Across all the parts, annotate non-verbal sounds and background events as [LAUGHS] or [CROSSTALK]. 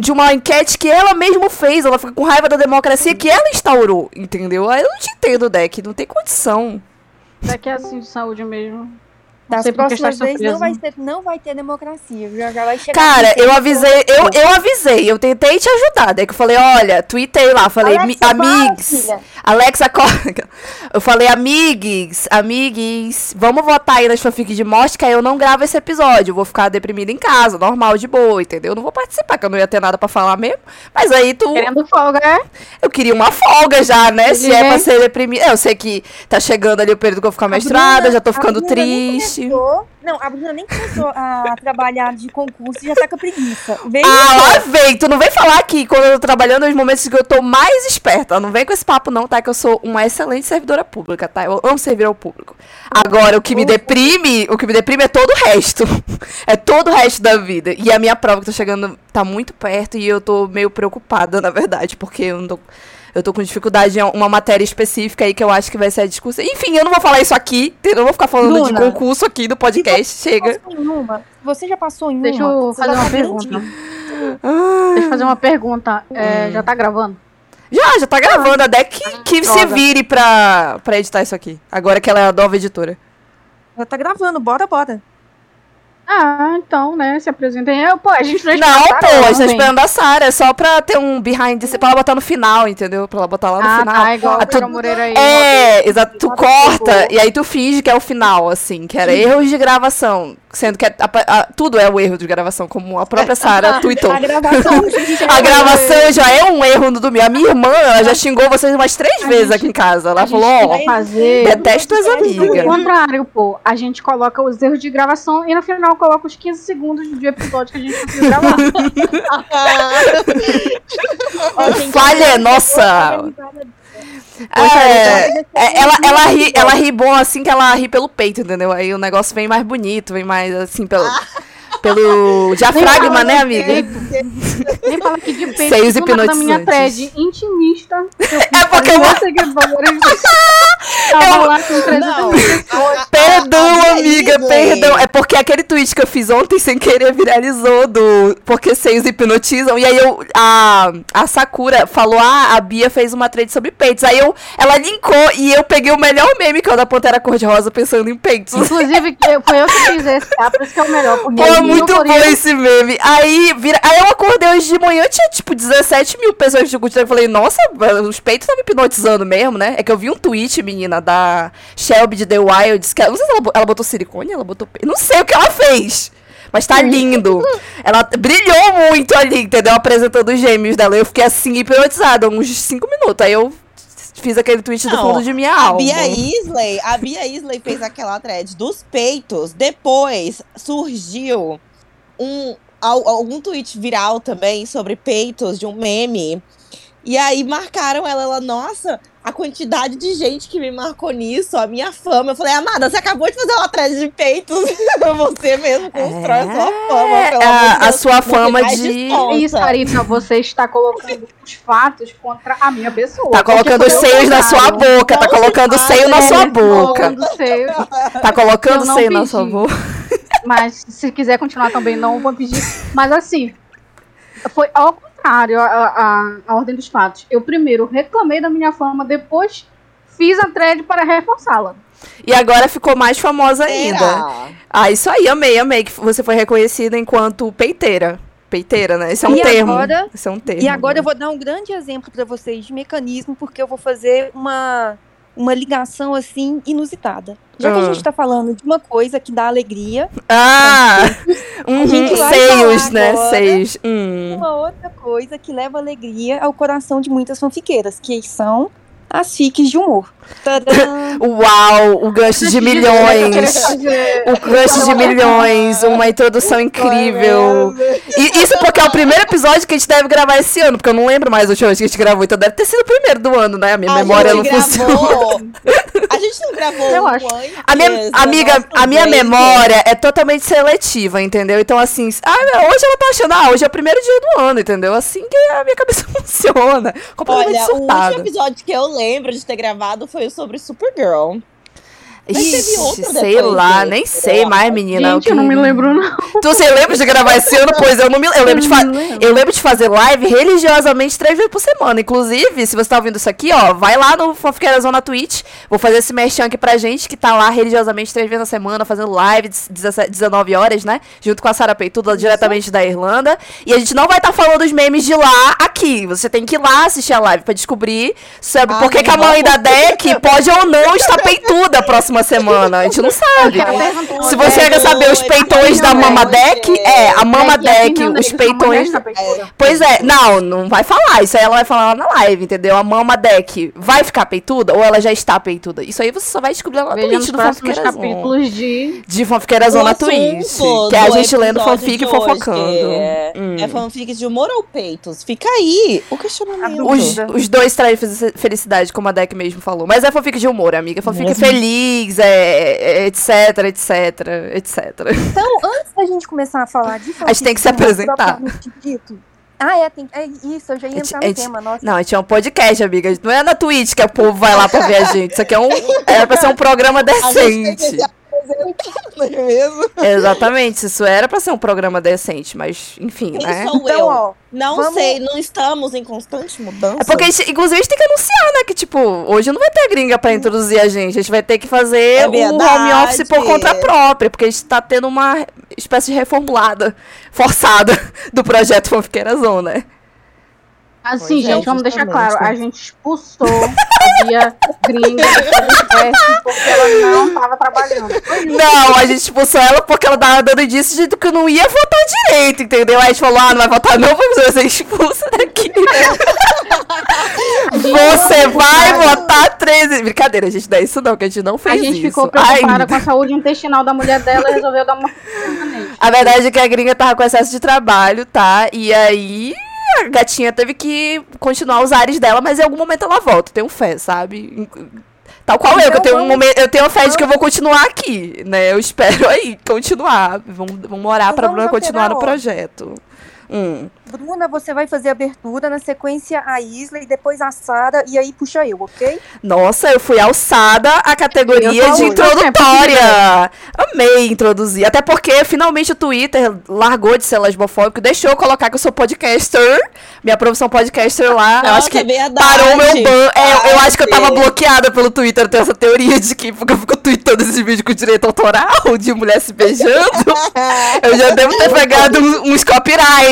de uma enquete que ela mesma fez. Ela fica com raiva da democracia que ela instaurou, entendeu? Aí eu não te entendo, Deck. Não tem condição. Daqui é assim de saúde mesmo. Das porque próximas vezes não vai, ter, não vai ter democracia. Já, já vai chegar Cara, eu avisei, eu, eu avisei, eu tentei te ajudar. Daí que eu falei, olha, tuitei lá, falei, Alexa, "Mi- para, amigos. filha." Alexa. [LAUGHS] Eu falei, amigues, amigues, vamos votar aí nas fanfics de morte, que aí eu não gravo esse episódio. Eu vou ficar deprimida em casa, normal, de boa, entendeu? Eu não vou participar, que eu não ia ter nada pra falar mesmo. Mas aí tu. Querendo folga, é? Eu queria uma folga já, né? Se é pra ser deprimida. Eu sei que tá chegando ali o período que eu vou ficar mestrada, já tô ficando Bruna triste. começou- Não, a Bruna nem começou a [LAUGHS] trabalhar de concurso e já tá com preguiça. Vem Ah, lá vem. Tu não vem falar aqui quando eu tô trabalhando nos momentos que eu tô mais esperta. Não vem com esse papo, não, tá? Que eu sou uma excelente servidora pública, tá? Eu amo servir ao público. Agora, o que me deprime, o que me deprime é todo o resto. [LAUGHS] É todo o resto da vida. E a minha prova que tá chegando tá muito perto e eu tô meio preocupada, na verdade, porque eu não tô. Eu tô com dificuldade em uma matéria específica aí que eu acho que vai ser a discussão. Enfim, eu não vou falar isso aqui. Eu não vou ficar falando de Bruna, concurso aqui no podcast. Chega. passou em uma. Você já passou em Deixa uma? eu você fazer já uma tá pergunta. garantido. Deixa eu fazer uma pergunta. É, Já tá gravando? Já, já tá gravando. A Deck que se droga. vire pra, pra editar isso aqui. Agora que ela é a nova editora. Já tá gravando, bora, bora. Ah, então, né? Se apresentem. Eu, pô, a gente não Não, pô, a gente tá também. esperando a Sarah. É só pra ter um behind the scenes, pra ela botar no final, entendeu? Pra ela botar lá no Ah, final. tá, igual Ah, tu- Moreira aí. É, exato. Tu corta e aí tu finge que é o final, assim, que era erros de gravação. Sendo que a- a- a- tudo é o erro de gravação, como a própria Sarah tweetou. A gravação. [LAUGHS] A gravação já é um erro no domingo. A minha irmã, ela já xingou vocês umas três A vezes gente- aqui em casa. Ela falou, ó, fazer detesto as o amigas. contrário, pô. A gente coloca os erros de gravação e no final coloca os 15 segundos de episódio que a gente conseguiu gravar. [LAUGHS] Falha eu- nossa. É, é, ela, ela, ri, ela ri bom assim que ela ri pelo peito, entendeu? Aí o negócio vem mais bonito, vem mais assim pelo, pelo diafragma, né, amiga? Nem fala aqui de peito Seios da minha hipnotizantes. thread intimista. que eu É porque eu- meus seguidores. Tava lá com 300 Não. mil pessoas. Perdão, amiga, perdão. É porque aquele tweet que eu fiz ontem sem querer viralizou do Porque Seios Hipnotizam. E aí eu. A, a Sakura falou: Ah, a Bia fez uma thread sobre peitos. Aí eu, ela linkou e eu peguei o melhor meme que é o da Pantera Cor-de-Rosa pensando em peitos. Inclusive, eu- foi eu que fiz esse, tá? Por isso que é o melhor. Porque Pô, eu muito bom esse meme. Aí, vira... aí eu acordei hoje de manhã, tinha tipo 17 mil pessoas que curtindo. Eu falei, nossa, os peitos estão me hipnotizando mesmo, né? É que eu vi um tweet, menina, da Shelby de The Wilds, que ela- não sei se ela, ela botou silicone, ela botou. Não sei o que ela fez. Mas tá lindo. Ela brilhou muito ali, entendeu? Apresentando os gêmeos dela. Eu fiquei assim, hipnotizada, uns 5 minutos. Aí eu fiz aquele tweet do Não, fundo de minha A alma. Bia Isley, a Bia Isley fez aquela thread dos peitos. Depois surgiu um al- algum tweet viral também sobre peitos de um meme. E aí marcaram ela, ela, nossa, a quantidade de gente que me marcou nisso, a minha fama. Eu falei, amada, você acabou de fazer uma thread de peitos. [LAUGHS] você mesmo constrói a sua fama. Pelo É, a Deus. sua fama de- desconta. Isso, Sarita, você está colocando os fatos contra a minha pessoa. Tá colocando os o seios na sua boca, tá colocando faz, seio na é, sua boca. Tá colocando não seio na sua boca. Mas se quiser continuar também, não vou pedir. Mas assim, foi ao contrário a, a, a ordem dos fatos. Eu primeiro reclamei da minha fama, depois fiz a thread para reforçá-la. E agora ficou mais famosa ainda. Será? Ah, isso aí, amei, amei que você foi reconhecida enquanto peiteira. Peiteira, né? Esse é um E termo. agora- Esse é um termo. E agora eu vou dar um grande exemplo pra vocês de mecanismo, porque eu vou fazer uma, uma ligação assim inusitada. Já que Ah. a gente tá falando de uma coisa que dá alegria, Ah! [LAUGHS] Uhum, seios, né? agora. Seios. Hum. uma outra coisa que leva alegria ao coração de muitas fanfiqueiras, que são as fics de humor. Uau, o gancho de milhões. O gancho de milhões, uma introdução incrível. E isso porque é o primeiro episódio que a gente deve gravar esse ano, porque eu não lembro mais o última vez que a gente gravou, então deve ter sido o primeiro do ano, né? A minha A memória gente não funciona. gravou. A gente não gravou Eu um acho. antes A minha, do amiga, a minha memória é totalmente seletiva, entendeu? Então, assim, ah, hoje ela tá achando, ah, hoje é o primeiro dia do ano, entendeu? Assim que a minha cabeça [LAUGHS] funciona. Completamente Olha, o surtada. último episódio que eu lembro de ter gravado foi o sobre Supergirl. Mas teve Ixi, outro sei depois lá, nem sei eu mais, menina. Gente, o eu não que- me lembro, não. Tu você lembra de gravar esse ano? Pois eu não me eu lembro de fazer. Não lembro. Eu lembro de fazer live religiosamente três vezes por semana. Inclusive, se você tá ouvindo isso aqui, ó, vai lá no Fanfiqueirazão na Twitch. Vou fazer esse merchan aqui pra gente, que tá lá religiosamente três vezes na semana, fazendo live, 17 19 horas, né? Junto com a Sara Peituda, diretamente da Irlanda. E a gente não vai estar falando os memes de lá aqui. Você tem que ir lá assistir a live pra descobrir sobre Ah, por que, que a mãe da Deck pode ou não estar peituda a próxima semana. A gente não sabe. Se você quer saber os peitões da Mama Deck, é, a Mama a Deck, opinião os peitões. está peituda. Pois é, não, não vai falar. Isso aí ela vai falar lá na live, entendeu? A Mama Deck vai ficar peituda ou ela já está peituda? Isso aí você só vai descobrir lá na Twitch do capítulos de... De Fanfiqueirazão O na Twitch. Que é a gente lendo fanfic e fofocando. É, Hum. é fanfic de humor ou peitos? Fica aí o questionamento. Os, os dois trazem fe- felicidade, como a Deck mesmo falou. Mas é fanfic de humor, amiga. Fanfic Mesmo? feliz, é, é, etc, etc, etc. Então, antes da gente começar a falar de A gente tem que se fanfic, apresentar. dito. Ah, é, tem, é isso, eu já ia A gente- entrar a no gente- tema, nossa. Não, a gente é um podcast, amiga. Não é na Twitch que o povo vai lá pra ver a gente. Isso aqui é um. Era pra ser um programa gente decente. Se apresentar, não é mesmo? Exatamente, isso era pra ser um programa decente, mas enfim, Quem né? sou Então, eu? ó, Não vamos- sei, não estamos em constante mudança. É porque, a gente, inclusive, a gente tem que anunciar, né? Que, tipo, hoje não vai ter gringa pra introduzir a gente. A gente vai ter que fazer É o home office por conta própria, porque a gente tá tendo uma espécie de reformulada forçada [LAUGHS] do projeto Fanfiqueirazão, né? Assim, Pois é, gente, vamos deixar claro. A gente expulsou a Bia gringa do porque ela não tava trabalhando. Não, a gente expulsou ela porque ela tava dando indício de que não ia votar direito, entendeu? Aí a gente falou, ah, não vai votar não, vamos ser expulsa daqui. [LAUGHS] Você vai votar 13. Brincadeira, a gente não é isso não, que a gente não A fez gente isso. ficou preocupada ainda. com a saúde intestinal da mulher dela e resolveu dar uma. A verdade é que a gringa tava com excesso de trabalho, tá? E aí a gatinha teve que continuar os ares dela, mas em algum momento ela volta, eu tenho fé, sabe? Tal qual eu, que eu tenho um momento, eu tenho fé de que eu vou continuar aqui, né? Eu espero aí continuar. Vamos, vamos orar Então pra vamos Bruna continuar no projeto. Hum. Bruna, você vai fazer a abertura, na sequência a Isla e depois a Sara, e aí puxa eu, ok? Nossa, eu fui alçada à categoria de sou- introdutória. Amei introduzir. Até porque finalmente o Twitter largou de ser lesbofóbico, deixou eu colocar que eu sou podcaster. Minha profissão podcaster lá. eu acho que é verdade. parou o meu ban. É, eu, eu acho que eu tava bloqueada pelo Twitter. Eu tenho essa teoria de que porque eu fico tweetando esses vídeos com direito autoral de mulher se beijando. [LAUGHS] eu já devo ter pegado uns, uns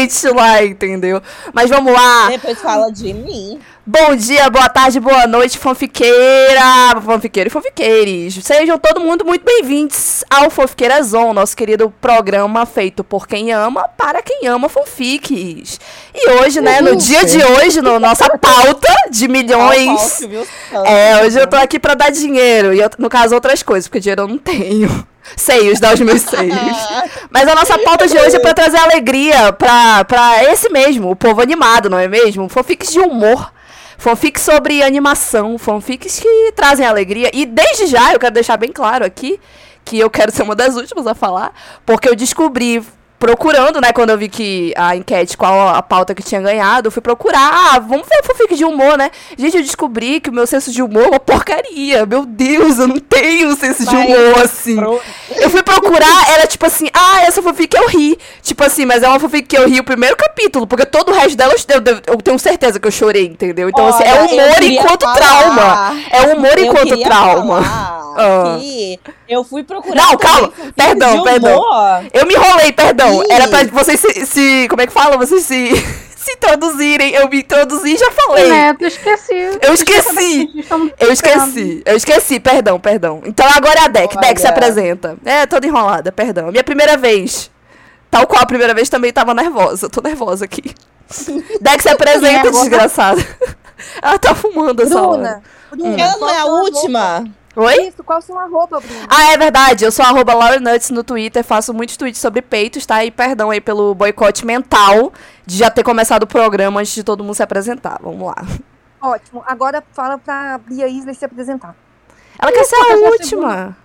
copyrights lá, entendeu? Mas vamos lá. Depois fala de mim. Bom dia, boa tarde, boa noite, fanfiqueira, fanfiqueiro e fanfiqueires. Sejam todo mundo muito bem-vindos ao Fanfiqueira Zone, nosso querido programa feito por quem ama, para quem ama fanfics. E hoje, né, no dia de hoje, na nossa pauta de milhões... É, hoje eu tô aqui pra dar dinheiro. E eu, no caso, outras coisas, porque dinheiro eu não tenho. [LAUGHS] Seios, dá os meus seios. [LAUGHS] Mas a nossa pauta de hoje é pra trazer alegria pra, pra esse mesmo, o povo animado, não é mesmo? Fanfics de humor. Fanfics sobre animação, fanfics que trazem alegria. E desde já eu quero deixar bem claro aqui que eu quero ser uma das últimas a falar, porque eu descobri procurando, né, quando eu vi que a enquete, qual a pauta que tinha ganhado, eu fui procurar, ah, vamos ver fanfic de humor, né? Gente, eu descobri que o meu senso de humor é uma porcaria. Meu Deus, eu não tenho senso de humor assim. Pro- Eu fui procurar, era tipo assim, ah, essa fanfic eu ri. Tipo assim, mas é uma fanfic que eu ri o primeiro capítulo, porque todo o resto dela eu, eu- eu tenho certeza que eu chorei, entendeu? Então, assim, é Olha, humor enquanto falar- trauma. É humor Eu enquanto trauma. falar Ah. que eu fui procurar. Não, calma. Perdão, perdão. Eu me enrolei, perdão. Era pra vocês se, se- Como é que fala? Vocês se. [LAUGHS] se introduzirem. Eu me introduzi e já falei. Neto, esqueci. Eu esqueci. Eu esqueci, eu esqueci, perdão, perdão. Então agora é a Deck. Deck se apresenta. É, toda enrolada, perdão. Minha primeira vez. Tal qual a primeira vez também tava nervosa. Tô nervosa aqui. [LAUGHS] Deck se apresenta, desgraçada. [LAUGHS] Ela tá fumando essa hora. Bruna, Bruna, Ela não é a última? Oi? Isso, qual sua arroba, Bruna? Ah, é verdade. Eu sou arroba Laura Nuts no Twitter, faço muitos tweets sobre peitos, tá? E perdão aí pelo boicote mental de já ter começado o programa antes de todo mundo se apresentar. Vamos lá. Ótimo, agora fala pra Bia Isley se apresentar. Ela quer ser a última.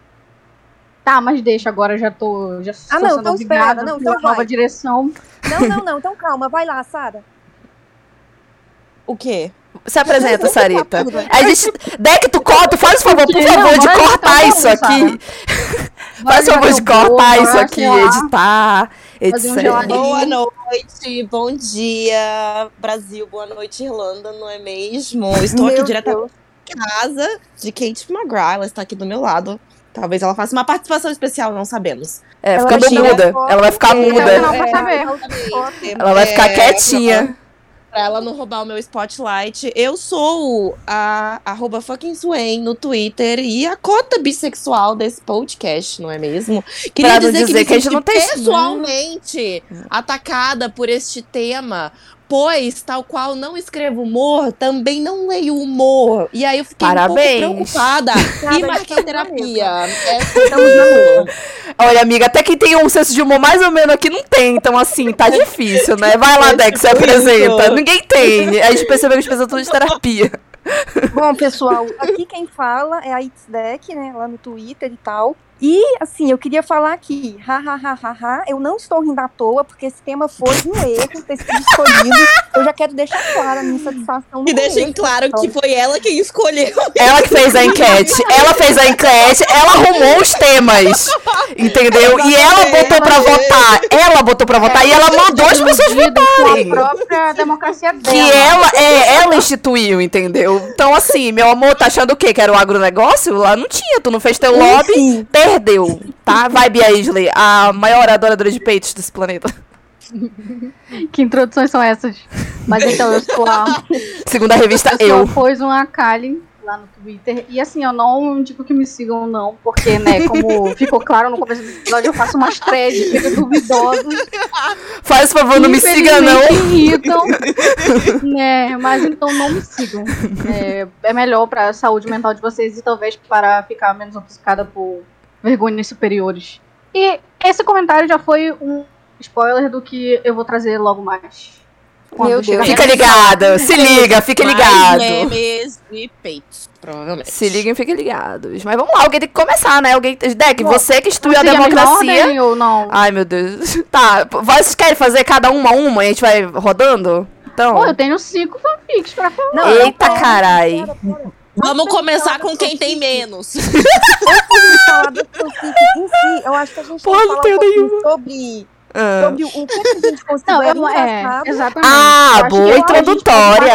Tá, mas deixa, agora já tô. Já Ah, não, então espera, não, pela então vai. nova direção. Não, não, não, então calma, vai lá, Sara. O quê? Se apresenta, [LAUGHS] Sarita. A gente. Deck, tu corta, faz o favor, por favor, de cortar isso aqui. Faz o favor de cortar isso aqui, editar, um etc. Boa noite, bom dia, Brasil, boa noite, Irlanda, não é mesmo? Estou aqui diretamente da casa de Kate McGrath, ela está aqui do meu lado. Talvez ela faça uma participação especial, não sabemos. É, Ela ficando muda. Ela vai ficar porque- muda. Não, pra saber. Ela vai ficar É, quietinha. Pra ela não roubar o meu spotlight. Eu sou a arroba fucking Swain no Twitter e a cota bissexual desse podcast, não é mesmo? Queria dizer, dizer que, que a gente não tem- pessoalmente atacada por este tema. Pois, tal qual não escrevo humor, também não leio humor. E aí eu fiquei Parabéns. um pouco preocupada Cada [LAUGHS] e marquei terapia. É, Estamos mesma. Olha, amiga, até quem tem um senso de humor mais ou menos aqui não tem. Então, assim, tá difícil, né? Vai lá, Dex, se apresenta. Ninguém tem. A gente percebeu que a gente precisa tudo de terapia. Bom, pessoal, aqui quem fala é a Itzdeck, né, lá no Twitter e tal. E, assim, eu queria falar aqui, ha, ha, ha, ha, ha, eu não estou rindo à toa, porque esse tema foi um erro ter sido escolhido. Eu já quero deixar clara a minha satisfação. E deixem claro que foi ela quem escolheu. [LAUGHS] Ela que fez a enquete. Ela fez a enquete, ela arrumou os temas. Entendeu? E ela botou pra votar. Ela botou pra votar e ela mandou as pessoas votarem. A própria democracia dela. Que ela, é, ela instituiu, entendeu? Então, assim, meu amor, tá achando o quê? Que era o agronegócio? Lá não tinha, tu não fez teu lobby, Enfim, perdeu, tá? Vai, Bia Isley, a maior adoradora de peitos desse planeta. Que introduções são essas? Mas então, eu sou a [LAUGHS] Segundo a revista Eu Eu. pôs uma Kali lá no Twitter. E assim, eu não digo que me sigam, não, porque, né, como ficou claro no começo do episódio, eu faço umas threads meio duvidosas. Faz favor, não me siga, não. irritam, né, mas então não me sigam. É, é melhor pra saúde mental de vocês e talvez para ficar menos obcecada por vergonhas superiores. E esse comentário já foi um spoiler do que eu vou trazer logo mais. Meu Deus. Fica ligado, se liga, fica ligado. memes de peitos, provavelmente. Se liguem, fiquem ligados. Mas vamos lá, alguém tem que começar, né? Alguém. Deck, Bom, você que instituiu a democracia. ordem ou não? Ai, meu Deus. [LAUGHS] Tá, vocês querem fazer cada uma uma e a gente vai rodando? Então. Pô, eu tenho cinco fanfics pra falar. não, Eita, carai. Vamos começar com quem tem menos. Antes de falar do fanfic em si, eu acho que a gente Pô, tem que falar um pouquinho nenhuma. sobre, Ah. sobre o que, que a gente considera não. É, exatamente. Ah, Eu que boa introdutória.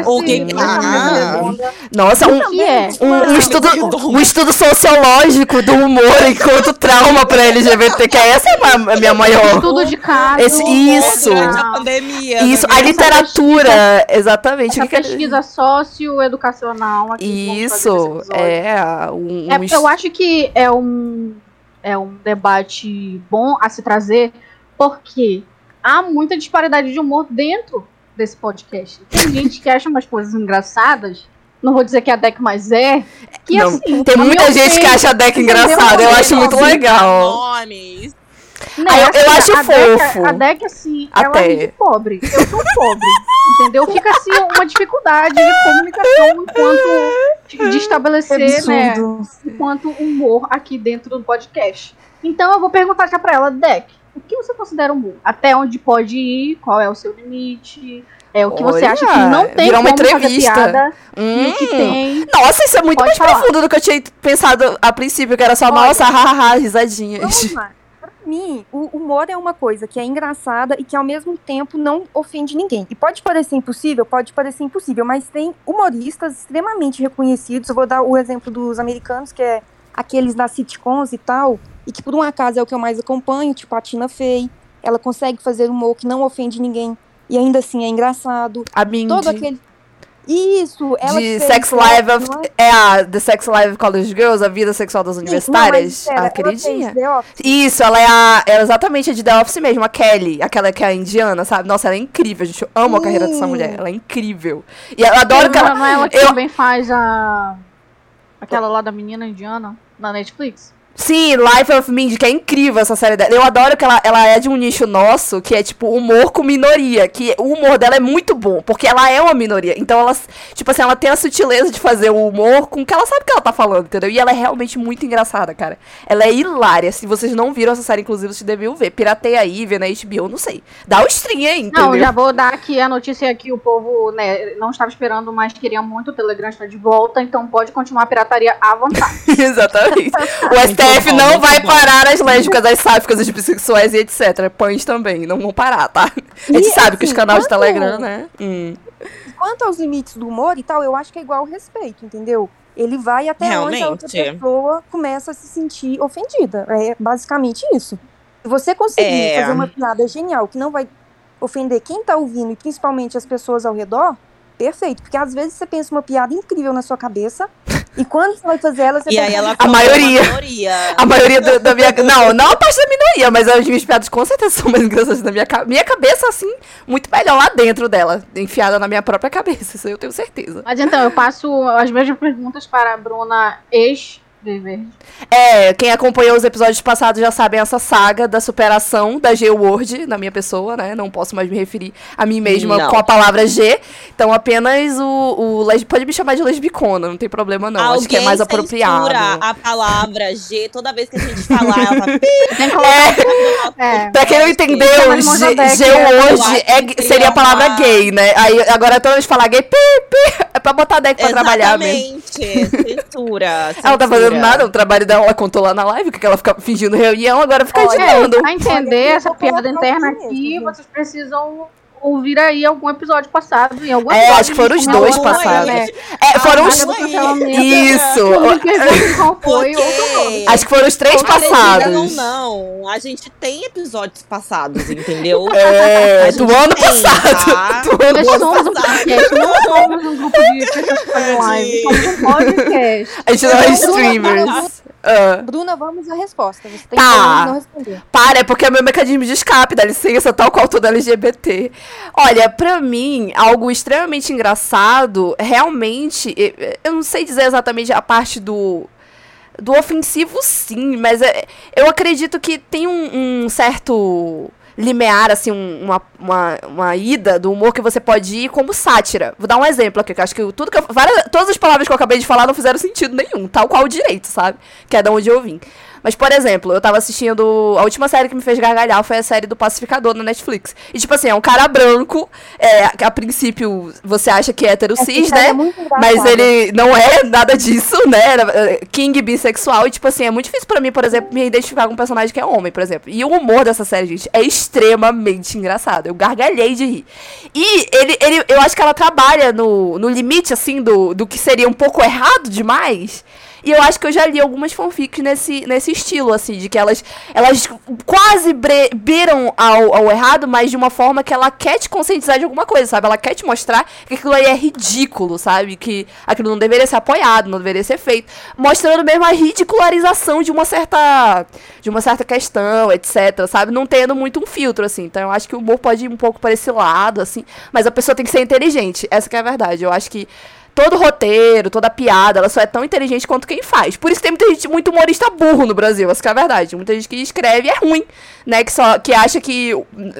esse- O que- essa Ah. redonda. Nossa, um, que é? um, um estudo, um estudo sociológico do humor [LAUGHS] enquanto trauma pra LGBTQ. Essa é a ma- a minha maior. Tudo de caso. Esse- isso. A pandemia. Isso, né? a literatura, exatamente. Essa que que é- pesquisa socioeducacional aqui. Isso, é um, É, um eu acho que é um, é um debate bom a se trazer, porque há muita disparidade de humor dentro desse podcast. Tem gente que acha umas coisas engraçadas, não vou dizer que a Deck mais é, que Não, assim... Tem muita gente que acha a deck engraçada, eu acho muito Assim, legal. Nomes. Né, Ah, eu- eu assim, acho a Deck- fofo. a Deck, assim, Até. ela é muito pobre. Eu sou pobre. entendeu? Fica, assim, uma dificuldade de comunicação enquanto de estabelecer, né, Absurdo. enquanto humor aqui dentro do podcast. Então eu vou perguntar já pra ela, Deck, o que você considera humor? Até onde pode ir? Qual é o seu limite? É o que você Olha, acha que não tem virou uma entrevista. piada Hum. o que tem. Nossa, isso é muito Pode mais falar. profundo do que eu tinha pensado a princípio, que era só, Olha. nossa, hahaha, risadinhas. Vamos [LAUGHS] mim, o humor é uma coisa que é engraçada e que ao mesmo tempo não ofende ninguém. E pode parecer impossível, pode parecer impossível, mas tem humoristas extremamente reconhecidos. Eu vou dar o exemplo dos americanos, que é aqueles das sitcoms e tal, e que por um acaso é o que eu mais acompanho, tipo a Tina Fey. Ela consegue fazer humor que não ofende ninguém e ainda assim é engraçado. A Mindy. Todo aquele. Isso, ela de Sex Live of, é? a The Sex Live of College Girls, a vida sexual das Sim, universitárias. não, mas, pera, a ela queridinha. fez The Office. Isso, ela é a. Ela é exatamente a de The Office mesmo, a Kelly, aquela que é a indiana, sabe? Nossa, ela é incrível, gente. Eu amo a carreira dessa Sim. mulher. Ela é incrível. E eu adoro que ela. não é ela que eu- também faz a. Aquela lá da menina indiana na Netflix? Sim, Life of Mindy, que é incrível essa série dela. Eu adoro que ela, ela é de um nicho nosso, que é tipo humor com minoria. Que o humor dela é muito bom, porque ela é uma minoria. Então ela, tipo assim, ela tem a sutileza de fazer o humor com que ela sabe o que ela tá falando, entendeu? E ela é realmente muito engraçada, cara. Ela é hilária. Se vocês não viram essa série, inclusive, vocês deviam ver. Pirateia aí, vê na HBO, não sei. Dá o stream aí, entendeu? Não, já vou dar aqui a notícia que o povo né, não estava esperando, mas queria muito o Telegram estar de volta, então pode continuar a pirataria à vontade. [LAUGHS] Exatamente. O [LAUGHS] STF bom, não vai bom. parar as lésbicas, as sáficas, as bissexuais e etc. Pães também, não vão parar, tá? A gente E, sabe que os assim, canais de Telegram, né? Hum. Quanto aos limites do humor e tal, eu acho que é igual ao respeito, entendeu? Ele vai até onde a outra Realmente. pessoa começa a se sentir ofendida. É basicamente isso. Se você conseguir É. fazer uma piada genial que não vai ofender quem tá ouvindo e principalmente as pessoas ao redor, perfeito. Porque às vezes você pensa uma piada incrível na sua cabeça e quando você vai fazer ela, você E aí ela A maioria. uma minoria. A maioria do- da minha. Não, [LAUGHS] não a parte da minoria, mas as minhas piadas com certeza são mais engraçadas da minha cabeça. Minha cabeça, assim, muito melhor lá dentro dela, enfiada na minha própria cabeça, isso eu tenho certeza. Mas então, eu passo as mesmas perguntas para a Bruna ex Verde. É, quem acompanhou os episódios passados já sabem essa saga da superação da G-Word na minha pessoa, né? Não posso mais me referir a mim mesma Não. com a palavra G. Então apenas o. o lesbi- pode me chamar de lesbicona, não tem problema não. Acho que é mais Alguém apropriado. a palavra G toda vez que a gente falar, ela tá Tem que colocar. É. Pra quem não entendeu, é, hoje eu é, que seria a palavra uma- gay, né? Aí agora toda vez que falar gay, pi, pi, é pra botar deck pra trabalhar mesmo. Exatamente. Censura. [LAUGHS] Ela não tá fazendo censura. nada, o trabalho dela, ela contou lá na live, que ela fica fingindo reunião, agora fica Olha, editando. Pra entender Olha, essa piada interna aqui vocês precisam ouvir aí algum episódio passado. Em algum É, episódio acho que foram os dois passados. né, É, foram os. Isso! [LAUGHS] Qual foi Porque... não. Acho que foram os três passados. ou não, a gente tem episódios passados, entendeu? [LAUGHS] É, do ano tem, passado. tá? Do ano Nós somos um passado. podcast, não somos um grupo de pessoas que fazem live, somos um podcast. A gente não é Bruna, streamers. Ah. Bruna, vamos à resposta. Você tem Tá. que não responder. Para, é porque é meu mecanismo de escape, dá licença, tal qual todo LGBT. Olha, pra mim, algo extremamente engraçado, realmente, eu não sei dizer exatamente a parte do. Do ofensivo, sim, mas é- eu acredito que tem um, um certo limiar, assim, um- uma, uma, uma ida do humor que você pode ir como sátira. Vou dar um exemplo aqui, que eu acho que tudo que eu, várias, todas as palavras que eu acabei de falar não fizeram sentido nenhum, tal qual o direito, sabe? Que é da onde eu vim. Mas, por exemplo, eu tava assistindo. A última série que me fez gargalhar foi a série do Pacificador na Netflix. E, tipo assim, é um cara branco. É, que a princípio você acha que é hétero cis, Essa né? é. Mas ele não é nada disso, né? É, King bissexual. E, tipo assim, é muito difícil pra mim, por exemplo, me identificar com um personagem que é homem, por exemplo. E o humor dessa série, gente, é extremamente engraçado. Eu gargalhei de rir. E ele, ele, eu acho que ela trabalha no, no limite, assim, do, do que seria um pouco errado demais. E eu acho que eu já li algumas fanfics nesse, nesse estilo, assim, de que elas, elas quase bre- ao, ao errado, mas de uma forma que ela quer te conscientizar de alguma coisa, sabe? Ela quer te mostrar que aquilo aí é ridículo, sabe? Que aquilo não deveria ser apoiado, não deveria ser feito. Mostrando mesmo a ridicularização de uma certa. de uma certa questão, etc, sabe? Não tendo muito um filtro, assim. Então eu acho que o humor pode ir um pouco para esse lado, assim. Mas a pessoa tem que ser inteligente. Essa que é a verdade. Eu acho que todo roteiro, toda piada, ela só é tão inteligente quanto quem faz. Por isso tem muita gente, muito humorista burro no Brasil, essa que é a verdade. Muita gente que escreve é ruim, né? Que, só, que acha que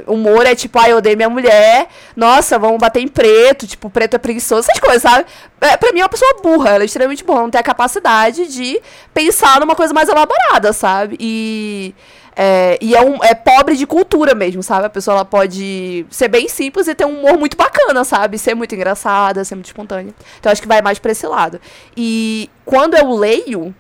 humor é tipo, ah, eu odeio minha mulher, nossa, vamos bater em preto, tipo, preto é preguiçoso, essas coisas, sabe? É, pra mim é uma pessoa burra, ela é extremamente burra, não tem a capacidade de pensar numa coisa mais elaborada, sabe? E... É, e é, um, é pobre de cultura mesmo, sabe? A pessoa ela pode ser bem simples e ter um humor muito bacana, sabe? Ser muito engraçada, ser muito espontânea. Então acho que vai mais pra esse lado. E quando eu leio,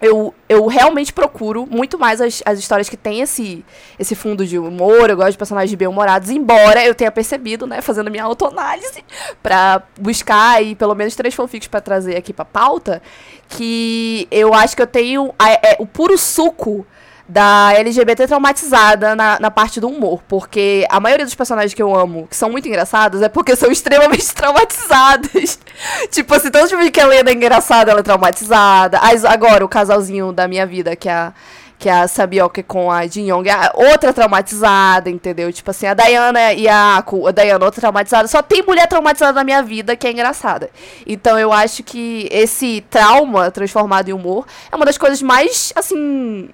eu, eu realmente procuro muito mais as, as histórias que têm esse, esse fundo de humor. Eu gosto de personagens bem-humorados, embora eu tenha percebido, né, fazendo minha autoanálise, [LAUGHS] pra buscar aí pelo menos três fanfics pra trazer aqui pra pauta, que eu acho que eu tenho a- é, o puro suco da LGBT traumatizada na, na parte do humor. Porque a maioria dos personagens que eu amo, que são muito engraçados, é porque são [LAUGHS] extremamente traumatizados. [LAUGHS] tipo assim, todo tipo que a Lena é engraçada, ela é traumatizada. As- agora, o casalzinho da minha vida, que é a. que é a Sabioka com a Jin Young, a outra traumatizada, entendeu? Tipo assim, a Diana e a Aku, a Diana outra traumatizada. Só tem mulher traumatizada na minha vida que é engraçada. Então eu acho que esse trauma transformado em humor é uma das coisas mais, assim,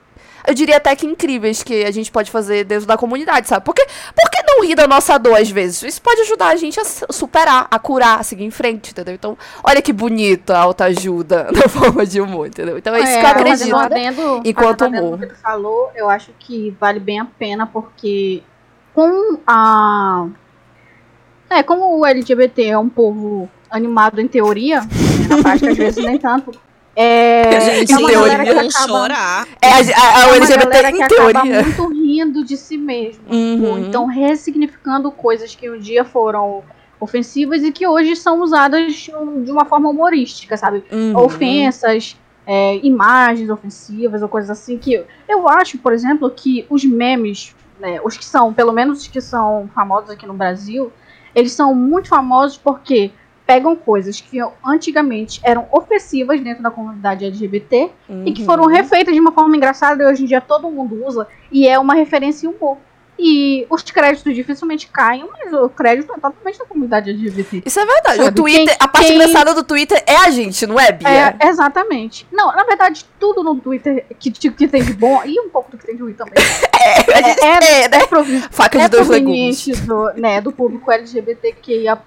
eu diria até que incríveis que a gente pode fazer dentro da comunidade, sabe? Porque, por que não rir da nossa dor às vezes? Isso pode ajudar a gente a su- superar, a curar, a seguir em frente, entendeu? Então, olha que bonita a autoajuda [LAUGHS] na forma de humor, entendeu? Então é isso que eu fazendo acredito. adendo- enquanto um humor. que tu falou, eu acho que vale bem a pena, porque com a. É, como o LGBT é um povo animado em teoria, né, na prática às vezes nem tanto. É, Gente, é uma teoria. galera que acaba, chorar. É a, a, a é uma LGBT galera que acaba muito rindo de si mesmo. Uhum. Ou então ressignificando coisas que um dia foram ofensivas e que hoje são usadas de de uma forma humorística, sabe? Uhum. ofensas, é, imagens ofensivas ou coisas assim que eu acho, por exemplo, que os memes, né, os que são, pelo menos os que são famosos aqui no Brasil, eles são muito famosos porque pegam coisas que antigamente eram ofensivas dentro da comunidade LGBT e que foram Uhum. refeitas de uma forma engraçada e hoje em dia todo mundo usa e é uma referência em humor. E os créditos dificilmente caem, mas o crédito é totalmente da comunidade LGBT. Isso é verdade. O Twitter, quem- a parte quem- engraçada do Twitter é a gente, não é, Bia? É, exatamente. Não, na verdade, tudo no Twitter que, que tem de bom, e um pouco do que tem de ruim também. [LAUGHS] É, a gente é, é, né? é, Faca de é dois legumes. do, né, do público LGBTQIA+,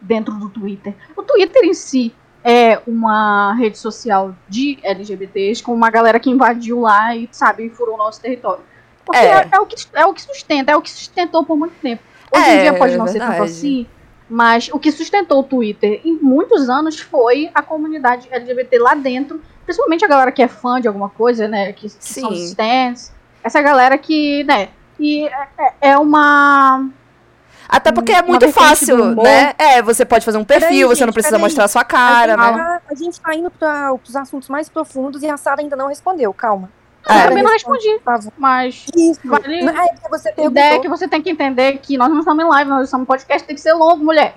dentro do Twitter. O Twitter em si é uma rede social de LGBTs, com uma galera que invadiu lá e, sabe, furou o nosso território. Porque É. é, é o, que, é o que sustenta, é o que sustentou por muito tempo. Hoje É, em dia pode não é ser tanto assim, mas o que sustentou o Twitter em muitos anos foi a comunidade LGBT lá dentro, principalmente a galera que é fã de alguma coisa, né, que, que são stands, essa galera que, né, e é, é- uma... Até porque é muito fácil, né? É, você pode fazer um perfil, Peraí, você não gente, precisa peraí. mostrar a sua a, cara, gente né? tá, a gente tá indo para os assuntos mais profundos e a Sara ainda não respondeu, calma. Eu É. também não respondi, por favor. mas Isso. Vale- Não, É você a ideia é que você tem que entender que nós não estamos em live, nós estamos em podcast, tem que ser longo, mulher.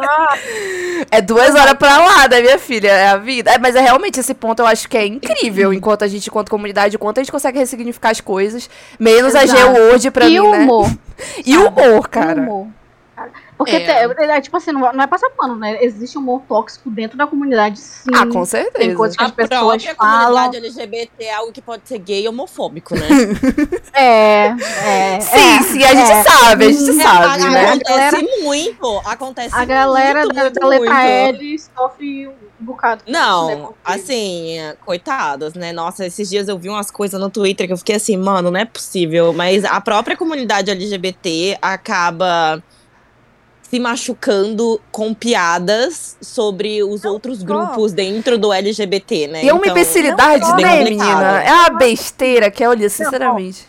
Ah, [LAUGHS] É duas horas pra lá, né, minha filha? É a vida. É, mas é realmente esse ponto eu acho que é incrível. Enquanto a gente, enquanto comunidade, o quanto a gente consegue ressignificar as coisas. Menos a Exato. G-Word pra e mim, o né? humor. [LAUGHS] E o humor, E cara. o humor. cara. Porque, É. te- é, tipo assim, não, não é passar pano, né? Existe humor tóxico dentro da comunidade, sim. Ah, com certeza. Tem coisas que A as pessoas própria falam. comunidade LGBT é algo que pode ser gay e homofóbico, né? [LAUGHS] É, é. Sim, é, sim, a gente é. sabe, a gente sabe, A- né? Acontece galera- muito, acontece A galera muito, da, muito, da letra muito. L sofre um bocado. isso, né? Não, Porque- assim, coitadas, né? Nossa, esses dias eu vi umas coisas no Twitter que eu fiquei assim, mano, não é possível. Mas a própria comunidade LGBT acaba se machucando com piadas sobre os outros só. grupos dentro do LGBT, né? E é uma Então, imbecilidade, né, complicado. menina? É uma besteira que, olha, sinceramente.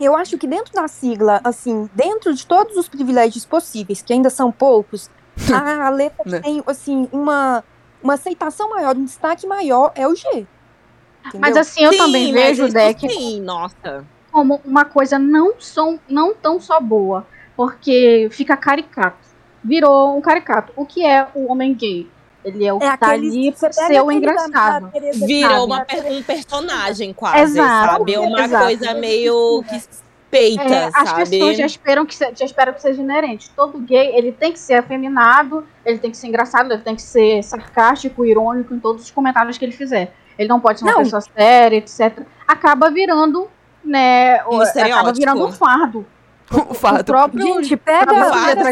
Eu acho que dentro da sigla, assim, dentro de todos os privilégios possíveis, que ainda são poucos, a [LAUGHS] letra Né. tem, assim, uma, uma aceitação maior, um destaque maior é o G. Entendeu? Mas assim, eu sim, também vejo o deck Sim, nossa. como uma coisa não, só, não tão só boa, porque fica caricato. Virou um caricato. O que é o homem gay? Ele é o que é tá aquele ali pega ser o engraçado. Virou uma um personagem quase, Exato, sabe? Uma exato. coisa meio que peita, É, as sabe? pessoas já esperam que se- já esperam que seja inerente. Todo gay, ele tem que ser afeminado, ele tem que ser engraçado, ele tem que ser sarcástico, irônico em todos os comentários que ele fizer. Ele não pode ser uma Não. pessoa séria, etc. Acaba virando, né, o- acaba virando um fardo. O O fato. próprio Gente, pega,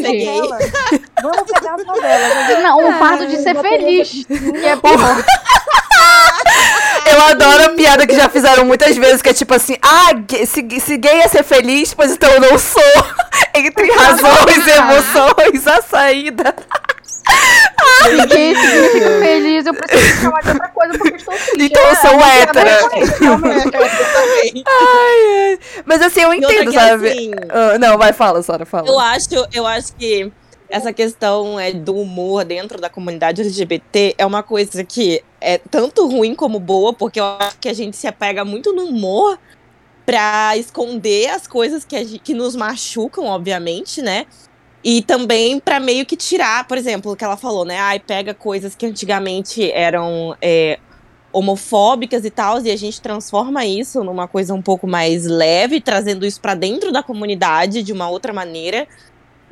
gay. novelas. Vamos pegar as novelas. [LAUGHS] Não, o fardo de ser feliz. Que é pior. [LAUGHS] Eu adoro a piada que já fizeram muitas vezes, que é tipo assim, ah, se, se gay é ser feliz, pois então eu não sou. [LAUGHS] Entre razões e emoções, a saída. Gay [LAUGHS] significa feliz, eu preciso [LAUGHS] chamar de outra coisa porque eu estou triste. Então eu É, sou piada hétera. Ai, ai. Mas assim, eu outra entendo, sabe? assim, Ah, não, vai, fala, Sara, fala. Eu acho, eu acho que essa questão é do humor dentro da comunidade LGBT é uma coisa que é tanto ruim como boa, porque eu acho que a gente se apega muito no humor pra esconder as coisas que, a gente- que nos machucam, obviamente, né? E também pra meio que tirar, por exemplo, o que ela falou, né? Ai, pega coisas que antigamente eram é, homofóbicas e tal, e a gente transforma isso numa coisa um pouco mais leve, trazendo isso para dentro da comunidade de uma outra maneira.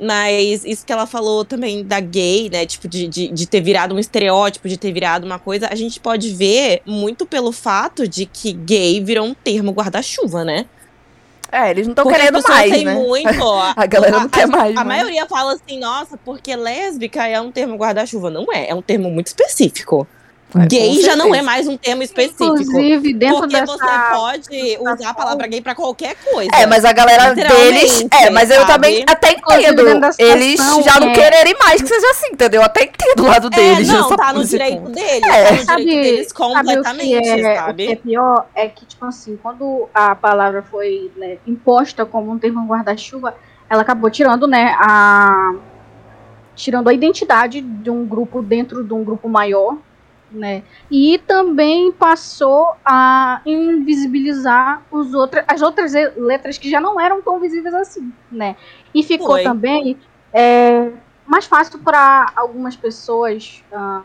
Mas isso que ela falou também da gay, né? Tipo, de, de, de, ter virado um estereótipo, de ter virado uma coisa, a gente pode ver muito pelo fato de que gay virou um termo guarda-chuva, né? É, eles não estão querendo mais, tem né? muito, [LAUGHS] ó. A galera não a, quer a, mais. A mas- maioria fala assim, nossa, porque lésbica é um termo guarda-chuva. Não é, é um termo muito específico. É, gay já não é mais um termo específico. Inclusive, dentro porque dessa. você pode usar a palavra gay pra qualquer coisa. É, mas a galera deles. É, mas eu sabe? também até entendo. Eles situação, já não é- quererem mais que seja assim, entendeu? Eu até entendo o lado É, deles. não, tá no direito ponto. deles. É. Tá no Sabe, direito deles sabe o que, completamente, é, sabe? o que é pior? É que, tipo assim, quando a palavra foi né, imposta como um termo guarda-chuva, ela acabou tirando, né, a. tirando a identidade de um grupo dentro de um grupo maior, né? E também passou a invisibilizar os outros, as outras letras que já não eram tão visíveis assim, né? E ficou Foi. também é, mais fácil para algumas pessoas, ah,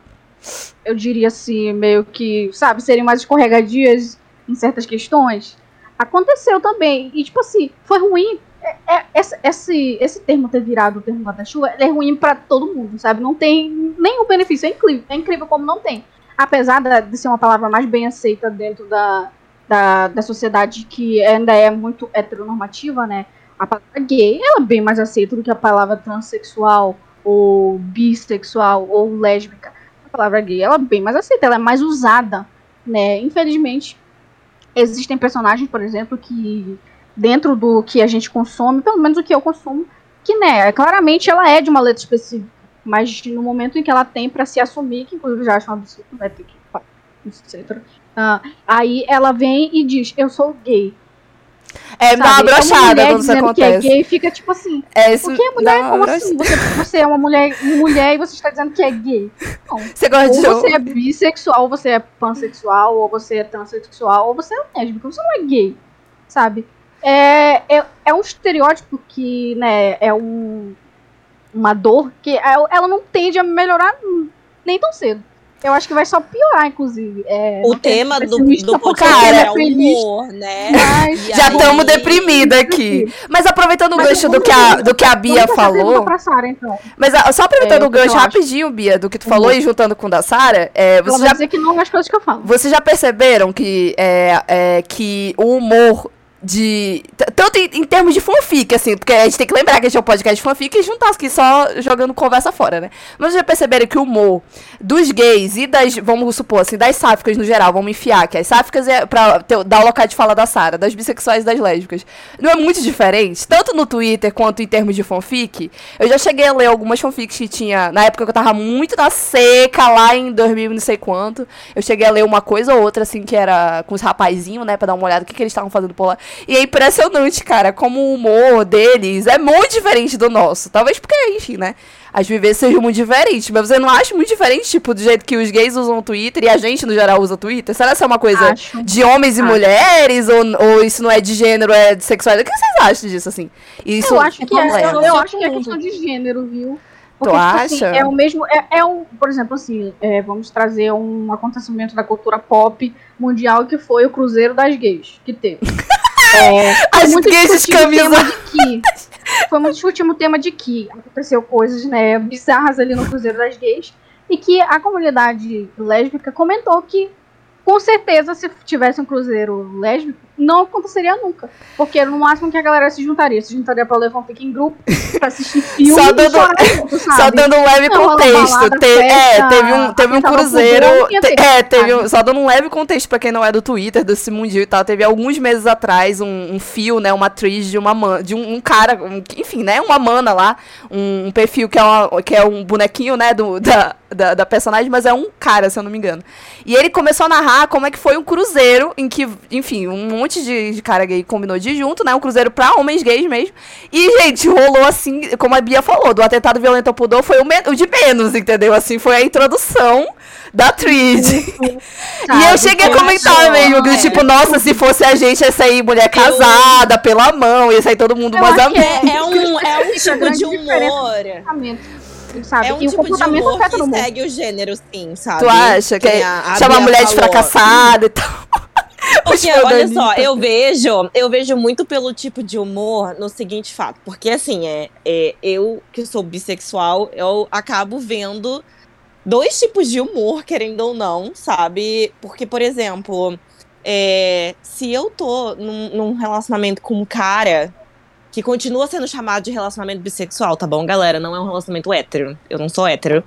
eu diria assim, meio que, sabe, serem mais escorregadias em certas questões. Aconteceu também. E, tipo assim, foi ruim. É, é- esse, esse, esse termo ter virado o termo guarda-chuva, é ruim pra todo mundo, sabe? Não tem nenhum benefício. É incrível, é incrível como não tem. Apesar de ser uma palavra mais bem aceita dentro da, da, da sociedade que ainda é muito heteronormativa, né? A palavra gay, ela é bem mais aceita do que a palavra transexual, ou bissexual, ou lésbica. A palavra gay, ela é bem mais aceita, ela é mais usada, né? Infelizmente, existem personagens, por exemplo, que dentro do que a gente consome, pelo menos o que eu consumo, que, né, claramente ela é de uma letra específica, mas no momento em que ela tem pra se assumir, que inclusive já acho um absurdo, vai ter que etc. Ah, aí ela vem e diz, eu sou gay. É, me dá uma sabe? brochada mulher quando isso dizendo que é acontece. gay fica tipo assim, É, isso porque dá mulher, como brocha- assim? Você, você é uma mulher, mulher e você está dizendo que é gay. Não. Você gosta Ou de você é bissexual, ou você é pansexual, ou você é transexual, ou você é lésbica, você não é gay, sabe? É, é, é um estereótipo que, né, é um, uma dor que é- ela não tende a melhorar nem tão cedo. Eu acho que vai só piorar, inclusive. É, O tema do, do podcast Cara, é é o humor, né? mas- Já aí- estamos deprimida aqui. Mas aproveitando o Mas gancho do que a, do que a Bia a falou. Pra Sarah, então. Mas ah, só aproveitando É, o o gancho acho. rapidinho, Bia, do que tu falou Uhum. e juntando com o da Sara, é, você já dizer que não as coisas que eu falo. Vocês já perceberam que, é, é, que o humor de. Tanto em, em termos de fanfic, assim, porque a gente tem que lembrar que a gente é um podcast de fanfic e juntar aqui só jogando conversa fora, né? Mas já perceberam que o humor dos gays e das, vamos supor assim, das sáficas no geral, vamos enfiar, que as sáficas é pra ter, dar o local de fala da Sara, das bissexuais e das lésbicas, não é muito diferente, tanto no Twitter quanto em termos de fanfic. Eu já cheguei a ler algumas fanfics que tinha, na época que eu tava muito na seca, lá em 2000 não sei quanto, eu cheguei a ler uma coisa ou outra, assim, que era com os rapazinhos, né, pra dar uma olhada o que, que eles estavam fazendo por lá. E é impressionante, cara, como o humor deles é muito diferente do nosso. Talvez porque, enfim, né? As vivências sejam muito diferentes. Mas você não acha muito diferente, tipo, do jeito que os gays usam o Twitter e a gente, no geral, usa o Twitter? Será que isso é uma coisa Acho. de homens e Acho. mulheres? Ou, ou isso não é de gênero, é de sexualidade? O que vocês acham disso, assim? Isso eu acho que é, eu, eu acho que é questão de gênero, viu? Porque, tipo assim, acha? é o mesmo. É, é um, por exemplo, assim, é, vamos trazer um acontecimento da cultura pop mundial que foi o Cruzeiro das Gays, que teve. [LAUGHS] É, foi As muito gays. Foi muito discutido o tema de que aconteceu coisas né, bizarras ali no Cruzeiro das Gays. E que a comunidade lésbica comentou que, com certeza, se tivesse um cruzeiro lésbico, não aconteceria nunca. Porque no máximo que a galera se juntaria, se juntaria pra ler fanfic em grupo, pra assistir [LAUGHS] filme [LAUGHS] Só dando- junto? Só dando um leve Não, contexto. balada, Te- é, festa, teve um, teve um cruzeiro. te- é, teve um, só dando um leve contexto pra quem não é do Twitter, desse mundinho e tal. Teve alguns meses atrás um, um fio, né? Uma atriz de uma man, de um, um cara, um- enfim, né? Uma mana lá. Um, um perfil que é, uma- que é um bonequinho, né? Do, da, da, da personagem, mas é um cara, se eu não me engano. E ele começou a narrar como é que foi um cruzeiro em que, enfim, um monte de, de cara gay combinou de ir junto, né? Um cruzeiro pra homens gays mesmo. E, gente, rolou assim, como a Bia falou, do atentado violento ao pudor foi o, o de menos, entendeu? Assim, foi a introdução da Trid. [LAUGHS] E eu cheguei a comentar mesmo, que, é. tipo, nossa, se fosse a gente, ia sair mulher casada, pela mão, ia sair todo mundo mais que amigos. É, é um, é um Essa tipo de humor. Sabe? É um e o tipo de comportamento humor afeta que humor. segue o gênero, sim, sabe? Tu acha que nem é- a- a chama a mulher de falou. fracassada e tal? [LAUGHS] Porque, olha só, eu [LAUGHS] vejo, eu vejo muito pelo tipo de humor no seguinte fato. Porque, assim, é, é eu que sou bissexual, eu acabo vendo dois tipos de humor, querendo ou não, sabe? Porque, por exemplo, é, se eu tô num, num relacionamento com um cara que continua sendo chamado de relacionamento bissexual, tá bom, galera? Não é um relacionamento hétero. Eu não sou hétero.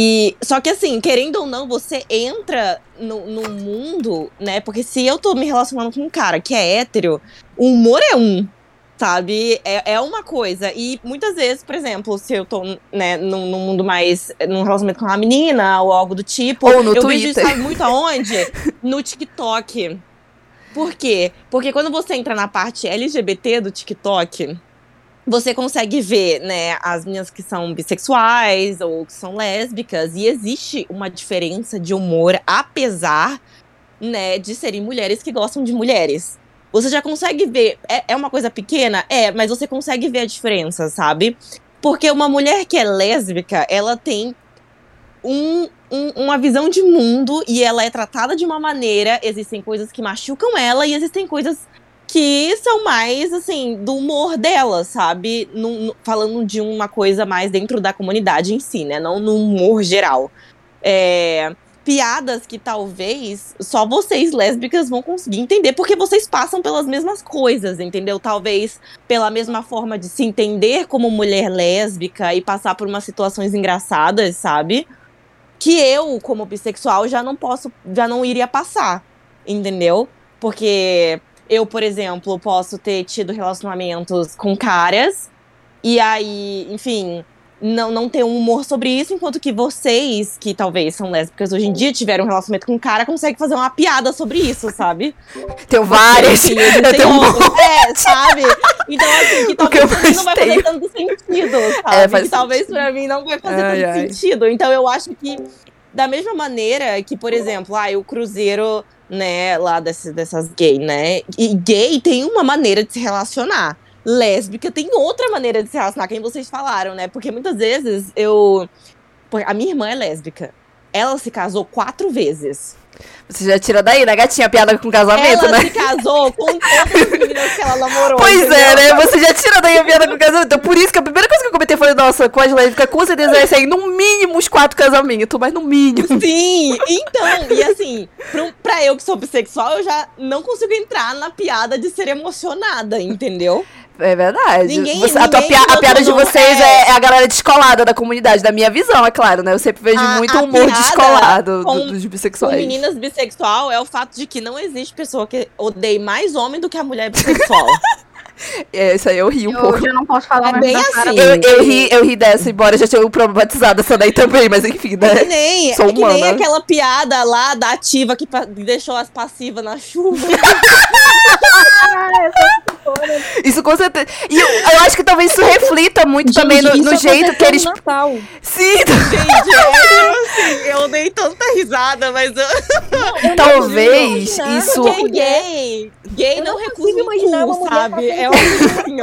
E só que assim, querendo ou não, você entra no, no mundo, né? Porque se eu tô me relacionando com um cara que é hétero, o humor é um, sabe? É, é uma coisa. E muitas vezes, por exemplo, se eu tô, né, num, num mundo mais. num relacionamento com uma menina ou algo do tipo. Ou no eu vejo isso Twitter. sabe, muito aonde? No TikTok. Por quê? Porque quando você entra na parte LGBT do TikTok, você consegue ver, né, as meninas que são bissexuais ou que são lésbicas, e existe uma diferença de humor, apesar, né, de serem mulheres que gostam de mulheres. Você já consegue ver, é, é uma coisa pequena? É, mas você consegue ver a diferença, sabe? Porque uma mulher que é lésbica, ela tem um, um- uma visão de mundo e ela é tratada de uma maneira. Existem coisas que machucam ela e existem coisas que são mais, assim, do humor dela, sabe? Falando de uma coisa mais dentro da comunidade em si, né? Não no humor geral. É, piadas que talvez só vocês lésbicas vão conseguir entender, porque vocês passam pelas mesmas coisas, entendeu? Talvez pela mesma forma de se entender como mulher lésbica e passar por umas situações engraçadas, sabe? Que eu, como bissexual, já não posso, já não iria passar, entendeu? Porque eu, por exemplo, posso ter tido relacionamentos com caras e aí, enfim, não, não ter um humor sobre isso, enquanto que vocês, que talvez são lésbicas hoje em dia, tiveram um relacionamento com um cara, conseguem fazer uma piada sobre isso, sabe? Tenho várias. Eu tenho um. É, sabe? Então, assim, que que talvez mais não vai fazer tanto sentido, sabe? É, faz que talvez pra mim não vai fazer Ai, tanto ai. sentido. Então, eu acho que, da mesma maneira que, por exemplo, ah, o Cruzeiro, né, lá desse, dessas gay, né? E gay tem uma maneira de se relacionar. Lésbica tem outra maneira de se relacionar, que nem vocês falaram, né? Porque muitas vezes eu. A minha irmã é lésbica. Ela se casou quatro vezes. Você já tira daí, né, gatinha? Piada com casamento, ela né? se casou com todas as meninas que ela namorou. Pois é, entendeu? né? Você já tira daí a piada com casamento. Então, por isso que a primeira coisa que eu comentei foi, nossa, com as lésbicas, com certeza vai sair no mínimo uns quatro casamentos, mas no mínimo. Sim, então, e assim, pra, pra eu que sou bissexual, eu já não consigo entrar na piada de ser emocionada, entendeu? É verdade. Ninguém- Você- a, tua ninguém pia- a piada de vocês é. é... é a galera descolada da comunidade, da minha visão, é claro, né? Eu sempre vejo A- muito a humor descolado com- do- dos Com bissexuais. meninas bissexual é o fato de que não existe pessoa que odeie mais homem do que a mulher bissexual. [LAUGHS] É, isso aí eu ri um Eu pouco. já não posso falar É mais bem assim. Eu, eu ri, eu ri dessa, embora eu já tenha problematizado essa daí também, mas enfim, É que né? nem, Sou é que nem humana. aquela piada lá da ativa que deixou as passivas na chuva. [LAUGHS] Ah, essa história. Isso com certeza. E eu, eu acho que talvez isso reflita muito também no, Gente, no jeito que eles. no Natal. Sim, Gente, é, assim, eu dei tanta risada, mas eu, talvez imaginar. isso. Porque gay, gay Eu não não recusa imaginar cu, uma sabe? É uma coisa assim?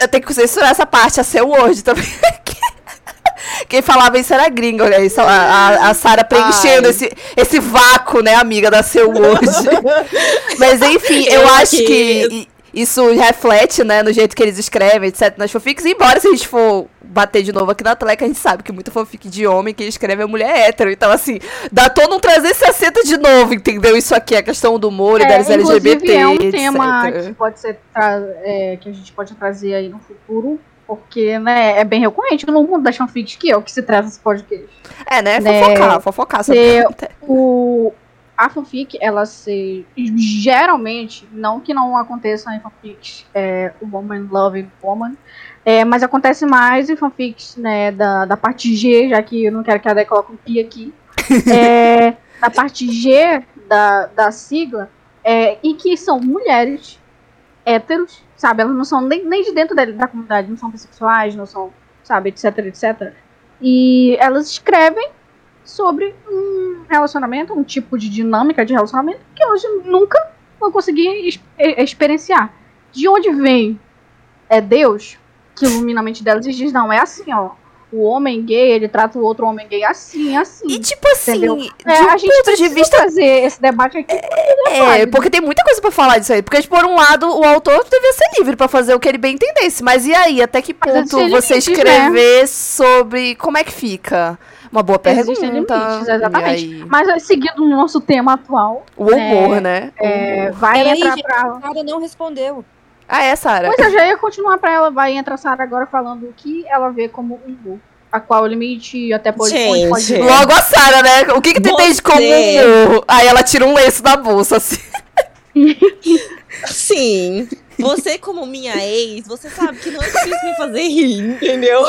Eu tenho que censurar essa parte, a seu Word também. [LAUGHS] Quem falava isso era gringa, olha isso. A, a, a Sarah preenchendo Ai. esse, esse vácuo, né, amiga da seu Word. [LAUGHS] Mas enfim, eu, Eu acho que isso reflete, né, no jeito que eles escrevem, etc, nas fanfics. Embora se a gente for bater de novo aqui na teleca, a gente sabe que muita fanfic de homem que escreve é mulher hétero. Então, assim, dá todo um 360 de novo, entendeu? Isso aqui, a questão do humor e É, deles inclusive, LGBT, é um etc. tema que pode ser é, que a gente pode trazer aí no futuro, porque né, é bem recorrente no mundo das fanfics, que é o que se traz nesse podcast. É, né? né, Fofocar, fofocar. sobre. O, a fanfic, ela se. Geralmente, não que não aconteça em fanfics é, Woman Loving Woman, é, mas acontece mais em fanfics né, da, da parte G, já que eu não quero que a Dé coloque um pi aqui. [LAUGHS] É, da parte G da, da sigla, é, e que são mulheres héteros, sabe? Elas não são nem, nem de dentro da, da comunidade, não são bissexuais, não são, sabe, etc, etc. E elas escrevem sobre um relacionamento, um tipo de dinâmica de relacionamento que hoje nunca vão conseguir ex- experienciar. De onde vem é Deus que ilumina a mente delas e diz, não, é assim, ó. o homem gay, ele trata o outro homem gay assim, assim. E tipo assim, Entendeu? de É, um a gente ponto de vista trazer esse debate aqui. É, porque tem muita coisa pra falar disso aí. Porque, tipo, por um lado, o autor devia ser livre pra fazer o que ele bem entendesse. Mas e aí, até que ponto você limites, escrever sobre como é que fica? Uma boa pergunta. Limites, exatamente. Aí, Mas é, seguindo o nosso tema atual, o humor, né? é, vai Peraí, entrar gente. pra. A Sara não respondeu. Ah, é, Sara? Pois eu já ia continuar pra ela, vai entrar a Sara agora falando o que ela vê como humor. A qual limite até pode. Gente. pode Logo a Sara, né? O que que tu entende como humor? Aí ela tira um lenço da bolsa, assim. Sim. Você, como minha ex, você sabe que não é difícil me fazer rir, entendeu?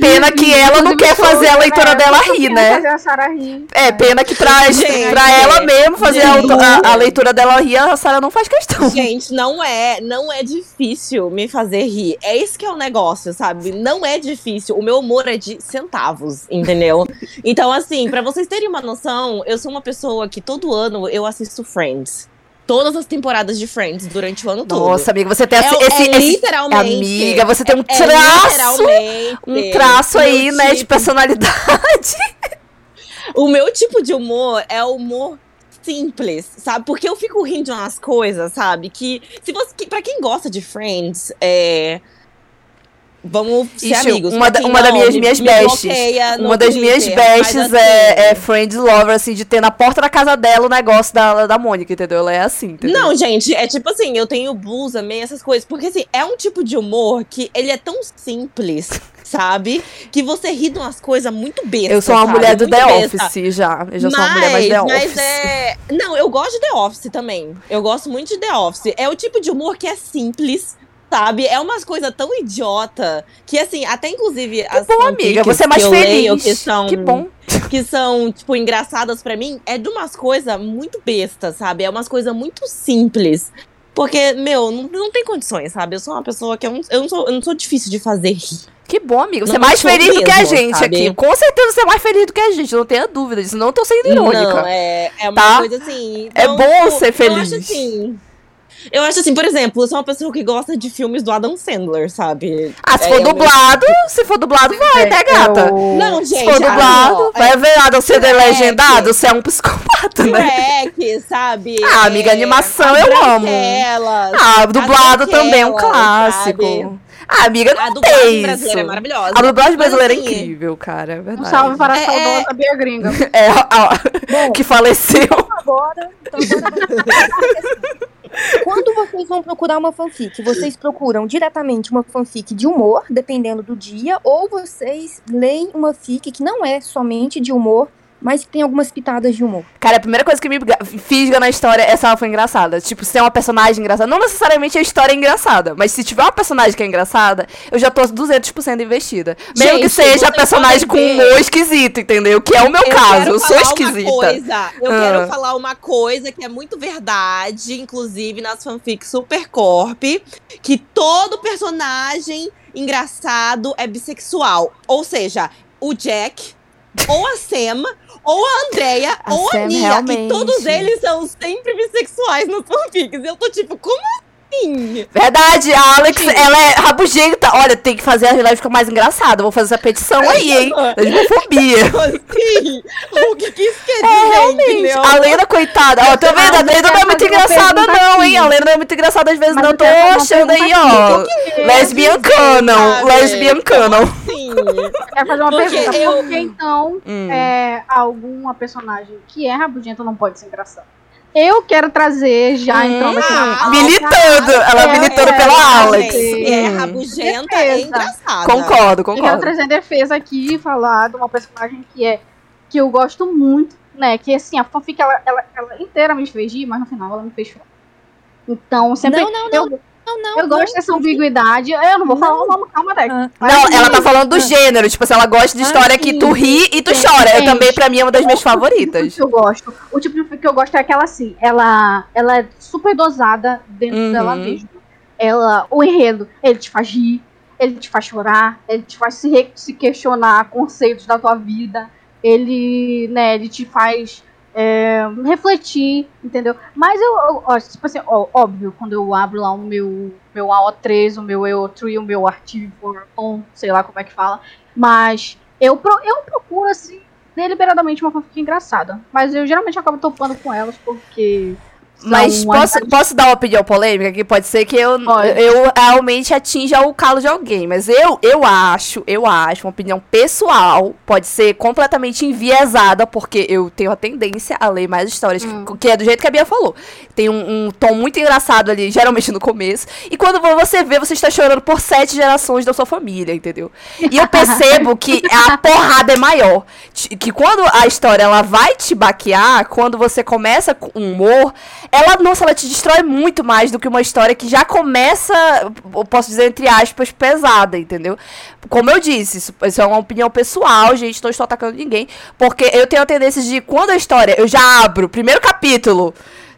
Pena que ela não quer fazer a leitura dela rir, né? Fazer a Sara rir. É, pena que pra, Gente, pra ela mesmo fazer a, a- a leitura dela rir, a Sara não faz questão. Gente, não é, não é difícil me fazer rir. É isso que é o negócio, sabe? Não é difícil. O meu humor é de centavos, entendeu? Então, assim, pra vocês terem uma noção, eu sou uma pessoa que todo ano eu assisto Friends. Todas as temporadas de Friends durante o ano todo. Nossa, amiga, você tem é, esse, é esse- esse- literalmente. Amiga, você tem um é traço, literalmente um traço aí, né, de tipo- personalidade. [LAUGHS] O meu tipo de humor é o humor simples, sabe? Porque eu fico rindo de umas coisas, sabe? Que se você, que, para quem gosta de Friends, é Vamos ser Ixi, amigos. uma da- uma das não, minhas- me- minhas me bestes. Uma das minhas Twitter, mas bestes assim, é, é Friends Lover, assim, de ter na porta da casa dela o negócio da, da Mônica, entendeu? Ela é assim, entendeu? Não, gente, é tipo assim, eu tenho blusa, meia, essas coisas. Porque assim, é um tipo de humor que ele é tão simples, [LAUGHS] sabe? Que você ri de umas coisas muito bestas. Eu sou uma sabe? mulher do Muito The besta. Office já. Eu já sou uma mulher mais The mas Office. é. Não, eu gosto de The Office também. Eu gosto muito de The Office. É o tipo de humor que é simples. Sabe? É umas coisas tão idiota que, assim, até inclusive as Bom, amiga, você é mais que eu feliz. leio, que são, Que bom. que são, tipo, engraçadas pra mim, é de umas coisas muito bestas, sabe? É umas coisas muito simples. Porque, meu, não, não tem condições, sabe? Eu sou uma pessoa que eu não, eu não, sou, eu não sou difícil de fazer rir. Que bom, amigo. Você Não é mais feliz do que a mesmo, gente sabe? aqui. Com certeza você é mais feliz do que a gente, não tenha dúvida disso. Não tô sendo irônica. Não, é, é uma Tá? coisa assim. É então, bom tipo, ser Eu feliz. acho assim. Eu acho assim, por exemplo, eu sou uma pessoa que gosta de filmes do Adam Sandler, sabe? Ah, se É, for eu mesmo- dublado, se for dublado, vai, né, gata? Eu- Não, Se gente. for ah, dublado, não, vai ver Adam Sandler Shrek. legendado, você é um psicopata, né? Shrek, sabe? Ah, amiga, animação eu amo. Ah, dublado também é um clássico. sabe? Ah, amiga, A não dublagem tem brasileira é maravilhosa. A dublagem brasileira é assim, incrível, cara, é Um verdade. salve para a É, saudosa Bia Gringa. [LAUGHS] É, a- a- que faleceu. Agora, então agora [LAUGHS] Quando vocês vão procurar uma fanfic, vocês procuram diretamente uma fanfic de humor, dependendo do dia, ou vocês leem uma fic que não é somente de humor, mas que tem algumas pitadas de humor. Cara, a primeira coisa que me ga- fisga na história é se ela foi engraçada. Tipo, se tem uma personagem engraçada. Não necessariamente a história é engraçada, mas se tiver uma personagem que é engraçada, eu já tô 200% investida. Mesmo que seja a personagem com ver. humor esquisito, entendeu? Que é o meu Eu caso. quero Eu sou falar esquisita. Uma coisa, eu Ah. quero falar uma coisa que é muito verdade, inclusive nas fanfics Supercorp, que todo personagem engraçado é bissexual. Ou seja, o Jack, ou a Sam, ou a Andrea, A ou Sam, a Nia, realmente. que todos eles são sempre bissexuais nas fanfics. Eu tô tipo, como assim? Verdade, a Alex, ela é rabugenta. Olha, tem que fazer a live ficar mais engraçada. Vou fazer essa petição aí, hein? Lesbofobia. [LAUGHS] Assim, o que, que isso quer dizer, É, realmente. entendeu? A Lena, coitada. Ó, tô vendo? A Lena não é muito fazer uma engraçada, não, hein? A Lena não é muito engraçada às vezes, Mas não. Tô achando aí, ó. Quer Lesbian canon. Lesbian canon. Quero fazer uma Porque pergunta. eu- Por que então Hum. é, alguma personagem que é rabugenta não pode ser engraçada? Eu quero trazer, já Hum. entrando aqui Ah, na Militando. Ela É, militando é, pela é, Alex. Se é Hum. rabugenta, é Defesa. engraçada. Concordo, Eu quero concordo. trazer defesa aqui e falar de uma personagem que é que eu gosto muito, né? Que assim, a fanfic ela, ela, ela inteira me fez rir, mas no final ela me fez chorar. Então, sempre. Não, não, eu, Não, não. eu gosto dessa ambiguidade. Eu não vou falar o nome, calma, Deck. Ah. Não, ela tá falando do gênero. Tipo, se ela gosta de Ah, história que sim. tu ri e tu Sim, chora. Eu também, pra mim, é uma das minhas tipo favoritas. que eu gosto. O tipo de fanfic que eu gosto é aquela assim. Ela, ela é super dosada dentro Uhum. dela mesma. Ela, o enredo, ele te faz rir, ele te faz chorar, ele te faz se, re- se questionar conceitos da tua vida. Ele, né, ele te faz é, refletir, entendeu? Mas eu, eu tipo assim, ó, óbvio, quando eu abro lá o meu, meu AO3, o meu EO3, o meu artigo, sei lá como é que fala, mas eu, eu procuro, assim, deliberadamente uma fanfic engraçada. Mas eu geralmente acabo topando com elas porque mas posso, posso dar uma opinião polêmica que pode ser que eu, Pode. eu realmente atinja o calo de alguém. Mas eu, eu acho, eu acho, uma opinião pessoal, pode ser completamente enviesada, porque eu tenho a tendência a ler mais histórias, Hum. que, que é do jeito que a Bia falou. Tem um, um tom muito engraçado ali, [LAUGHS] geralmente no começo. E quando você vê, você está chorando por sete gerações da sua família, entendeu? E eu percebo que a [LAUGHS] porrada é maior. Que quando a história ela vai te baquear, quando você começa com humor, ela, nossa, ela te destrói muito mais do que uma história que já começa, eu posso dizer, entre aspas, pesada, entendeu? Como eu disse, isso, isso é uma opinião pessoal, gente, não estou atacando ninguém. Porque eu tenho a tendência de, quando a história, eu já abro, primeiro capítulo.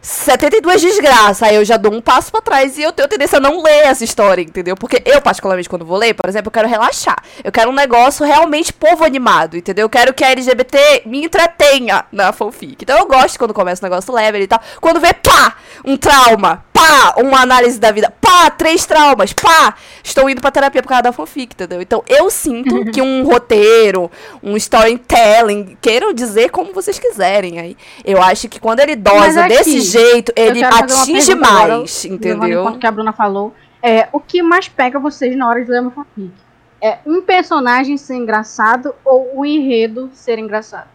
72 desgraças, aí eu já dou um passo pra trás e eu tenho tendência a não ler essa história, entendeu? Porque eu, particularmente, quando vou ler, por exemplo, eu quero relaxar. Eu quero um negócio realmente povo animado, entendeu? Eu quero que a LGBT me entretenha na fanfic. Então eu gosto quando começa um negócio leve e tal. Quando vê, pá, um trauma, pá, uma análise da vida, pá, três traumas, pá, estou indo pra terapia por causa da fanfic, entendeu? Então eu sinto que um roteiro, um storytelling, queiram dizer como vocês quiserem aí. Eu acho que quando ele dosa é desse que jeito, ele atinge agora, mais, em entendeu? que a Bruna falou, é, o que mais pega vocês na hora de ler uma fanfic? É um personagem ser engraçado ou o enredo ser engraçado?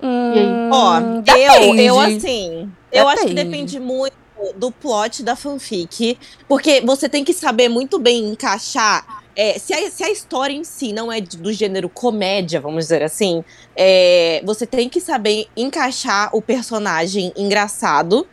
Hum, Ó, eu, eu assim, eu acho que Depende. depende muito do plot da fanfic, porque você tem que saber muito bem encaixar. É, se, a, se a história em si não é do gênero comédia, vamos dizer assim, é, você tem que saber encaixar o personagem engraçado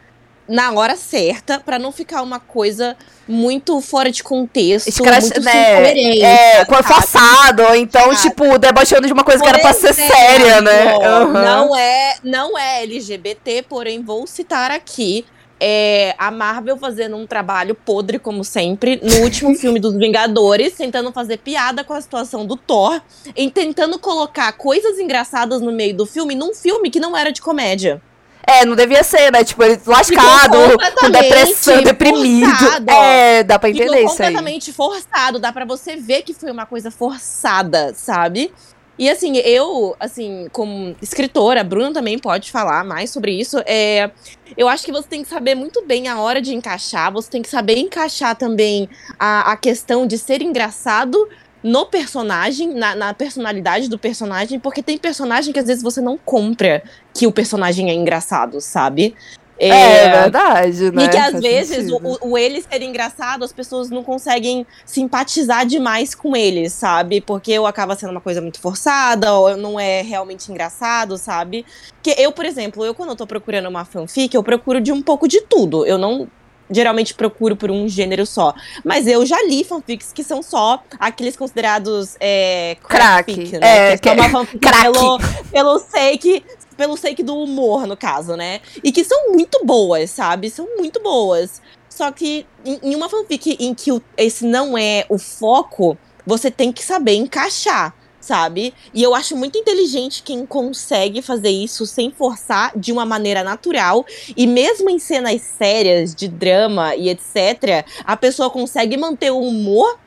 na hora certa, pra não ficar uma coisa muito fora de contexto, Escrache- muito né, É, sabe? forçado, ou então, Sabe? tipo, debochando de uma coisa que Por era pra ser séria, né? Aham. Não é, não é LGBT, porém vou citar aqui é, a Marvel fazendo um trabalho podre, como sempre, no último [LAUGHS] filme dos Vingadores, tentando fazer piada com a situação do Thor, e tentando colocar coisas engraçadas no meio do filme, num filme que não era de comédia. É, não devia ser, né? Tipo, ele lascado, com depressão, deprimido. forçado. É, dá pra entender isso aí. completamente forçado, dá pra você ver que foi uma coisa forçada, sabe? E assim, eu, assim, como escritora, a Bruna também pode falar mais sobre isso. É, eu acho que você tem que saber muito bem a hora de encaixar, você tem que saber encaixar também a, a questão de ser engraçado no personagem, na, na personalidade do personagem, porque tem personagem que às vezes você não compra que o personagem é engraçado, sabe? É, verdade, né? E que às Faz vezes o, o- ele ser engraçado, as pessoas não conseguem simpatizar demais com ele, sabe? Porque ou acaba sendo uma coisa muito forçada, ou não é realmente engraçado, sabe? Que eu, por exemplo, eu quando eu tô procurando uma fanfic, eu procuro de um pouco de tudo. Eu não geralmente procuro por um gênero só. Mas eu já li fanfics que são só aqueles considerados é, Crack, é, né? que que é é uma fanfic [LAUGHS] crack. pelo, pelo sake pelo sake do humor, no caso, né? E que são muito boas, sabe? São muito boas. Só que em, uma fanfic em que esse não é o foco, você tem que saber encaixar, sabe? E eu acho muito inteligente quem consegue fazer isso sem forçar, de uma maneira natural. E mesmo em cenas sérias, de drama e etc., a pessoa consegue manter o humor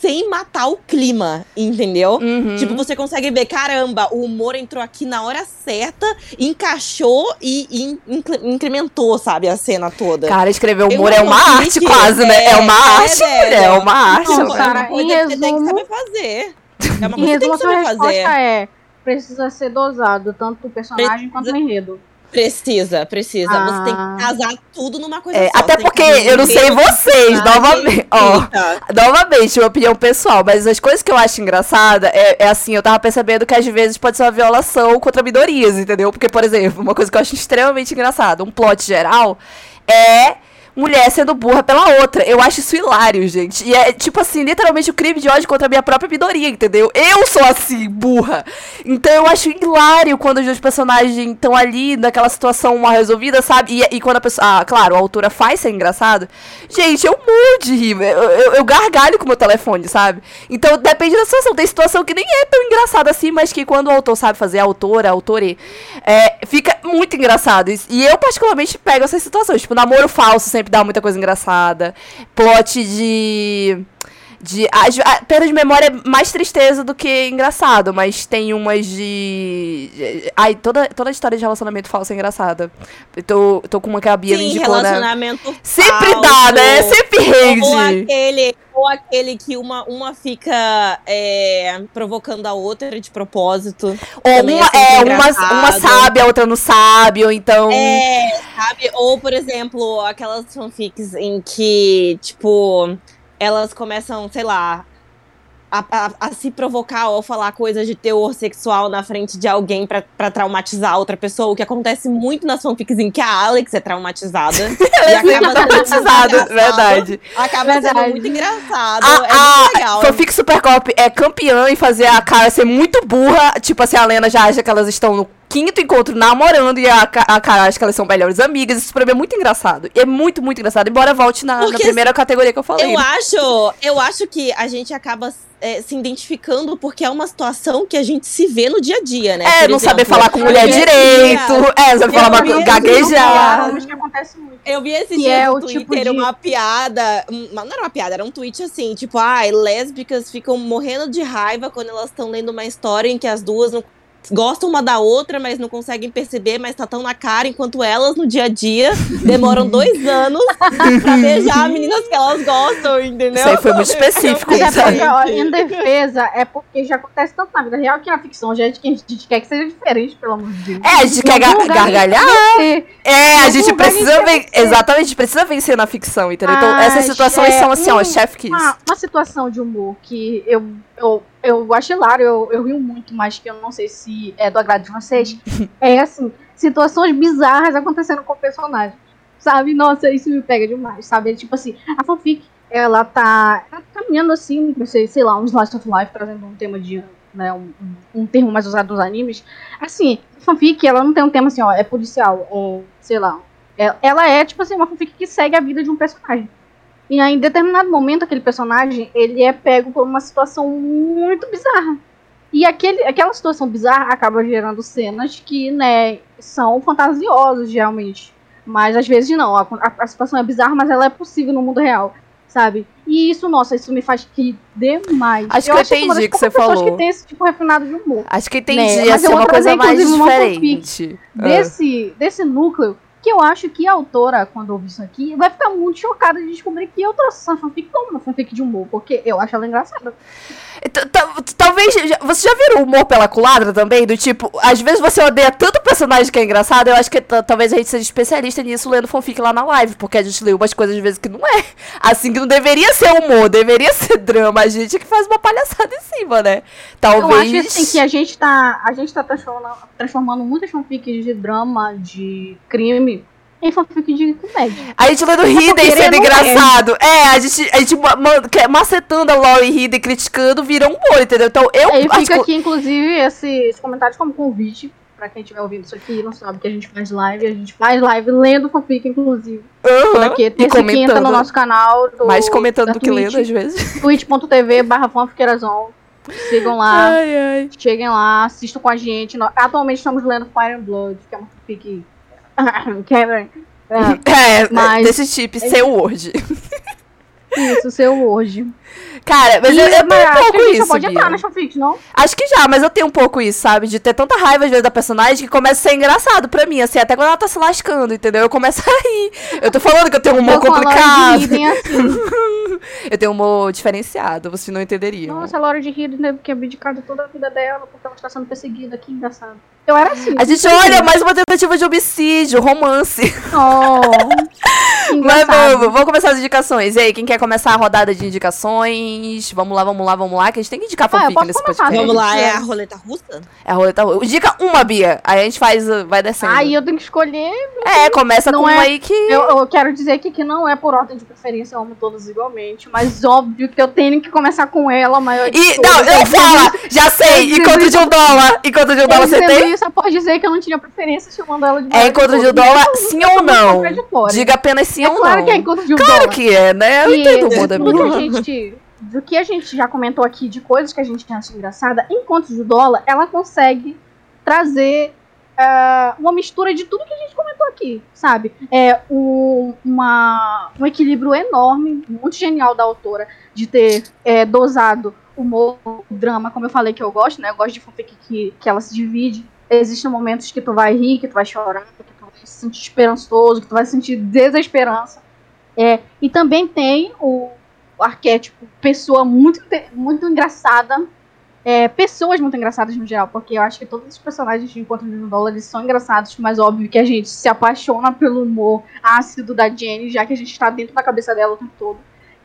sem matar o clima, entendeu? Uhum. Tipo, você consegue ver, caramba, o humor entrou aqui na hora certa, encaixou e, e in- incre- incrementou, sabe, a cena toda. Cara, escrever humor é uma arte que- quase, né? É uma é, arte, velho. mulher. É uma arte. Não, cara, é uma coisa que você tem que saber fazer. É uma coisa que você tem que saber resposta fazer. é precisa ser dosado, tanto o personagem quanto o enredo. Precisa, precisa. Você tem Ah. que casar tudo numa coisa É, só. até porque eu não sei vocês, novamente. Ó. Novamente, uma opinião pessoal, mas as coisas que eu acho engraçada é, é assim, eu tava percebendo que às vezes pode ser uma violação contra minorias, entendeu? Porque, por exemplo, uma coisa que eu acho extremamente engraçada, um plot geral, é mulher sendo burra pela outra. Eu acho isso hilário, gente. E é, tipo assim, literalmente o crime de ódio contra a minha própria minoria, entendeu? Eu sou assim, burra. Então eu acho hilário quando os dois personagens estão ali naquela situação mal resolvida, sabe? E, e quando a pessoa. Ah, claro, a autora faz ser engraçado. Gente, eu morro de rir. Eu, eu, eu gargalho com o meu telefone, sabe? Então depende da situação. Tem situação que nem é tão engraçada assim, mas que quando o autor sabe fazer, a autora, a autore, é, fica muito engraçado. E eu, particularmente, pego essas situações. Tipo, namoro falso sempre dá muita coisa engraçada. Plot de. De, a, a perda de memória é mais tristeza do que engraçado, mas tem umas de. de- Ai, toda, toda história de relacionamento falso é engraçada. Eu tô, tô com uma que a Bia me Sim, indicou, né? relacionamento Sempre falso. dá, né? Sempre Ou rende. aquele, ou aquele que uma, uma fica é, provocando a outra de propósito. Ou uma, é é, sempre uma, uma sabe, a outra não sabe, ou então. É, sabe? Ou, por exemplo, aquelas fanfics em que, tipo, elas começam, sei lá, a, a- a se provocar ou falar coisas de teor sexual na frente de alguém pra, pra traumatizar a outra pessoa, o que acontece muito nas fanfics em que a Alex é traumatizada. [LAUGHS] e é acaba sendo traumatizada, verdade. Acaba sendo Verdade. muito engraçado. A, é muito a legal. Fanfic Supercop é campeã em fazer a cara ser muito burra. Tipo assim, a Lena já acha que elas estão no quinto encontro namorando e a, a cara acha que elas são melhores amigas. Isso pra mim é muito engraçado. E é muito, muito engraçado. Embora volte na, na primeira categoria que eu falei. Eu acho, eu acho que a gente acaba é, se identificando porque é uma situação que a gente se vê no dia a dia, né? É, Por não saber exemplo, falar com mulher direito. dia- É, não saber falar uma esse gaguejar. Realmente que acontece muito. Eu vi esse Que dia é no tipo Twitter de- uma piada, um- não era uma piada, era um tweet assim, tipo, ai, lésbicas ficam morrendo de raiva quando elas estão lendo uma história em que as duas não gostam uma da outra, mas não conseguem perceber, mas tá tão na cara, enquanto elas no dia a dia demoram [LAUGHS] dois anos pra beijar meninas que elas gostam, entendeu? Isso aí foi muito específico, é porque, ó, em defesa, é porque já acontece tanto na vida real que na ficção, gente, que a gente quer que seja diferente, pelo amor de Deus. É, a gente quer Em ga- algum lugar a gente gargalhar. É, a gente precisa vencer. Exatamente, a gente precisa vencer na ficção, entendeu? Então, Mas essas situações é são assim, ó, um- chef kiss. Uma, uma situação de humor que eu, eu, eu acho hilário, eu, eu rio muito, mas que eu não sei se é do agrado de vocês. [LAUGHS] é assim, situações bizarras acontecendo com o personagem. Sabe? Nossa, isso me pega demais, sabe? Tipo assim, a fanfic, ela tá, tá caminhando assim, não sei, sei lá, um slice of life, trazendo um tema de, né, um, um termo mais usado nos animes. Assim, fanfic, ela não tem um tema assim, ó, é policial, ou sei lá. É- Ela é, tipo assim, uma fanfic que segue a vida de um personagem. E aí, em determinado momento, aquele personagem, ele é pego por uma situação muito bizarra. E aquele, aquela situação bizarra acaba gerando cenas que, né, são fantasiosas, geralmente. Mas às vezes não. A, a- situação é bizarra, mas ela é possível no mundo real, sabe? E isso, nossa, isso me faz rir demais. Acho que eu entendi o que você falou. que tem esse tipo refinado de humor. Acho que entendi, Né, ser eu vou uma coisa mais uma diferente. Ah. Desse, desse núcleo, que eu acho que a autora, quando ouvir isso aqui, vai ficar muito chocada de descobrir que eu trouxe essa fanfic como uma fanfic de humor, porque eu acho ela engraçada. T- Talvez. Você já viu o humor pela culatra também? Do tipo, às vezes você odeia tanto personagem que é engraçado. Eu acho que talvez a gente seja especialista nisso lendo fanfic lá na live. Porque a gente lê umas coisas às vezes que não é. Assim, que não deveria ser humor, deveria ser drama. A gente é que faz uma palhaçada em cima, né? Talvez. Eu acho assim, que a gente tá, a gente tá transformando, transformando muitas fanfics de drama, de crime, em fanfic de comédia. A gente lendo Hidden sendo é. engraçado. É, a gente, a gente macetando a Laurie Hidden, criticando, vira um humor, entendeu? Então eu. Aí acho fica que- aqui, inclusive, esse, esse comentário como convite, pra quem estiver ouvindo isso aqui e não sabe que a gente faz live, a gente faz live lendo fanfic, inclusive. Aham, Daqui, e terça e quinta no nosso canal. Do, Mais comentando do que Twitch, lendo, às vezes. [LAUGHS] twitch.tv barra fanfiqueirazon. Sigam lá. Ai, ai. Cheguem lá, assistam com a gente. Nós- atualmente estamos lendo Fire and Blood, que é uma fanfic. [LAUGHS] que é, [LAUGHS] é, É, Mas- desse tipo, seu Word. isso, seu hoje. Cara, mas E, eu, eu tenho um pouco isso, pode Bia. entrar fanfics, não? Acho que já, mas eu tenho um pouco isso, sabe? De ter tanta raiva às vezes da personagem que começa a ser engraçado pra mim, assim, até quando ela tá se lascando, entendeu? Eu começo a rir. Eu tô falando que eu tenho um humor Eu com a Laura de complicado. Hidden, assim. [LAUGHS] Eu tenho um humor diferenciado, vocês não entenderiam. Nossa, a Laura de Hidden teve que abdicar de toda a vida dela porque ela está sendo perseguida. Que engraçado. Eu era assim. A gente olha mais uma tentativa de homicídio, romance. Oh, [LAUGHS] Mas vamos, vamos começar as indicações. E aí, quem quer começar a rodada de indicações? Vamos lá, vamos lá, vamos lá, que a gente tem que indicar Ah, eu fanfic posso nesse começar, podcast. Vamos lá, é a roleta russa? É a roleta russa. Indica uma, Bia. Aí a gente faz, vai descendo. Aí eu tenho que escolher. É, começa Não com é- uma aí que... Eu, eu quero dizer aqui que não é por ordem de preferência, eu amo todas igualmente. Mas óbvio que eu tenho que começar com ela, a maior de E, não, não fala! Já sei! Eu Encontro de um dólar! Encontro de um dólar você tem? Eu posso dizer que eu não tinha preferência chamando ela de É encontro de um dólar, sim ou não? Diga apenas sim É ou claro não. que é encontro de um Claro dólar. que é, né? Eu E entendo o que gente, do que a gente já comentou aqui, de coisas que a gente acha engraçada, Encontros de Dólar, ela consegue trazer ah, uma mistura de tudo que a gente comentou aqui, sabe? É um, uma, um equilíbrio enorme, muito genial da autora, de ter é, dosado humor, drama, como eu falei que eu gosto, né? Eu gosto de fanfic que, que ela se divide. Existem momentos que tu vai rir, que tu vai chorar, que tu vai se sentir esperançoso, que tu vai sentir desesperança. É, e também tem o, o arquétipo pessoa muito, muito engraçada. É, pessoas muito engraçadas no geral, porque eu acho que todos os personagens de Encontro de Dólar são engraçados, mas óbvio que a gente se apaixona pelo humor ácido da Jenny, já que a gente está dentro da cabeça dela o tempo todo.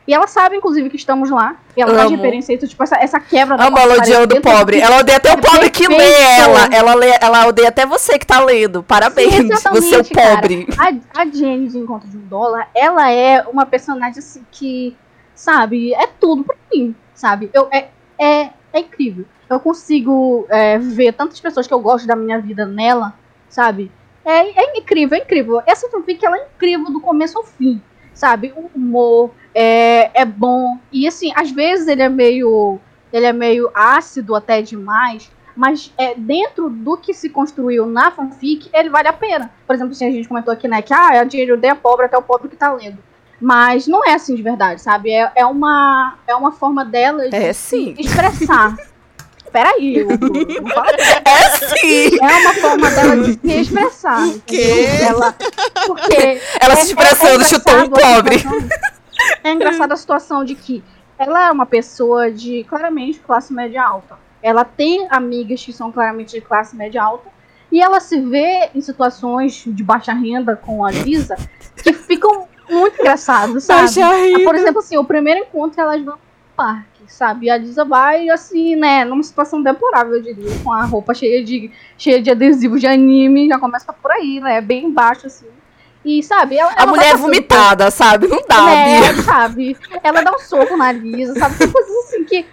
E ela sabe, inclusive, que estamos lá. E ela faz Amo. referência a isso, tipo, essa, essa quebra Amo ela odiando o pobre. Ela odeia até o pobre que lê ela. Ela, lê, ela odeia até você que tá lendo. Parabéns, Sim, [LAUGHS] você é o cara. pobre. A, a Jenny de Encontro de um Dólar, ela é uma personagem assim que, sabe, é tudo pra mim, sabe? Eu, é, é, é incrível. Eu consigo é, ver tantas pessoas que eu gosto da minha vida nela, sabe? É, é incrível, é incrível. Essa fanfic, ela é incrível do começo ao fim, sabe? O humor é, é bom. E assim, às vezes ele é meio. Ele é meio ácido até demais. Mas é, dentro do que se construiu na fanfic, ele vale a pena. Por exemplo, assim, a gente comentou aqui, né, que ah, a Jane odeia pobre até o pobre que tá lendo. Mas não é assim de verdade, sabe? É, é, uma, é uma forma dela de É sim. expressar. [LAUGHS] Peraí, eu, eu falo [LAUGHS] É sim. é uma forma dela de se expressar. quê? entendeu? Ela, porque Ela se expressando, chutou um a pobre. É engraçada a situação de que ela é uma pessoa de claramente classe média alta. Ela tem amigas que são claramente de classe média alta. E ela se vê em situações de baixa renda com a Lisa que ficam muito engraçadas, sabe? Por exemplo, assim, o primeiro encontro elas vão no parque, sabe? E a Lisa vai, assim, né, numa situação deplorável, eu diria, com a roupa cheia de, cheia de adesivos de anime, já começa por aí, né? Bem embaixo, assim. E, sabe, ela, A ela mulher vai é vomitada, sabe? Não dá, Bia. sabe? Ela dá um soco na Lisa, sabe? Tem coisas assim que.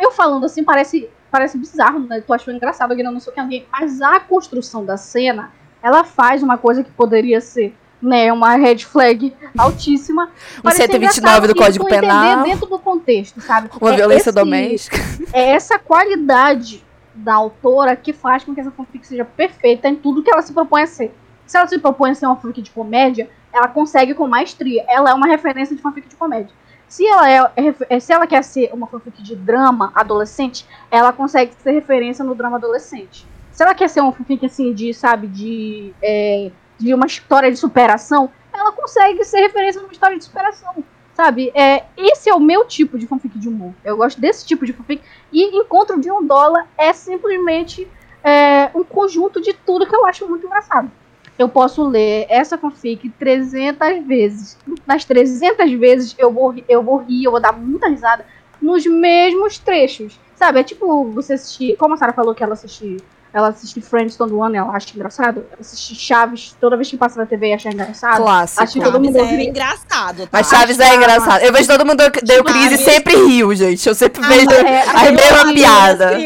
Eu falando assim, parece, parece bizarro, né? Tu achou engraçado alguém não o que alguém. Mas a construção da cena, ela faz uma coisa que poderia ser. Né, uma red flag altíssima. Um Parecer 129 do Código Penal. dentro do contexto, sabe? Uma É violência esse- doméstica. É essa qualidade da autora que faz com que essa fanfic seja perfeita em tudo que ela se propõe a ser. Se ela se propõe a ser uma fanfic de comédia, ela consegue com maestria. Ela é uma referência de fanfic de comédia. Se ela, é, é é- se ela quer ser uma fanfic de drama adolescente, ela consegue ser referência no drama adolescente. Se ela quer ser uma fanfic assim de, sabe, de, é, de uma história de superação, ela consegue ser referência numa história de superação. Sabe? É, esse é o meu tipo de fanfic de humor. Eu gosto desse tipo de fanfic. E Encontro de um Dólar é simplesmente é, um conjunto de tudo que eu acho muito engraçado. Eu posso ler essa fanfic 300 vezes. Nas 300 vezes eu vou, eu vou rir, eu vou dar muita risada nos mesmos trechos. Sabe? É tipo você assistir. Como a Sarah falou que ela assiste. Ela assiste Friends todo ano, ela acha engraçado. Ela assiste Chaves toda vez que passa na TV e acha engraçado. Clássico. Acho que todo mundo é engraçado, tá? Mas Chaves é Chaves. engraçado. Eu vejo todo mundo deu crise e sempre rio, gente. Eu sempre Ah, vejo é, a mesma piada.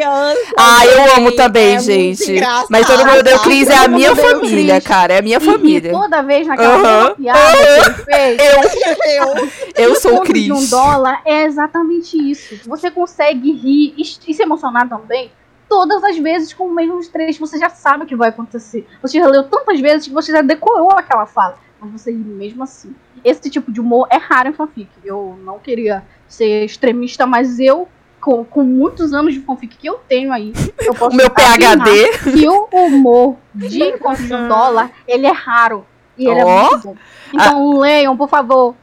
Ah, eu amo também, é gente. Mas todo mundo deu crise é a minha família, cara. É a minha E família. toda vez naquela mesma piada que ele [LAUGHS] fez. Eu, Eu, eu sou o de um Cris. dólar é exatamente isso. Você consegue rir e se emocionar também todas as vezes com o mesmo trecho. Você já sabe o que vai acontecer. Você já leu tantas vezes que você já decorou aquela fala. Mas você mesmo assim. Esse tipo de humor é raro em fanfic. Eu não queria ser extremista, mas eu, com, com muitos anos de fanfic que eu tenho aí, eu [LAUGHS] posso O meu PHD. que o humor de Encontro de um Dólar, ele é raro. E ele Ó. é muito bom. Então leiam, por favor.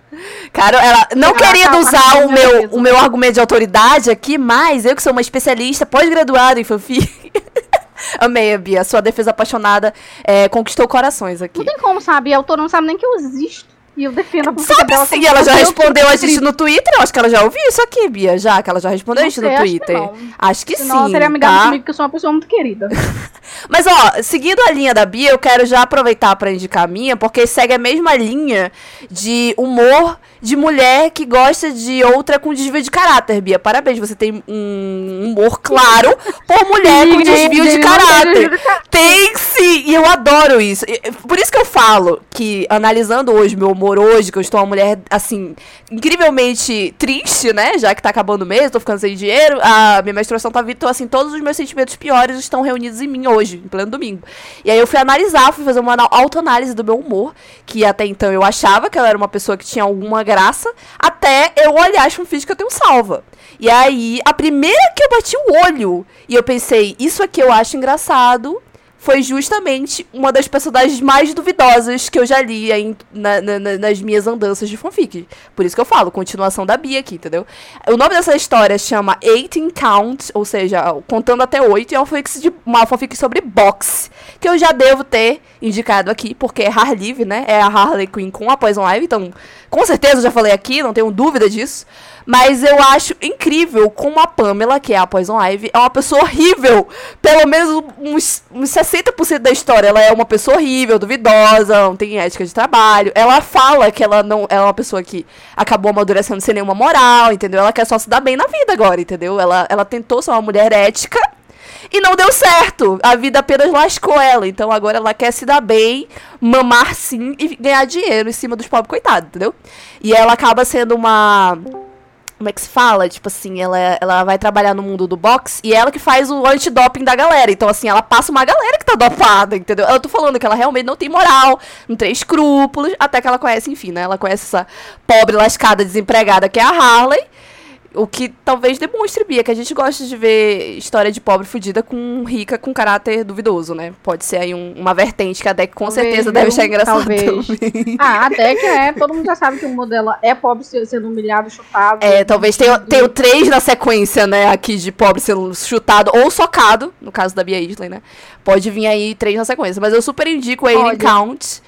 Cara, ela não Ela querendo tá usar passando o meu, mesmo. o meu argumento de autoridade aqui, mas eu que sou uma especialista pós-graduada em fanfic. [LAUGHS] Amei, a Bia. Sua defesa apaixonada é, conquistou corações aqui. Não tem como, sabe? A autora não sabe nem que eu existo. E eu defendo a Sabe dela. sim, como ela já eu respondeu a gente no Twitter. Eu acho que ela já ouviu isso aqui, Bia. Já, que ela já respondeu a Não gente sei, no acho que Twitter. não. Acho que Senão ela sim. teria amigado tá? comigo, que eu sou uma pessoa muito querida. [LAUGHS] Mas ó, seguindo a linha da Bia, eu quero já aproveitar pra indicar a minha, porque segue a mesma linha de humor de mulher que gosta de outra com desvio de caráter, Bia. Parabéns, você tem um humor claro por mulher com desvio de caráter. Tem sim! E eu adoro isso. Por isso que eu falo que, analisando hoje, meu humor hoje, que eu estou uma mulher, assim, incrivelmente triste, né? Já que tá acabando o mês, tô ficando sem dinheiro, a minha menstruação tá vindo, então, assim, todos os meus sentimentos piores estão reunidos em mim hoje, em pleno domingo. E aí eu fui analisar, fui fazer uma autoanálise do meu humor, que até então eu achava que ela era uma pessoa que tinha alguma graça, até eu olhar as fanfics que eu tenho salva. E aí, a primeira que eu bati o olho, e eu pensei, isso aqui eu acho engraçado, foi justamente uma das personagens mais duvidosas que eu já li na- na- na- nas minhas andanças de fanfic. Por isso que eu falo, continuação da Bia aqui, entendeu? O nome dessa história chama 18 Count, ou seja, contando até 8, e é uma fanfic, de, uma fanfic sobre boxe, que eu já devo ter indicado aqui, porque é Harlive, né? É a Harley Quinn com a Poison Ivy, então com certeza eu já falei aqui, não tenho dúvida disso. Mas eu acho incrível como a Pamela, que é a Poison Ivy, é uma pessoa horrível. Pelo menos uns, uns 60% da história. Ela é uma pessoa horrível, duvidosa, não tem ética de trabalho. Ela fala que ela não ela é uma pessoa que acabou amadurecendo sem nenhuma moral, entendeu? Ela quer só se dar bem na vida agora, entendeu? Ela, ela tentou ser uma mulher ética e não deu certo. A vida apenas lascou ela. Então agora ela quer se dar bem, mamar sim e ganhar dinheiro em cima dos pobres coitados, entendeu? E ela acaba sendo uma. Como é que se fala? Tipo assim, ela, ela vai trabalhar no mundo do boxe e ela que faz o antidoping da galera. Então, assim, ela passa uma galera que tá dopada, entendeu? Eu tô falando que ela realmente não tem moral, não tem escrúpulos, até que ela conhece, enfim, né? Ela conhece essa pobre lascada desempregada que é a Harley. O que talvez demonstre, Bia, que a gente gosta de ver história de pobre fudida com rica com caráter duvidoso, né? Pode ser aí um- uma vertente que a Deck com Talvez, certeza deve Talvez. também. Ah, até que é. Todo mundo já sabe que o modelo é pobre se- sendo humilhado, chutado. É, talvez tenha, tenha três na sequência, né, aqui de pobre sendo chutado ou socado, no caso da Bia Isley, né? Pode vir aí três na sequência. Mas eu super indico o Alien. Count.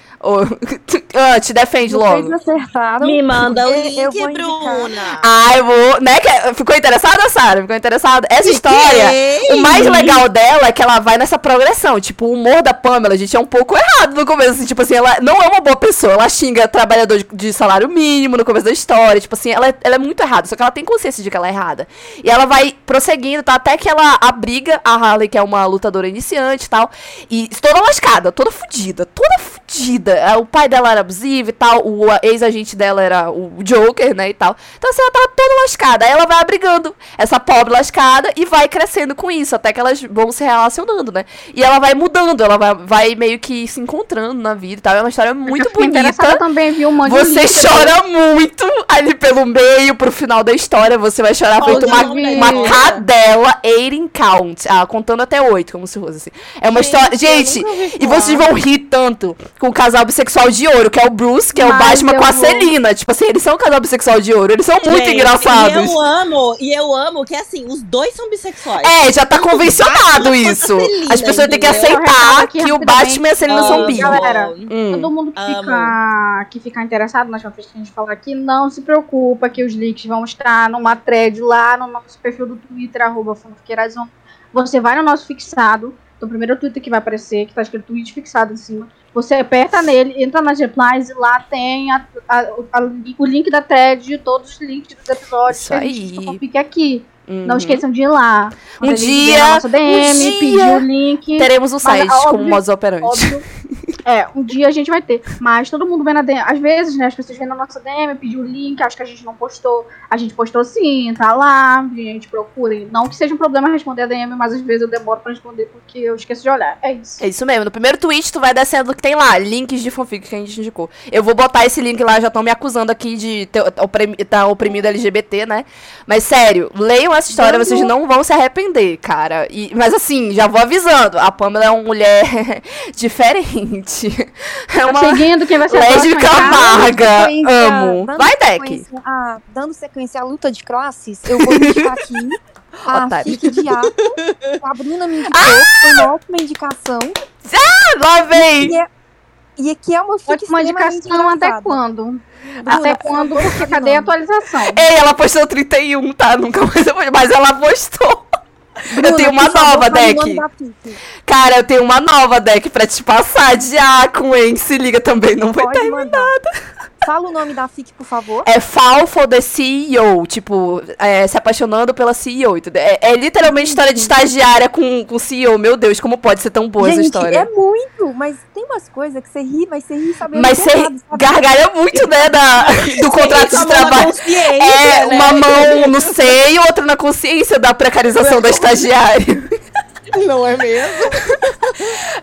Ah, [LAUGHS] te defende Vocês logo. acertaram. Me manda o link, eu vou. Bruna. Ah, eu vou. Né? que- Ficou interessada, Sara? Ficou interessada? Essa história. O mais legal dela é que ela vai nessa progressão. Tipo, o humor da Pamela, gente, é um pouco errado no começo. Assim, tipo assim, ela não é uma boa pessoa. Ela xinga trabalhador de, de salário mínimo no começo da história. Tipo assim, ela é, ela é muito errada. Só que ela tem consciência de que ela é errada. E ela vai prosseguindo, tá? Até que ela abriga a Harley, que é uma lutadora iniciante e tal. E toda lascada, toda fudida, toda fudida. Ah, O pai dela era abusivo e tal. O ex-agente dela era o Joker, né? E tal. Então, assim, ela tava toda lascada. Aí ela vai abrigando essa pobre lascada e vai crescendo com isso, até que elas vão se relacionando, né? E ela vai mudando, ela vai, vai meio que se encontrando na vida e tal. É uma história muito bonita. também, viu? Um Você link chora muito ali pelo meio, pro final da história. Você vai chorar Qual feito uma, uma dela? cadela, 18 count. Ah, contando até oito, como se fosse assim. É uma Gente, história. Gente, e vocês vão rir tanto com o casal bissexual de ouro, que é o Bruce, que é o Mas Batman eu com a vou- Celina. Tipo assim, eles são um casal bissexual de ouro. Eles são muito Gente, engraçados. E eu amo, e eu amo que assim, os dois são bissexuais. É, já tá Tanto o convencionado Batman isso. a Celina, As pessoas têm que aceitar aqui que o. Batman e a Celina são Amo. bi. Galera, Hum. Todo mundo que Amo. fica, que fica interessado nas fanfics que a gente falar aqui, não se preocupa que os links vão estar numa thread lá no nosso perfil do Twitter, arroba fanfiqueirazão. Você vai no nosso fixado, no primeiro Twitter que vai aparecer, que tá escrito tweet fixado em cima. Você aperta nele, entra nas replies e lá tem a- a- a- o link da thread todos os links dos episódios Isso que a gente aí. aqui. Não Uhum. esqueçam de ir lá. Um dia, DM, um dia, pedir o link. Teremos um site óbvio- como modus operandi. Óbvio. É, um dia a gente vai ter. Mas todo mundo vem na DM. Às vezes, né, as pessoas vêm na nossa DM, pediu o link, acho que a gente não postou. A gente postou sim, tá lá. Gente, procurem. Não que seja um problema responder a DM, mas às vezes eu demoro pra responder porque eu esqueço de olhar. É isso. É isso mesmo. No primeiro tweet, tu vai descendo que tem lá, links de fanfic que a gente indicou. Eu vou botar esse link lá, já estão me acusando aqui de ter, oprimi, tá oprimido LGBT, né? Mas sério, leiam essa história, Vamos. vocês não vão se arrepender, cara. E, mas assim, já vou avisando, a Pamela é uma mulher [LAUGHS] diferente. [LAUGHS] É Tá uma seguindo quem vai ser lésbica próxima, tá? amarga. sequência- Amo. Vai, Deck. à- dando sequência à luta de classes, eu vou indicar aqui a [LAUGHS] Otário. FIC de Ato. A Bruna me indicou, Ah! foi uma ótima indicação. Lá vem! E é, E que é uma Ótima extremamente indicação até quando? Bruna, Até quando? Porque cadê a atualização? Ei, ela postou 31, tá? Nunca mais eu Mas ela postou. Bruna, eu tenho uma nova deck. Cara, eu tenho uma nova deck pra te passar de Aqua, hein? Se liga também, não vai Pode ter. mandar. Fala o nome da fic, por favor. É Fall for the CEO, tipo, é, se apaixonando pela CEO. entendeu? É, é literalmente história de estagiária com, com CEO. Meu Deus, como pode ser tão boa essa Gente, história? é muito, mas tem umas coisas que você ri, mas você ri sabendo Mas você sabe? gargalha muito, né, da, [LAUGHS] do contrato de trabalho. É, né? uma mão no seio, outra na consciência da precarização da estagiária. [LAUGHS] [LAUGHS] Não é mesmo?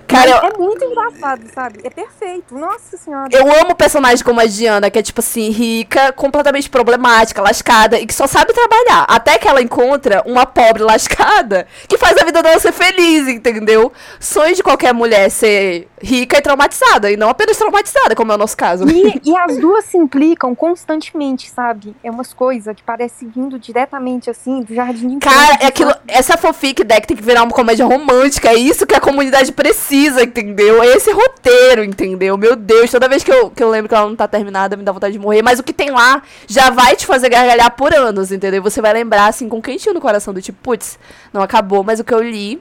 Cara, eu, É muito engraçado, sabe? É perfeito. Nossa senhora. eu amo personagem como a Diana, que é, tipo assim, rica, completamente problemática, lascada, e que só sabe trabalhar. Até que ela encontra uma pobre lascada que faz a vida dela ser feliz, entendeu? Sonho de qualquer mulher ser rica e traumatizada, e não apenas traumatizada, como é o nosso caso. E, e as duas se implicam constantemente, sabe? É umas coisas que parece vindo diretamente assim do jardim Cara, é aquilo, essa fanfic deck tem que virar uma comédia romântica. É isso que a comunidade precisa, entendeu? É esse roteiro, entendeu? Meu Deus, toda vez que eu, que eu lembro que ela não tá terminada, me dá vontade de morrer. Mas o que tem lá já vai te fazer gargalhar por anos, entendeu? Você vai lembrar, assim, com quentinho no coração, do tipo, putz, não acabou, mas o que eu li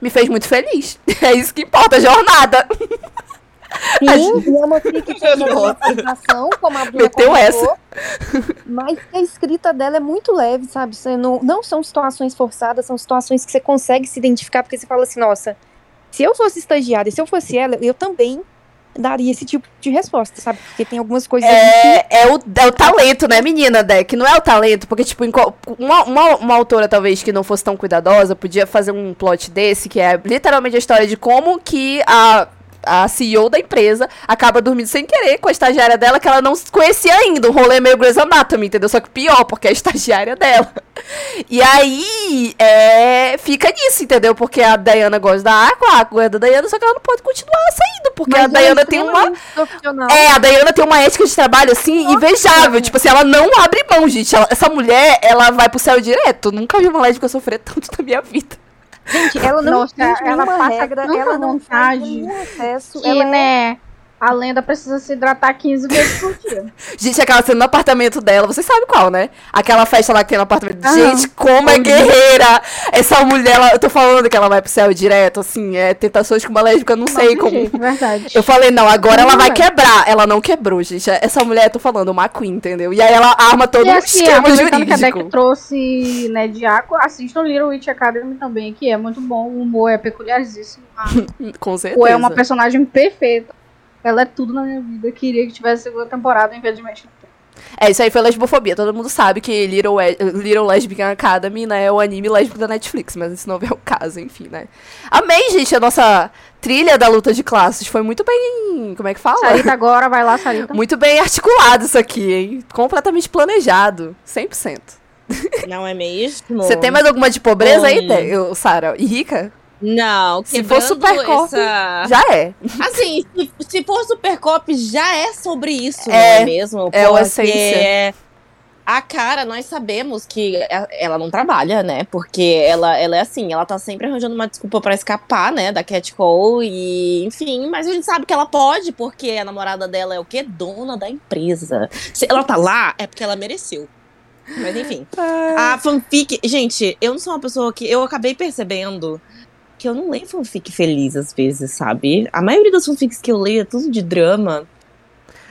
me fez muito feliz. [LAUGHS] É isso que importa, jornada. [LAUGHS] Sim, e é uma fic que tem uma como a Bruna Meteu comentou, Mas a escrita dela é muito leve, sabe? Você não, não são situações forçadas, são situações que você consegue se identificar, porque você fala assim, nossa, se eu fosse estagiária, se eu fosse ela, eu também daria esse tipo de resposta, sabe? Porque tem algumas coisas ali que É, é, o, é o talento, né, menina, Deck? Não é o talento, porque, tipo, uma, uma, uma autora, talvez, que não fosse tão cuidadosa, podia fazer um plot desse, que é literalmente a história de como que a, a CEO da empresa acaba dormindo sem querer com a estagiária dela, que ela não conhecia ainda. Um rolê meio Grey's Anatomy, entendeu? Só que pior, porque é a estagiária dela. E aí, é, fica nisso, entendeu? Porque a Diana gosta da Aqua, a Aqua gosta da Diana, só que ela não pode continuar saindo, porque Mas a ela é Diana tem uma... É, a Dayana tem uma ética de trabalho, assim, invejável. Tipo assim, ela não abre mão, gente. Ela- essa mulher, ela vai pro céu direto. Nunca vi uma lésbica sofrer tanto na minha vida. Gente, ela não Nossa, ela nenhuma passa regra, ela não faz vontade nenhum acesso. Que, ela é- né, a lenda precisa se hidratar 15 vezes por dia. [LAUGHS] Gente, aquela cena no apartamento dela, vocês sabem qual, né? Aquela festa lá que tem no apartamento. Aham. Gente, como é guerreira! Essa mulher, ela, eu tô falando que ela vai pro céu direto, assim, é tentações com uma lésbica, eu não sei Não tem como. jeito, verdade. Eu falei, não, agora ela Não vai vai. quebrar. Ela não quebrou, gente. Essa mulher, eu tô falando, uma queen, entendeu? E aí ela arma todo E um assim, esquema aproveitando que a jurídico. Deck trouxe, né, de Aqua, assistam Little Witch Academy também, que é muito bom, o humor é peculiaríssimo. A [LAUGHS] Com certeza. é uma personagem perfeita. Ela é tudo na minha vida. Queria que tivesse segunda temporada, infelizmente não tem. É, isso aí foi lesbofobia. Todo mundo sabe que Little, We- Little Lesbian Academy, né, é o anime lésbico da Netflix, mas isso não é o caso, enfim, né. Amei, gente, a nossa trilha da luta de classes. Foi muito bem. Como é que fala? Sarita agora, vai lá, Sarita. [LAUGHS] Muito bem articulado isso aqui, hein? Completamente planejado. 100%. Não é mesmo? Você tem mais alguma de pobreza aí, Hum. Eu, Sara? E rica? Não, Se for Supercop, essa... Já é. Assim, se, se for Supercop, já é sobre isso, É, não é mesmo? é o Porque essência. A cara, nós sabemos que a- ela não trabalha, né? Porque ela, ela é assim, ela tá sempre arranjando uma desculpa pra escapar, né, da Cat Cole e, enfim, mas a gente sabe que ela pode, porque a namorada dela é o quê? Dona da empresa. Se ela tá lá, é porque ela mereceu. Mas enfim. A fanfic, gente, eu não sou uma pessoa que eu acabei percebendo que eu não leio fanfic feliz às vezes, sabe? A maioria das fanfics que eu leio é tudo de drama.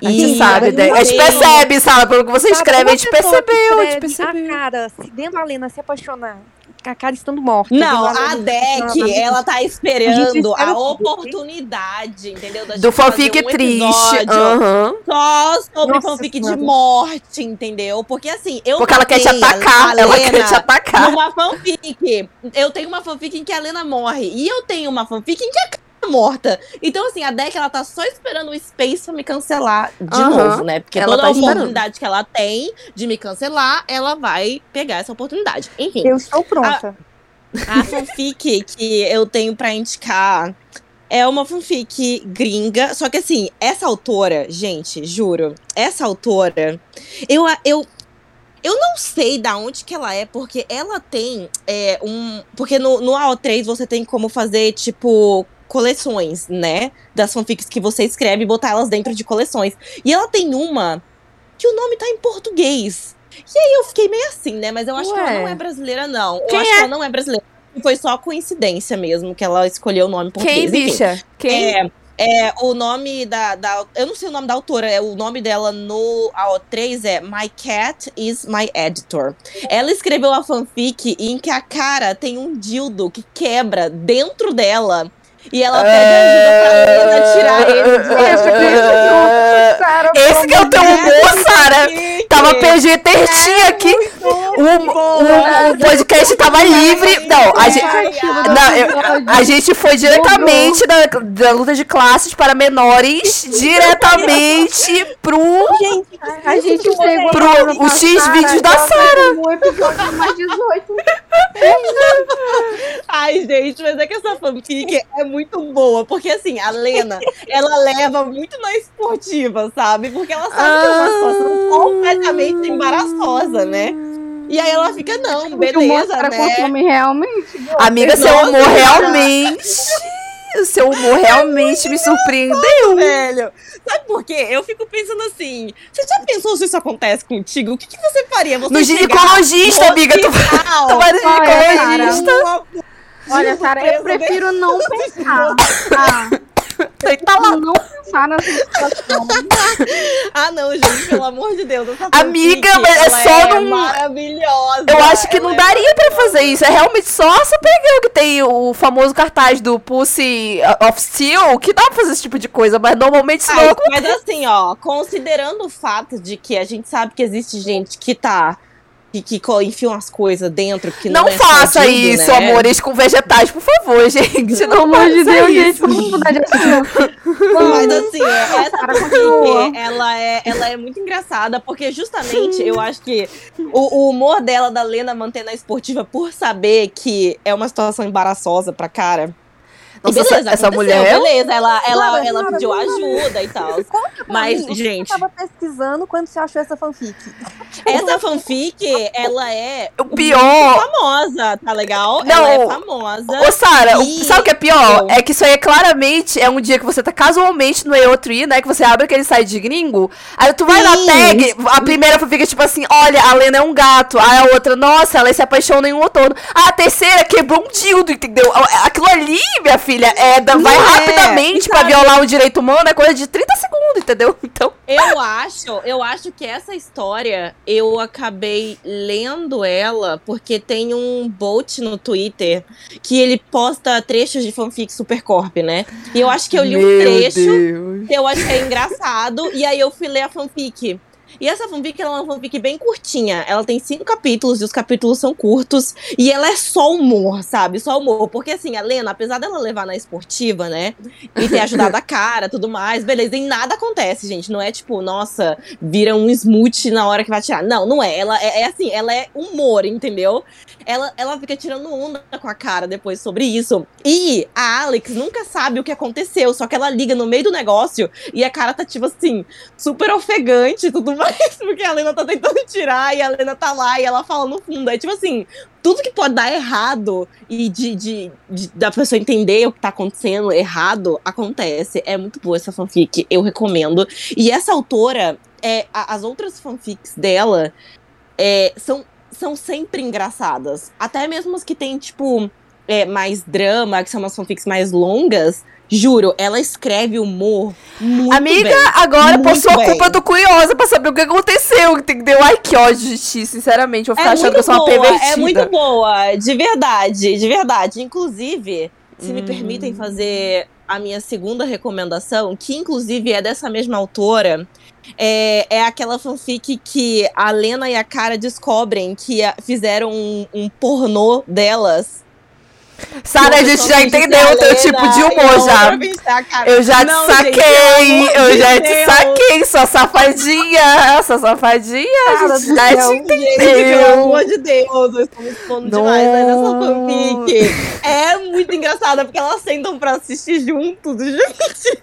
A gente E sabe, Té. A gente percebe, Sara, pelo que você Sabe, escreve, a gente que percebeu, a gente percebeu. A cara, se dentro da Lena se apaixonar, a cara estando morta. Não, a Deck, ela tá A esperando espera a tudo, oportunidade, entendeu? Da Do fanfic um triste. Aham. Só sobre Nossa fanfic de Senhora. morte, entendeu? Porque assim, eu Porque ela quer te a- atacar. a Ela quer te atacar. numa fanfic. Eu tenho uma fanfic em que a Lena morre. E eu tenho uma fanfic em que a morta. Então, assim, a Deck, ela tá só esperando o Space pra me cancelar de Aham. novo, né? Porque Ela toda tá a esperando. oportunidade que ela tem de me cancelar, ela vai pegar essa oportunidade. Enfim, Eu estou pronta. a fanfic que eu tenho pra indicar é uma fanfic gringa. Só que assim, essa autora, gente, juro, essa autora, eu, eu, eu não sei da onde que ela é, porque ela tem é, um. Porque no, no AO3 você tem como fazer, tipo, coleções, né? Das fanfics que você escreve e botar elas dentro de coleções. E ela tem uma que o nome tá em português. E aí eu fiquei meio assim, né? Mas eu acho que Ué. ela não é brasileira, não. Eu Quem acho é? que ela não é brasileira. Foi só coincidência mesmo que ela escolheu o nome português. Quem, bicha? Quem? É, é, o nome da, da. Eu não sei o nome da autora, é o nome dela no AO3 é My Cat is My Editor. Ela escreveu a fanfic em que a cara tem um dildo que quebra dentro dela. E ela pede ajuda pra Lena tirar ele. Cara, Esse que é o teu humor, Sara. Fanfic. Tava PG tertinho aqui. O, o, podcast tava livre. Não, a gente. Não, eu- a gente foi diretamente da, da luta de classes para menores diretamente pro, Gente, A gente chegou pro o X vídeos da Sara. pegou O episódio mais 18. Ai, gente, mas é que essa fanfic é muito boa. Porque, assim, a Lena, ela leva muito na esportiva, sabe? Porque ela sabe que é uma situação completamente embaraçosa, né? E aí ela fica, não, humor beleza, Sara né? consome realmente. Amiga, seu humor cara. realmente. O seu humor realmente me surpreendeu. Velho, sabe por quê? Eu fico pensando assim: você já pensou se isso acontece contigo? O que, que você faria? Você No ginecologista, no amiga. Tu, hospital, tu vai no Olha, ginecologista. Olha, Sara, eu prefiro não pensar. Ah, [LAUGHS] Tá lá. não pensar nessa situação. Ah, não, gente, pelo amor de Deus. Amiga, mas é só é num- maravilhosa. Eu acho que não é daria pra fazer isso. É realmente só essa pegão que tem o famoso cartaz do Pussy of Steel, que dá pra fazer esse tipo de coisa, mas normalmente isso não Ai, mas assim, ó, considerando o fato de que a gente sabe que existe gente que tá. Que, que co- enfia umas coisas dentro que não, Não é faça sadio, isso, né? amores, com vegetais, por favor, [LAUGHS] gente. Pelo Não amor de Deus, isso. gente, vamos mudar de assunto. Mas assim, é, essa Cara, continua. fanfic, ela é, ela é muito engraçada, porque justamente eu acho que o, o humor dela, da Lena, mantendo a esportiva por saber que é uma situação embaraçosa pra cara. Nossa, beleza, essa, essa mulher. Beleza, ela, ela, Cara, ela cara, pediu ajuda e [LAUGHS] tal. Mas, mim, gente- você tava pesquisando quando você achou essa fanfic? Essa fanfic, ela é O pior. famosa, tá legal? Não, ela é famosa. Ô, Sara, o- E- sabe o que é pior? Eu- É que isso aí é claramente é um dia que você tá casualmente no E-Outro né? Que você abre aquele site de gringo. Aí tu vai na Sim. tag, a primeira fica tipo assim: olha, a Lena é um gato. Aí a outra, nossa, ela se apaixona em um outono. A terceira quebrou um dildo, entendeu? Aquilo ali, minha filha, é da- vai é, rapidamente pra sabe? violar um direito humano, é coisa de 30 segundos, entendeu? [LAUGHS] Então. Eu acho, eu acho que essa história eu acabei lendo ela porque tem um bot no Twitter que ele posta trechos de fanfic Supercorp, né? E eu acho que eu li um Meu trecho Deus. que eu achei engraçado e aí eu fui ler a fanfic. E essa fanfic ela é uma fanfic bem curtinha. Ela tem cinco capítulos e os capítulos são curtos. E ela é só humor, sabe? Só humor. Porque assim, a Lena, apesar dela levar na esportiva, né? E ter ajudado a cara tudo mais, beleza. E nada acontece, gente. Não é tipo, nossa, vira um smooth na hora que vai tirar. Não, não é. Ela é, é assim, ela é humor, entendeu? Ela, ela fica tirando onda com a cara depois sobre isso. E a Alex nunca sabe o que aconteceu. Só que ela liga no meio do negócio e a cara tá, tipo assim, super ofegante e tudo mais, [LAUGHS] porque a Lena tá tentando tirar e a Lena tá lá e ela fala no fundo. É tipo assim, tudo que pode dar errado e de, de, de- da pessoa entender o que tá acontecendo errado, acontece. É muito boa essa fanfic, eu recomendo. E essa autora, é, a- as outras fanfics dela é, são, são sempre engraçadas. Até mesmo as que tem, tipo, é, mais drama, que são umas fanfics mais longas. Juro, ela escreve humor muito Amiga, bem. agora por Muito sua bem. culpa eu tô curiosa pra saber o que aconteceu, entendeu? Ai, que ódio de ti, sinceramente. Vou ficar É achando que eu sou uma boa, pervertida. é muito boa, de verdade, de verdade. Inclusive, se me Hum. permitem fazer a minha segunda recomendação, que inclusive é dessa mesma autora, é, é aquela fanfic que a Lena e a Cara descobrem que a- fizeram um, um pornô delas. Sara, a gente já entendeu a o teu tipo de a humor já. a. Eu já Não, te gente, saquei, amor eu já te Deus. saquei, sua safadinha, sua safadinha, a Cara gente do já céu. te Gente, entendeu. pelo amor de Deus, eu estou me expondo demais, mas essa fanfic é muito engraçada, porque elas sentam pra assistir juntos, [LAUGHS] gente.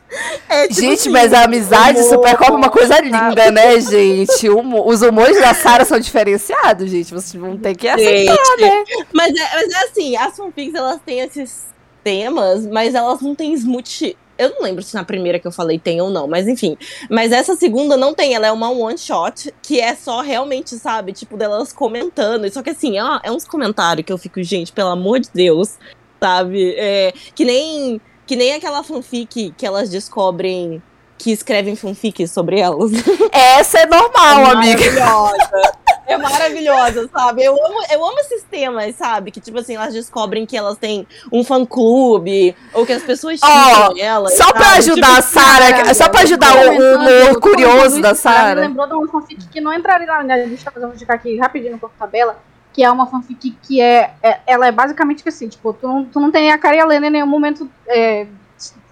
É, tipo Gente, assim, mas a amizade humor, Supercopa é uma coisa linda, né, gente? Os humores da Sara são diferenciados, gente. Vocês vão ter que aceitar, Gente, né? Mas é, mas é assim, as fanfics, elas têm esses temas, mas elas não têm smooth. Eu não lembro se na primeira que eu falei tem ou não, mas enfim. Mas essa segunda não tem, ela é uma one shot, que é só realmente, sabe, tipo, delas comentando. Só que assim, ó, é uns comentários que eu fico, gente, pelo amor de Deus, sabe? É, que nem que nem aquela fanfic que elas descobrem que escrevem fanfic sobre elas. Essa é normal, é [LAUGHS] amiga. Maravilhosa. É maravilhosa, sabe? Eu amo, eu amo esses temas, sabe? Que, tipo assim, elas descobrem que elas têm um fã-clube, ou que as pessoas xingam elas. Só pra sabe? ajudar Tipo, a Sara, cara, só pra ajudar o, humor curioso da Sara. lembrou de uma fanfic que não entraria na minha lista, mas eu vou ficar aqui rapidinho no corpo tabela. Que é uma fanfic que é, é- Ela é basicamente assim, tipo, tu não, tu não tem a Cara e a Lena em nenhum momento, é,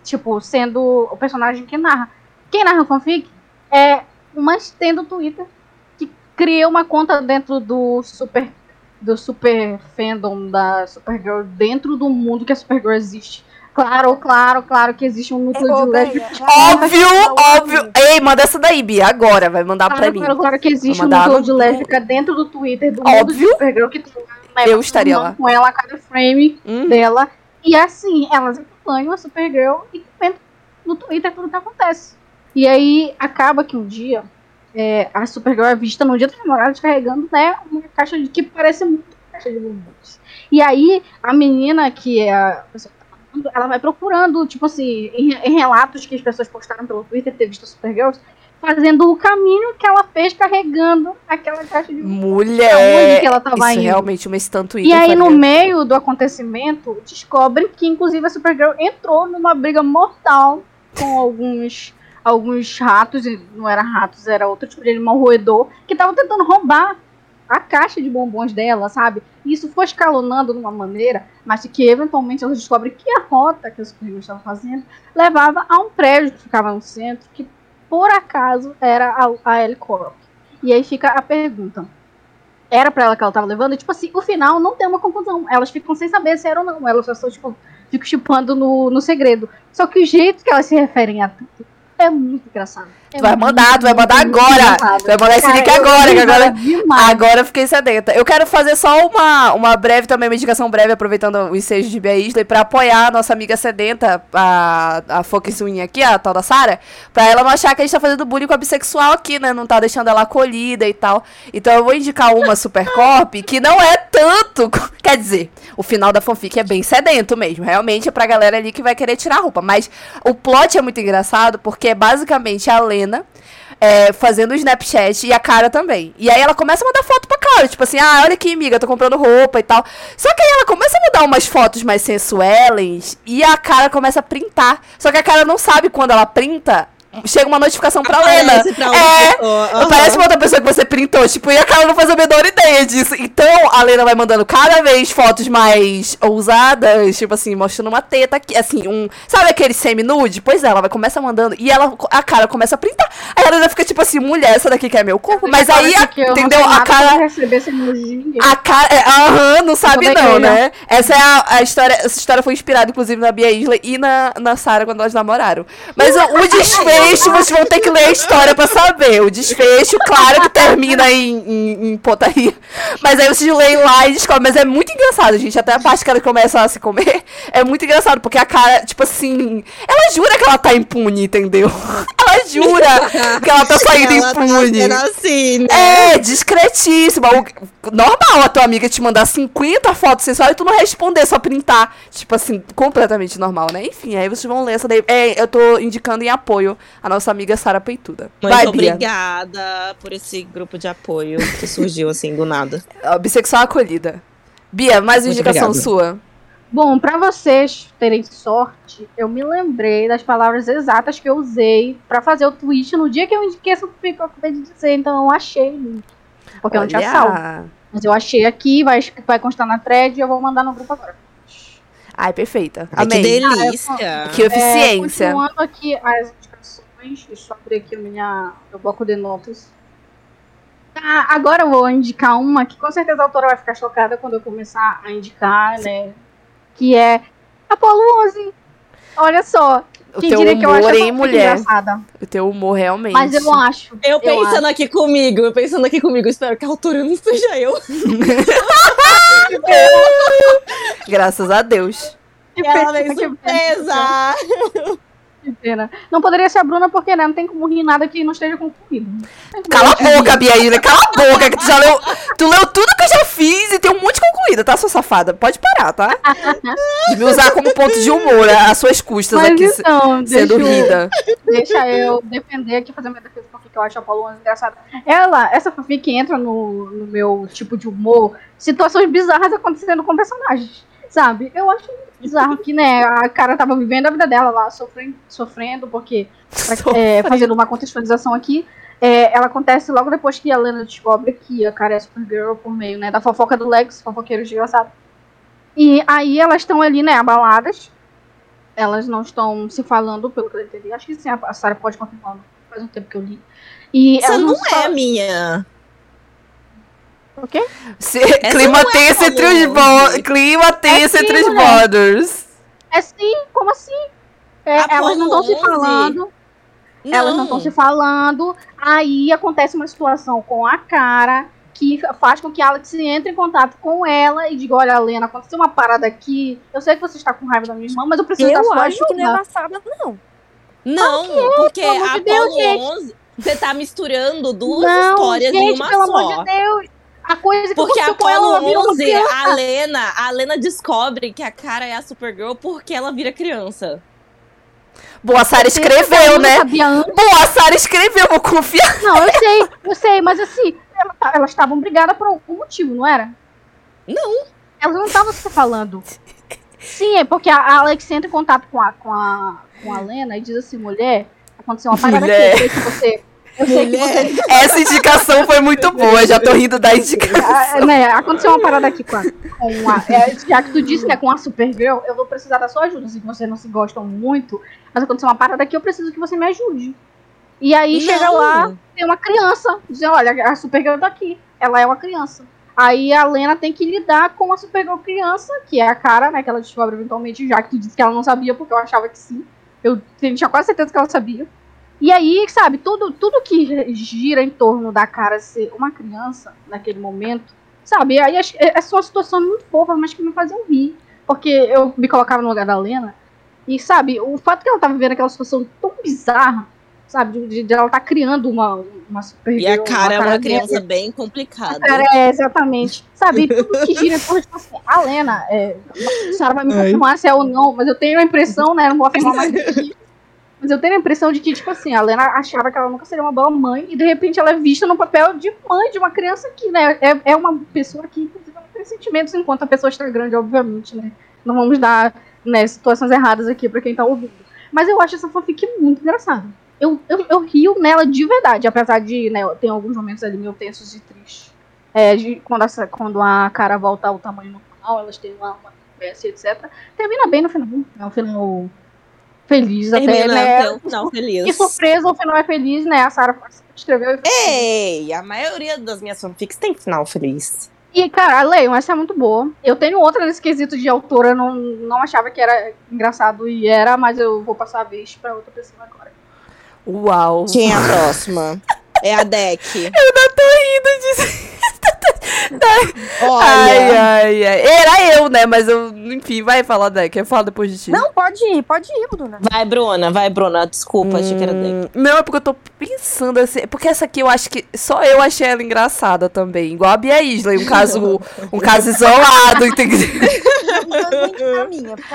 tipo, sendo o personagem que narra. Quem narra a fanfic é uma Stan do Twitter cria uma conta dentro do super do super fandom da Supergirl dentro do mundo que a Supergirl existe. Claro, claro, claro que existe um núcleo Ô, de lésbicas. Óbvio, óbvio. Ei, manda essa daí, Bia, agora. Vai mandar pra Claro, mim. claro, claro que existe um núcleo de lésbica dentro do Twitter do mundo Óbvio. de Supergirl que tem né, Eu estaria lá. com ela a cada frame Hum. dela. E assim, elas acompanham a Supergirl e comentam no Twitter tudo que acontece. E aí acaba que um dia é, a Supergirl é vista no dia dos namorados carregando né, uma caixa de que parece muito uma caixa de bombons. E aí a menina que é a pessoa que tá falando, ela vai procurando, tipo assim, em, em relatos que as pessoas postaram pelo Twitter ter visto a Supergirl, fazendo o caminho que ela fez carregando aquela caixa de Mulher. que ela tava Isso é indo. realmente uma estanto E aí, no meio do acontecimento, descobrem que, inclusive, a Supergirl entrou numa briga mortal com alguns, alguns ratos, não era ratos, era outro tipo de animal roedor, que estavam tentando roubar a caixa de bombons dela, sabe? E isso foi escalonando de uma maneira, mas que eventualmente elas descobrem que a rota que a Supergirl estava fazendo levava a um prédio que ficava no centro, que por acaso era a, a Corp. E aí fica a pergunta era pra ela que ela tava levando, e tipo assim, o final não tem uma conclusão. Elas ficam sem saber se era ou não. Elas só estão, tipo, ficam chupando no, no segredo. Só que o jeito que elas se referem a tudo é muito engraçado. Tu vai mandar, tu vai mandar agora. Tu vai mandar esse link agora, que agora. Agora eu fiquei sedenta. Eu quero fazer só uma, uma breve também, uma indicação breve, aproveitando o ensejo de Bia Isley, pra apoiar a nossa amiga sedenta, a, a Focus Win aqui, a tal da Sara, pra ela não achar que a gente tá fazendo bullying com a bissexual aqui, né? Não tá deixando ela acolhida e tal. Então eu vou indicar uma Supercorp que não é tanto. Quer dizer, o final da fanfic é bem sedento mesmo. Realmente é pra galera ali que vai querer tirar a roupa. Mas o plot é muito engraçado porque é basicamente a Lena é, fazendo Snapchat e a cara também. E aí ela começa a mandar foto pra cara, tipo assim, ah, olha aqui, amiga, tô comprando roupa e tal. Só que aí ela começa a mandar umas fotos mais sensuelles e a cara começa a printar. Só que a cara não sabe quando ela printa. Chega uma notificação pra Lena. Aparece pra outra É. Parece uma outra pessoa que você printou, tipo, e a cara não faz a menor ideia disso. Então, a Lena vai mandando cada vez fotos mais ousadas, tipo assim, mostrando uma teta aqui, assim, um. Sabe aquele semi-nude? Pois é, ela vai começar mandando e ela, a cara começa a printar. Aí a Lena fica tipo assim, mulher, essa daqui que é meu corpo. Mas aí, a- entendeu? A cara. pra. A cara. é, Aham, não sabe é não, é, né? Essa é a, a história. Essa história foi inspirada, inclusive, na Bia Isley e na, na Sarah quando elas namoraram. Mas o, o desfecho, vocês vão ter que ler a história pra saber. O desfecho, claro que termina em, em, em potaria. Mas aí vocês leem lá e descobrem. Mas é muito engraçado, gente. Até a parte que ela começa a se comer é muito engraçado. Porque a cara, tipo assim. Ela jura que ela tá impune, entendeu? [LAUGHS] Ela jura que ela tá saindo Ela tá impune. sendo assim, né? É, discretíssima. O- Normal a tua amiga te mandar 50 fotos sensuais e tu não responder, só printar. Tipo assim, completamente normal, né? Enfim, aí vocês vão ler essa daí. É, eu tô indicando em apoio a nossa amiga Sara Peituda. Muito Vai, Bia. obrigada por esse grupo de apoio que surgiu assim do nada. [LAUGHS] Bissexual acolhida. Bia, mais uma Muito indicação obrigado. sua. Bom, pra vocês terem sorte, eu me lembrei das palavras exatas que eu usei pra fazer o tweet no dia que eu indiquei essa que eu acabei de dizer. Então eu achei o link. Porque eu não tinha salvo. Mas eu achei aqui, vai, vai constar na thread e eu vou mandar no grupo agora. Ai, perfeita. Ai, que Amei. delícia. Que eficiência. É, continuando aqui as deixa eu abrir aqui o minha, meu bloco de notas. Ah, agora eu vou indicar uma que com certeza a autora vai ficar chocada quando eu começar a indicar, né? Que é Apolo 11. Olha só. o Quem teu diria que eu acho humor, hein, mulher? engraçada. O teu humor realmente. Mas eu acho. Eu eu pensando aqui comigo, eu pensando aqui comigo, espero que a autora não seja eu. [LAUGHS] [LAUGHS] Graças a Deus. E ela veio que surpresa. [LAUGHS] Que pena. Não poderia ser a Bruna porque né, não tem como rir nada que não esteja concluído. Cala a boca, Bia Ilha, cala a boca, que tu já leu. Tu leu tudo que eu já fiz e tem um monte concluída, tá, sua safada? Pode parar, tá? [LAUGHS] De me usar como ponto de humor, às suas custas Mas aqui, então, sendo deixa, eu- rida. deixa eu defender aqui, fazer minha defesa porque eu acho a Paulo engraçada. Ela, essa fanfic entra no, no meu tipo de humor, situações bizarras acontecendo com personagens, sabe? Eu acho muito bizarro que, né, a cara tava vivendo a vida dela lá, sofrendo, sofrendo porque, pra- é, fazendo uma contextualização aqui, é, ela acontece logo depois que a Lena descobre que a cara é Supergirl por meio, né, da fofoca do Lex, fofoqueiro desgraçado. E aí elas estão ali, né, abaladas, elas não estão se falando, pelo que eu entendi. Acho que sim, a Sarah pode confirmar. Faz um tempo que eu li. E Essa não falam- é minha. O quê? Se- clima não é tenso entre os Paulo bo... Clima tenso sim, entre os borders. É sim, como assim? É, Apolo elas não estão se 11. falando. Elas não estão se falando. Aí acontece uma situação com a cara que faz com que a Alex entre em contato com ela e diga: Olha, Lena, aconteceu uma parada aqui. Eu sei que você está com raiva da minha irmã, mas eu preciso da Eu sua acho que não é ajuda. engraçada, não. Não, porque Pelo amor a Apolo gente. 11, você tá misturando duas não, histórias gente, em uma pelo só. amor de Deus. A coisa que Porque Apolo virou uma 11, criança. a Lena, a Lena descobre que a cara é a Supergirl porque ela vira criança. Boa, a Sarah Você escreveu, né? Boa, a Sarah escreveu, vou confiar. Não, eu sei, eu sei, mas assim, tá- elas estavam brigadas por algum motivo, não era? Não. Elas não estavam se falando. Sim, é porque a Alex entra em contato com a, com a, com a Lena e diz assim, mulher, aconteceu uma parada Mulher. aqui, que você. Que você. [LAUGHS] [LAUGHS] Essa indicação foi muito boa, já tô rindo da indicação. Ah, né, aconteceu uma parada aqui com a. Com a é, já que tu disse, né, com a Supergirl, eu vou precisar da sua ajuda. Assim, que vocês não se gostam muito, mas aconteceu uma parada aqui, eu preciso que você me ajude. E aí chega Não. lá, tem uma criança, dizendo, olha, a Supergirl tá aqui. Ela é uma criança. Aí a Lena tem que lidar com a Supergirl criança, que é a cara, né, que ela descobre eventualmente, já que tu disse que ela não sabia, porque eu achava que sim. Eu tinha quase certeza que ela sabia. E aí, sabe, tudo, tudo que gira em torno da cara ser uma criança naquele momento, sabe? Aí é, é uma situação muito fofa, mas que me faziam rir. Porque eu me colocava no lugar da Lena. E, sabe, o fato que ela tava vivendo aquela situação tão bizarra, sabe? De, de- de ela tá criando uma, uma super E a cara é uma dela. criança bem complicada. Cara, é, exatamente. Sabe, tudo que gira em torno, tipo assim, a Lena, é, a senhora vai me confirmar se é ou não, mas eu tenho a impressão, né, não vou afirmar mais aqui, mas eu tenho a impressão de que, tipo assim, a Lena achava que ela nunca seria uma boa mãe, e de repente ela é vista no papel de mãe de uma criança que, né, é, é uma pessoa que, inclusive, não tem sentimentos enquanto a pessoa está grande, obviamente, né. Não vamos dar, né, situações erradas aqui pra quem tá ouvindo. Mas eu acho essa fanfic muito engraçada. Eu, eu, eu rio nela de verdade, apesar de, né, tem alguns momentos ali meio tensos e tristes. É, de, quando, essa, quando a cara volta ao tamanho normal, elas têm uma, uma conversa, etc. Termina bem no final. É um final feliz até, Termina né? um final feliz. Que surpresa, o final é feliz, né? A Sarah escreveu e Ei, a maioria das minhas fanfics tem final feliz. E, cara, leiam, essa é muito boa. Eu tenho outra nesse quesito de autora, eu não, não achava que era engraçado e era, mas eu vou passar a vez pra outra pessoa agora. Uau. Quem é a próxima? É a Deck. [LAUGHS] Rindo disso. [LAUGHS] Olha, Ai, ai, ai. Era eu, né? Mas eu, enfim, vai falar, Deck. Eu falo depois de ti. Não, pode ir, pode ir, Bruna. vai, Bruna, vai, Bruna. Desculpa, achei que era Deck. Hum, Não, é porque eu tô pensando assim. Porque essa aqui eu acho que só eu achei ela engraçada também. Igual a Bia Isley, um caso, [LAUGHS] um caso isolado, entendeu?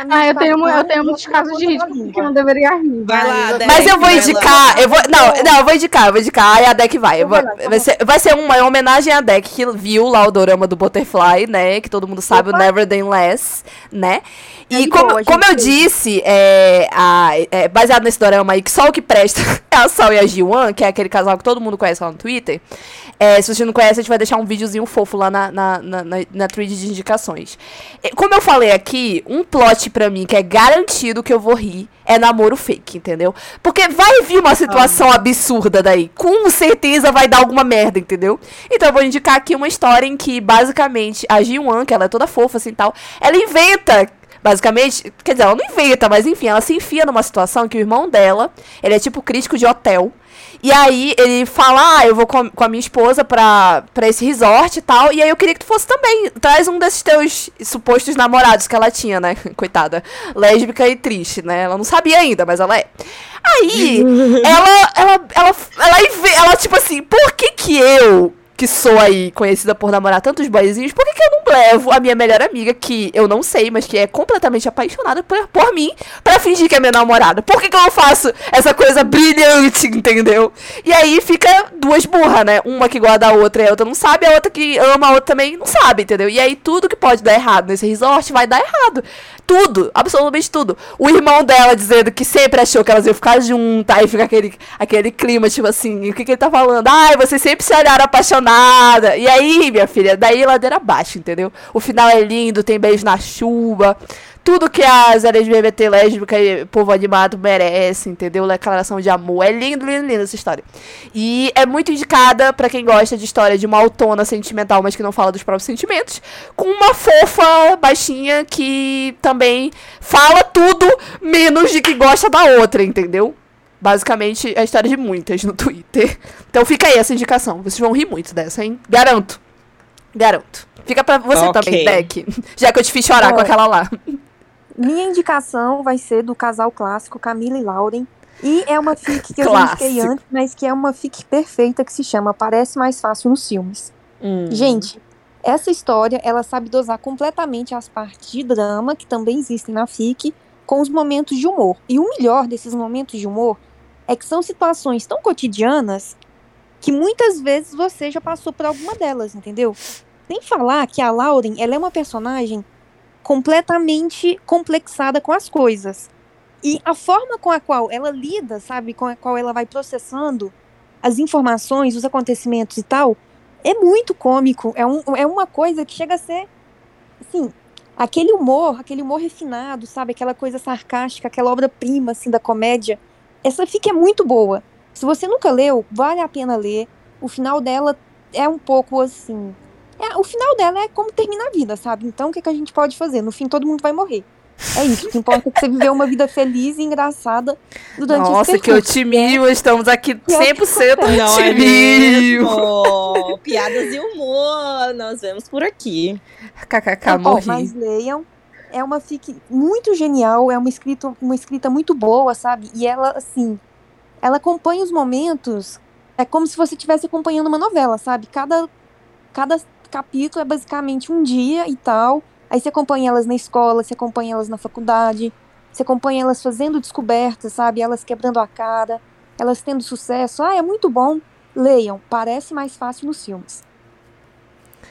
Ah, eu tenho, eu tenho muitos casos de língua. que não deveria rir. Vai lá, mas- Deck. Mas eu vou indicar, eu vou. Não, não, eu vou indicar, eu vou indicar. Aí a Deck vai. Vou- tá vai, ser, vai ser uma homenagem à Deck que viu lá o dorama do Butterfly, né? Que todo mundo sabe, o Opa. Never Less, né? É E de como, boa, como eu disse, é, a- é, baseado nesse dorama aí, que só o que presta [LAUGHS] é a Sal e a Ji-Wan, que é aquele casal que todo mundo conhece lá no Twitter. É, se você não conhece, a gente vai deixar um videozinho fofo lá na, na, na, na, na thread de indicações. É, Como eu falei aqui, um plot pra mim que é garantido que eu vou rir é namoro fake, entendeu? Porque vai vir uma situação absurda daí. Com certeza vai dar alguma merda, entendeu? Então eu vou indicar aqui uma história em que, basicamente, a Ji-Wan, que ela é toda fofa assim e tal, ela inventa Basicamente, quer dizer, ela não inventa, mas enfim, ela se enfia numa situação que o irmão dela, ele é tipo crítico de hotel. E aí ele fala, ah, eu vou com, com a minha esposa pra, pra esse resort e tal. E aí eu queria que tu fosse também. Traz um desses teus supostos namorados que ela tinha, né? [LAUGHS] Coitada. Lésbica e triste, né? Ela não sabia ainda, mas ela é. Aí, [LAUGHS] ela, ela, ela, ela, ela, ela, tipo assim, por que que eu que sou aí conhecida por namorar tantos boyzinhos, por que, que eu não levo a minha melhor amiga, que eu não sei, mas que é completamente apaixonada por, por mim, para fingir que é minha namorada? Por que, que eu não faço essa coisa brilhante, [LAUGHS] entendeu? E aí fica duas burras, né? Uma que guarda a outra e a outra não sabe, a outra que ama a outra também não sabe, entendeu? E aí tudo que pode dar errado nesse resort vai dar errado. Tudo, absolutamente tudo. O irmão dela dizendo que sempre achou que elas iam ficar juntas, aí fica aquele, aquele clima, tipo assim, o que, que ele tá falando? Ai, vocês sempre se olharam apaixonada. E aí, minha filha, daí ladeira abaixo, entendeu? O final é lindo, tem beijo na chuva tudo que as LGBT lésbica e povo animado merece, entendeu? Declaração de amor. É lindo, lindo, lindo essa história. E é muito indicada para quem gosta de história de uma autona sentimental, mas que não fala dos próprios sentimentos, com uma fofa baixinha que também fala tudo menos de que gosta da outra, entendeu? Basicamente, é a história de muitas no Twitter. [LAUGHS] Então fica aí essa indicação. Vocês vão rir muito dessa, hein? Garanto. Garanto. Fica pra você okay. também, Beck. [LAUGHS] Já que eu te fiz chorar com aquela lá. Minha indicação vai ser do casal clássico Camila e Lauren. E é uma fic que eu já indiquei antes, mas que é uma fic perfeita que se chama Parece Mais Fácil nos Filmes. Hum. Gente, essa história, ela sabe dosar completamente as partes de drama, que também existem na fic, com os momentos de humor. E o melhor desses momentos de humor é que são situações tão cotidianas que muitas vezes você já passou por alguma delas, entendeu? Sem falar que a Lauren, ela é uma personagem completamente complexada com as coisas. E a forma com a qual ela lida, sabe, com a qual ela vai processando as informações, os acontecimentos e tal, é muito cômico. É, um, é uma coisa que chega a ser, assim, aquele humor, aquele humor refinado, sabe, aquela coisa sarcástica, aquela obra-prima, assim, da comédia. Essa fica é muito boa. Se você nunca leu, vale a pena ler. O final dela é um pouco assim, é, o final dela é como termina a vida, sabe? Então o que, que a gente pode fazer? No fim, todo mundo vai morrer. É isso, o que importa é que você viveu uma vida feliz e engraçada durante Nossa, esse que otimismo, estamos aqui 100% Não é mesmo? Piadas e humor, nós vemos por aqui. KKK, morri. Mas leiam, é uma fic muito genial, é uma escrita, uma escrita muito boa, sabe? E ela, assim, ela acompanha os momentos, é como se você estivesse acompanhando uma novela, sabe? Cada, cada capítulo é basicamente um dia e tal. Aí você acompanha elas na escola, você acompanha elas na faculdade, você acompanha elas fazendo descobertas, sabe? Elas quebrando a cara, elas tendo sucesso. Ah, é muito bom. Leiam, parece mais fácil nos filmes.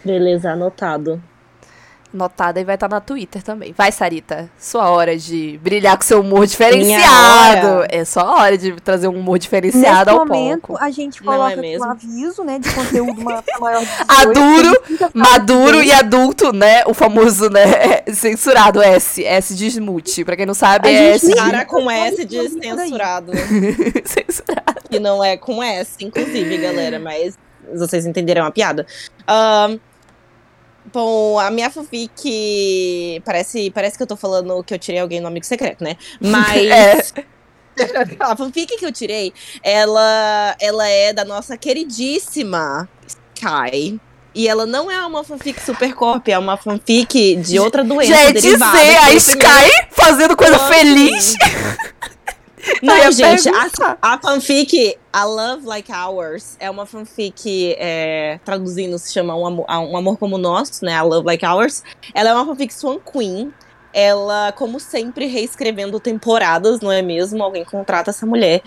Beleza, anotado notada e vai estar tá na Twitter também. Vai, Sarita. Sua hora de brilhar com seu humor diferenciado. É só hora de trazer um humor diferenciado Nesse ao momento, pouco. a gente coloca é um aviso, né, de conteúdo [LAUGHS] maior de 18, Aduro, maduro e adulto, né? O famoso, né, [LAUGHS] censurado S. S de smooth. Pra quem não sabe, a é S. Cara com S de censurado. [LAUGHS] censurado. Que não é com S, inclusive, galera, mas vocês entenderam a piada. Um, Bom, a minha fanfic. Parece, parece que eu tô falando que eu tirei alguém no amigo secreto, né? Mas. [LAUGHS] é. [LAUGHS] A fanfic que eu tirei, ela, ela é da nossa queridíssima Sky. E ela não é uma fanfic super corp, é uma fanfic de outra doença. Gente, dizer a Sky fazendo coisa feliz. [LAUGHS] Não, gente, a, a, fanfic A Love Like Ours é uma fanfic, é, traduzindo, se chama um amor, um amor Como o Nosso, né? A Love Like Ours. Ela é uma fanfic Swan Queen. Ela, como sempre, reescrevendo temporadas, não é mesmo? Alguém contrata essa mulher.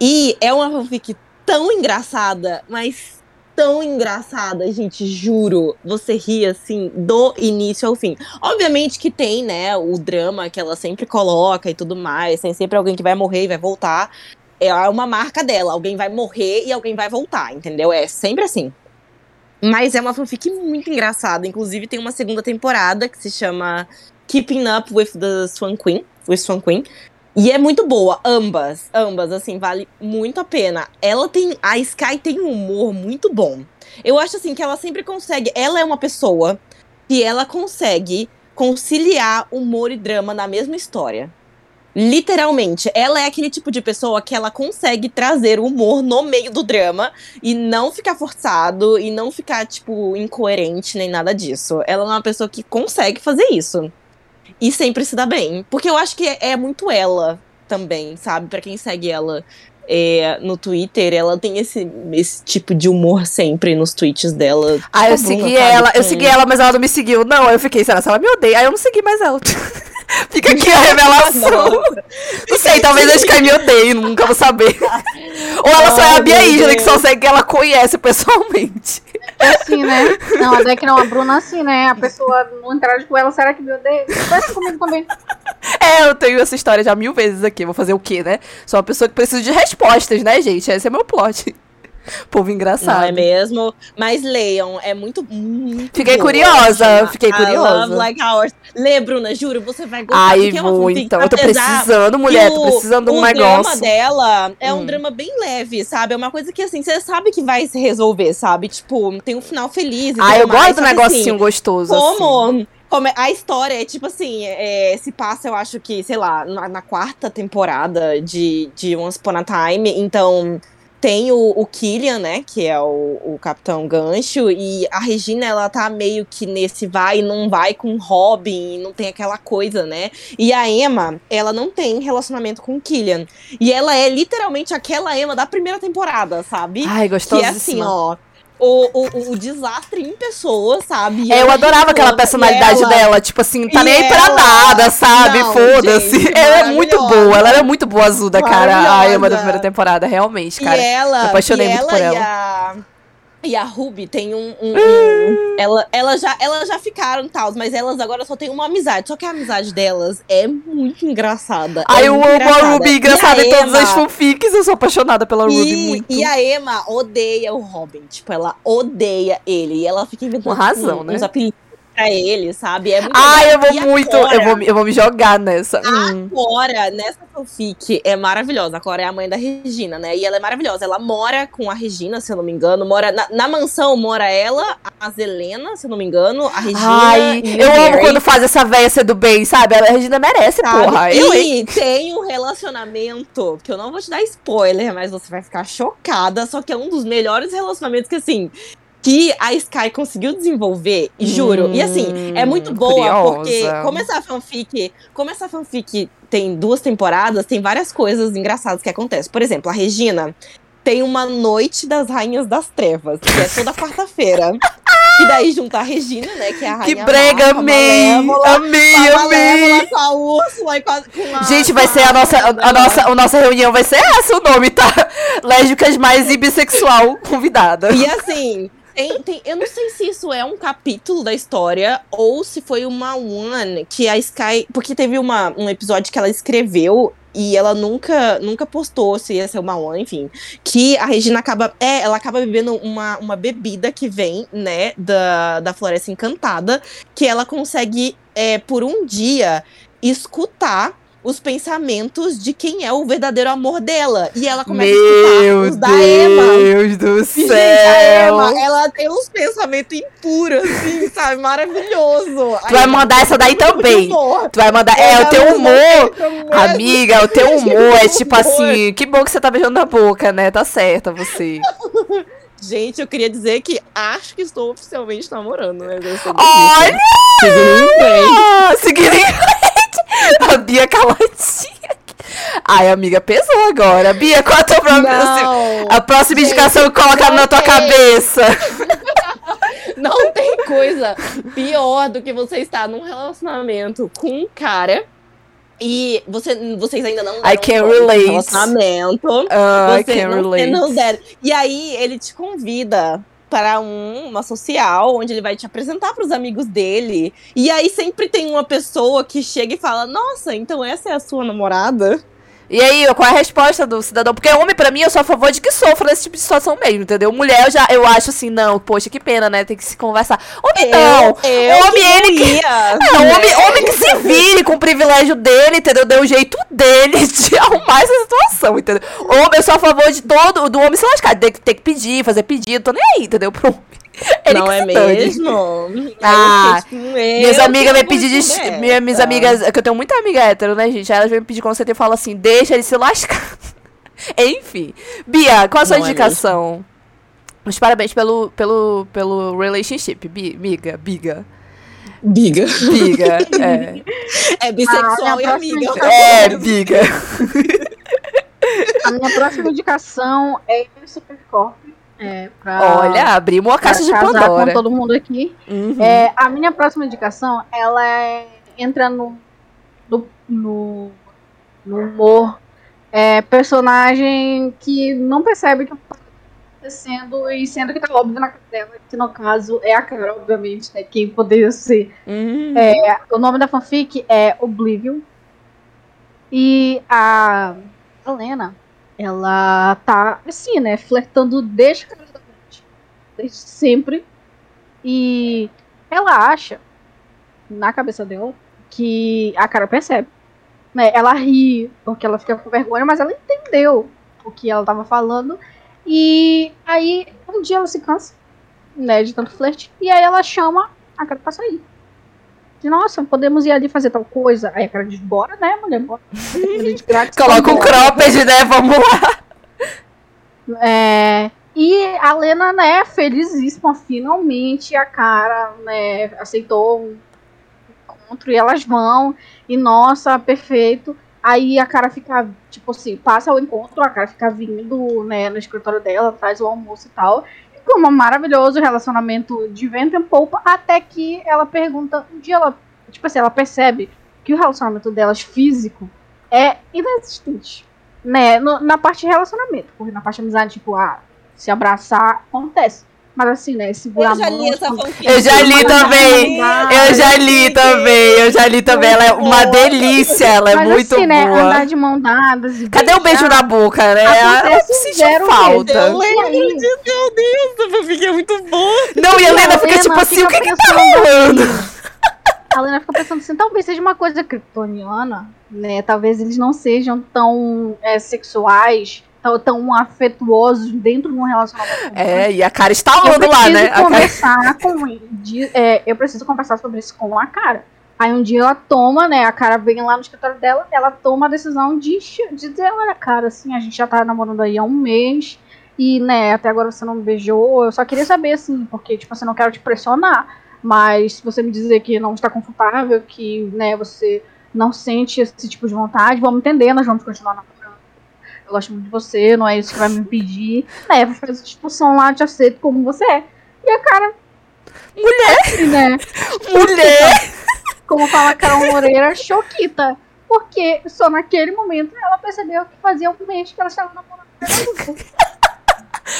E é uma fanfic tão engraçada, mas tão engraçada, gente, juro. Você ri assim do início ao fim. Obviamente que tem, né, o drama que ela sempre coloca e tudo mais, tem sempre alguém que vai morrer e vai voltar. É uma marca dela, alguém vai morrer e alguém vai voltar, entendeu? É sempre assim. Mas é uma fanfic muito engraçada. Inclusive, tem uma segunda temporada que se chama Keeping Up with the Swan Queen. With Swan Queen. E é muito boa, ambas, ambas, assim, vale muito a pena. Ela tem, a Sky tem um humor muito bom. Eu acho assim que ela sempre consegue, ela é uma pessoa que ela consegue conciliar humor e drama na mesma história. Literalmente, ela é aquele tipo de pessoa que ela consegue trazer o humor no meio do drama e não ficar forçado e não ficar, tipo, incoerente nem nada disso. Ela é uma pessoa que consegue fazer isso. E sempre se dá bem. Porque eu acho que é, é muito ela também, sabe? Pra quem segue ela é, no Twitter, ela tem esse, esse tipo de humor sempre nos tweets dela. Ah, eu Bruna, segui ela, eu segui ela, mas ela não me seguiu. Não, eu fiquei, será que ela me odeia? Aí eu não segui mais ela. [LAUGHS] Fica aqui a revelação. Não sei, talvez a Sky me odeie, nunca vou saber. Ou ela só é a Bia Isla, que só segue que ela conhece pessoalmente. É assim, né? Não, a Deck não, a Bruna assim, né? A pessoa não interage com ela, será que me odeia? Faz comigo também. É, eu tenho essa história já mil vezes aqui. Vou fazer o quê, né? Sou uma pessoa que precisa de respostas, né, gente? Esse é meu plot. [LAUGHS] Povo engraçado. Não é mesmo? Mas leiam, é muito. muito Fiquei boa. curiosa, fiquei I curiosa. Love Like Ours. Lê, Bruna, juro, você vai gostar. Ai, é vou então. Eu tô precisando, mulher. Tô o- precisando de um o negócio. drama dela é um Hum. drama bem leve, sabe? É uma coisa que, assim, você sabe que vai se resolver, sabe? Tipo, tem um final feliz e Ah, eu mais, gosto do que, negocinho assim, gostoso. assim. como, como é- a história é tipo assim, é, se passa, eu acho que, sei lá, na, na quarta temporada de, de Once Upon a Time, então tem o, o Killian, né, que é o, o Capitão Gancho, e a Regina, ela tá meio que nesse vai e não vai com Robin, e não tem aquela coisa, né, e a Emma, ela não tem relacionamento com o Killian, e ela é literalmente aquela Emma da primeira temporada, sabe? Ai, que é assim, gostosíssima. ó, o, o, o desastre em pessoa, sabe? E É, eu ela adorava aquela personalidade e ela- dela, tipo assim, tá e nem aí pra ela- nada, sabe? Foda-se. Ela é muito boa, ela era muito boazuda, cara. A. Emma da primeira temporada, realmente, E cara. ela, me apaixonei e muito ela por e ela. A e a Ruby tem um, um- um- [LAUGHS] ela, ela já elas já ficaram tal, mas elas agora só têm uma amizade. Só que a amizade delas é muito engraçada. Ai, é eu amo a engraçada. Ruby, E engraçada a em todas Emma- as fanfics. Eu sou apaixonada pela Ruby E, muito. e a Emma odeia o Robin. Tipo, ela odeia ele. E ela fica inventando Com razão, um- né? uns apelidos pra ele, sabe? É muito Ai, legal. eu vou muito. agora- Eu vou, eu vou me jogar nessa. Hum. Cora, nessa fanfic, é maravilhosa. A Cora é a mãe da Regina, né? E ela é maravilhosa. Ela mora com a Regina, se eu não me engano. Mora na, na mansão, mora ela, a Zelena, se eu não me engano, a Regina. Ai, eu amo Gary, quando faz essa véia ser do bem, sabe? A Regina merece, sabe? porra. Eu, e tem um relacionamento, que eu não vou te dar spoiler, mas você vai ficar chocada. Só que é um dos melhores relacionamentos que, assim, que a Sky conseguiu desenvolver, juro. e assim, é muito Hum, boa, curiosa. porque como essa fanfic, como essa fanfic tem duas temporadas, tem várias coisas engraçadas que acontecem. Por exemplo, a Regina tem uma noite das rainhas das trevas, que é toda quarta-feira. e daí junta a Regina, né, que é a rainha Que brega, má, com a amei! Malévola, Amei, amei! Com a Úrsula e com a, com a- Gente, vai ser a nossa, a, a nossa, a nossa reunião vai ser essa o nome, tá? Lésbicas mais e bissexual convidada. E assim, tem, tem- eu não sei se isso é um capítulo da história ou se foi uma one que a Sky. Porque teve uma, um episódio que ela escreveu e ela nunca, nunca postou se ia ser uma one, enfim. Que a Regina acaba. É, ela acaba bebendo uma, uma bebida que vem, né, da, da Floresta Encantada, que ela consegue, é, por um dia, escutar. Os pensamentos de quem é o verdadeiro amor dela. E ela começa a escutar Meu os da Emma. Deus do gente, a céu! Emma, ela tem uns pensamentos impuros, assim, sabe? Maravilhoso. Tu vai mandar essa daí também. Tu vai mandar. É, o teu humor. Amiga, o teu humor é tipo assim, que bom que você tá beijando na boca, né? Tá certa você. [LAUGHS] Gente, eu queria dizer que acho que estou oficialmente namorando, né? Eu sei Olha! disso. Seguindo em frente. [LAUGHS] A Bia caladinha. Ai, amiga, pesou agora. Bia, qual a tua próxima, a próxima Gente, indicação que colocaram na tua tem. cabeça? [LAUGHS] não tem coisa pior do que você estar num relacionamento com um cara e você, vocês ainda não I deram can nome pro relate. relacionamento. I Você can não, relate. não deram. E aí ele te convida para um- uma social onde ele vai te apresentar para os amigos dele. E aí sempre tem uma pessoa que chega e fala: Nossa, então essa é a sua namorada? E aí, qual é a resposta do cidadão? Porque homem, pra mim, eu sou a favor de que sofra nesse tipo de situação mesmo, entendeu? Mulher, eu já eu acho assim, não, poxa, que pena, né? Tem que se conversar. Homem, não. eu, eu homem, ele que- ia, [LAUGHS] Não, né? homem, homem que se vire com o privilégio dele, entendeu? Deu o jeito dele [LAUGHS] de arrumar essa situação, entendeu? Homem, eu sou a favor de todo, do homem se lascar. Tem que, tem que pedir, fazer pedido, tô nem aí, entendeu? Pro homem. [LAUGHS] Não é mesmo? Ah, tipo, Minhas amigas vou pedir de. Minha, minhas essa. amigas. é Que eu tenho muita amiga hétero, né, gente? Aí elas vêm me pedir conselho e falam assim: deixa ele se lascar. [LAUGHS] Enfim. Bia, qual a sua Não é indicação? Os parabéns pelo, pelo, pelo relationship, Bi, miga, biga. Biga. Biga, [LAUGHS] é. É bissexual Ah, e amiga. É, biga. A minha próxima indicação é Supercorp. É, pra, Olha, abrimos pra caixa de Pandora. com todo mundo aqui. Uhum. É, a minha próxima indicação, ela é- entra no, no, no, no humor é, personagem que não percebe que tá acontecendo e sendo que tá óbvio na cara dela, que no caso é a cara, obviamente, né? Quem poderia ser. Uhum. O nome da fanfic é Oblivion. E a Helena, ela tá assim, né? Flertando descaradamente. Desde sempre. E ela acha, na cabeça dela, que a cara percebe. Né? Ela ri, porque ela fica com vergonha, mas ela entendeu o que ela tava falando. E aí, um dia ela se cansa, né, de tanto flerte. E aí ela chama a cara pra sair. Nossa, podemos ir ali fazer tal coisa. Aí a cara diz, bora, né, mulher? Bora. Grátis, [LAUGHS] Coloca um cropped, né? Vamos lá. É, e a Lena, né, felizíssima, finalmente a cara, né, aceitou um encontro e elas vão. E nossa, perfeito. Aí a cara fica, tipo assim, passa o encontro, a cara fica vindo, né, no escritório dela, traz o almoço e tal. Com um maravilhoso relacionamento de vento em polpa, até que ela pergunta, um dia ela, tipo assim, ela percebe que o relacionamento delas físico é inexistente né, no- na parte de relacionamento, porque na parte de amizade, tipo, ah, se abraçar, acontece. Mas assim, né, segurar Eu já a li essa quando- fanfic. Eu já li também. Eu já li também, eu já li também. Ela é uma delícia, ela é Mas muito assim, né, boa. andar de mão dadas e Cadê o beijo na boca, né? Ela Acontece sente zero falta. Eu lembro disso, meu Deus, essa fanfic é muito boa. Não, e a Helena fica tipo assim, o que que tá rolando? [LAUGHS] A Lena fica pensando assim, talvez seja uma coisa kryptoniana, né? Talvez eles não sejam tão é, sexuais, tão, tão afetuosos dentro de um relacionamento. É, e a cara eu estalando lá, né? A cara... conversar com de- é, eu preciso conversar sobre isso com a cara. Aí um dia ela toma, né? A cara vem lá no escritório dela, ela toma a decisão de, de dizer, olha, cara, assim, a gente já tá namorando aí há um mês. E, né, até agora você não me beijou. Eu só queria saber, assim, porque, tipo, assim, não quero te pressionar. Mas se você me dizer que não está confortável, que, né, você não sente esse tipo de vontade, vamos entender, nós vamos continuar namorando. Eu gosto muito de você, não é isso que vai me impedir. Vai fazer essa discussão lá, te aceito como você é. E a cara. Mulher! Né, Mulher! como fala a Carol Moreira, choquita. Porque só naquele momento ela percebeu que fazia um mês que ela estava namorando.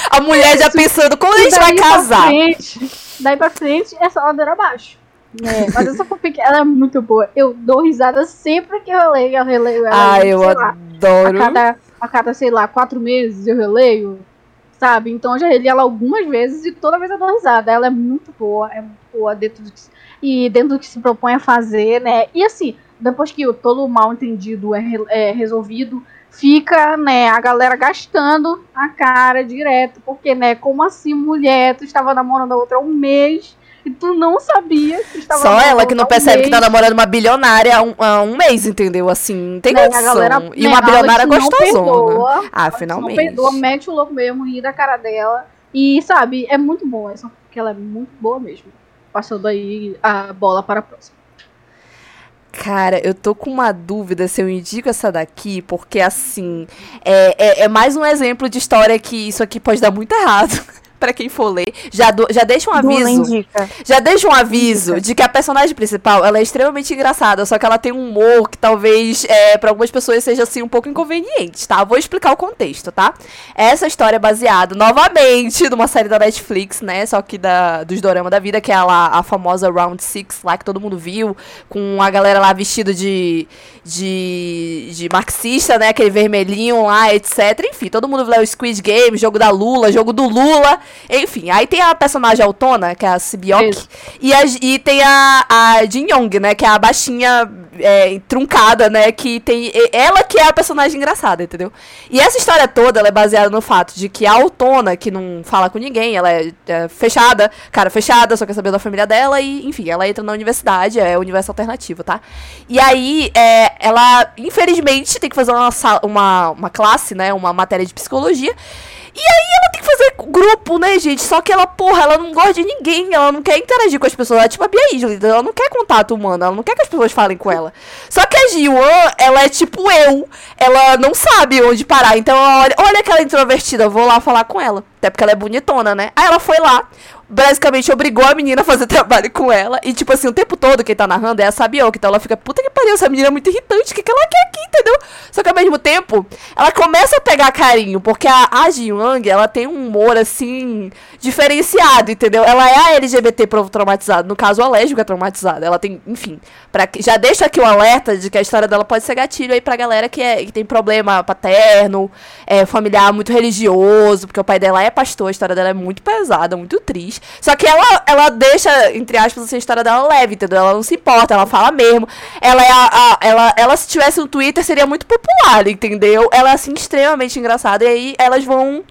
A mulher já pensando, quando a gente vai casar? Frente, daí pra frente é só ladeira abaixo. Né? Mas essa fanfic, ela é muito boa. Eu dou risada sempre que eu leio. Eu releio ela. Ah, eu lá, a adoro. cada, a cada, sei lá, quatro meses eu releio. Sabe? Então eu já reli ela algumas vezes e toda vez eu dou risada. Ela é muito boa, é muito boa dentro do que, se- e dentro do que se propõe a fazer, né? E assim, depois que todo o mal entendido é, é resolvido, fica, né, a galera gastando a cara direto. Porque, né, como assim, mulher, tu estava namorando a outra há um mês e tu não sabia que estava Só ela que não um percebe que tá namorando uma bilionária há um, há um mês, entendeu? Assim, não tem Né, galera, e uma bilionária gostosona. Ah, finalmente. Não perdoa, mete o louco mesmo, ri da cara dela. E, sabe, é muito boa essa, porque ela é muito boa mesmo. Passando aí a bola para a próxima. Cara, eu tô com uma dúvida se eu indico essa daqui, porque assim, é, é, é mais um exemplo de história que isso aqui pode dar muito errado. [LAUGHS] Pra quem for ler, já, do- já deixa um aviso. indica. Já deixa um aviso de que a personagem principal, ela é extremamente engraçada, só que ela tem um humor que talvez é, para algumas pessoas seja assim um pouco inconveniente, tá? Vou explicar o contexto, tá? Essa história é baseada novamente numa série da Netflix, né? Só que da dos dorama da vida, que é a, lá, a famosa Round Six lá que todo mundo viu, com a galera lá vestida de de, de marxista, né? Aquele vermelhinho lá, etc. Enfim, todo mundo viu o Squid Game, jogo da Lula, jogo do Lula. Enfim, aí tem a personagem autona, que é a Sibiok, e, a- e tem a, a Jin Young, né, que é a baixinha é, truncada, né, que tem... Ela que é a personagem engraçada, entendeu? E essa história toda, ela é baseada no fato de que a autona, que não fala com ninguém, ela é, é fechada, cara fechada, só quer saber da família dela, e enfim, ela entra na universidade, é o universo alternativo, tá? E aí, é, ela, infelizmente, tem que fazer uma, uma, uma classe, né? Uma matéria de psicologia. E aí ela tem que grupo, né, gente? Só que ela, porra, ela não gosta de ninguém, ela não quer interagir com as pessoas. Ela é tipo a Bia Isley, ela não quer contato humano, ela não quer que as pessoas falem com ela. Só que a Ji-Wan, ela é tipo eu, ela não sabe onde parar. Então, ela olha, olha aquela introvertida, vou lá falar com ela. Até porque ela é bonitona, né? Aí ela foi lá, basicamente obrigou a menina a fazer trabalho com ela. E, tipo assim, o tempo todo quem tá narrando é a Sabioka. Então ela fica, puta que pariu, essa menina é muito irritante, o que, que ela quer aqui, entendeu? Só que ao mesmo tempo, ela começa a pegar carinho, porque a, a Ji Wang, ela tem um humor, assim, diferenciado, entendeu? Ela é a LGBT traumatizado, no caso, a lésbica traumatizada. Ela tem, enfim, pra, já deixa aqui o alerta de que a história dela pode ser gatilho aí pra galera que, é, que tem problema paterno, é, familiar muito religioso, porque o pai dela é pastor, a história dela é muito pesada, muito triste. Só que ela, ela deixa, entre aspas, assim, a história dela leve, entendeu? Ela não se importa, ela fala mesmo. Ela é a, a- ela, ela, se tivesse no Twitter, seria muito popular, entendeu? Ela é, assim, extremamente engraçada. E aí elas vão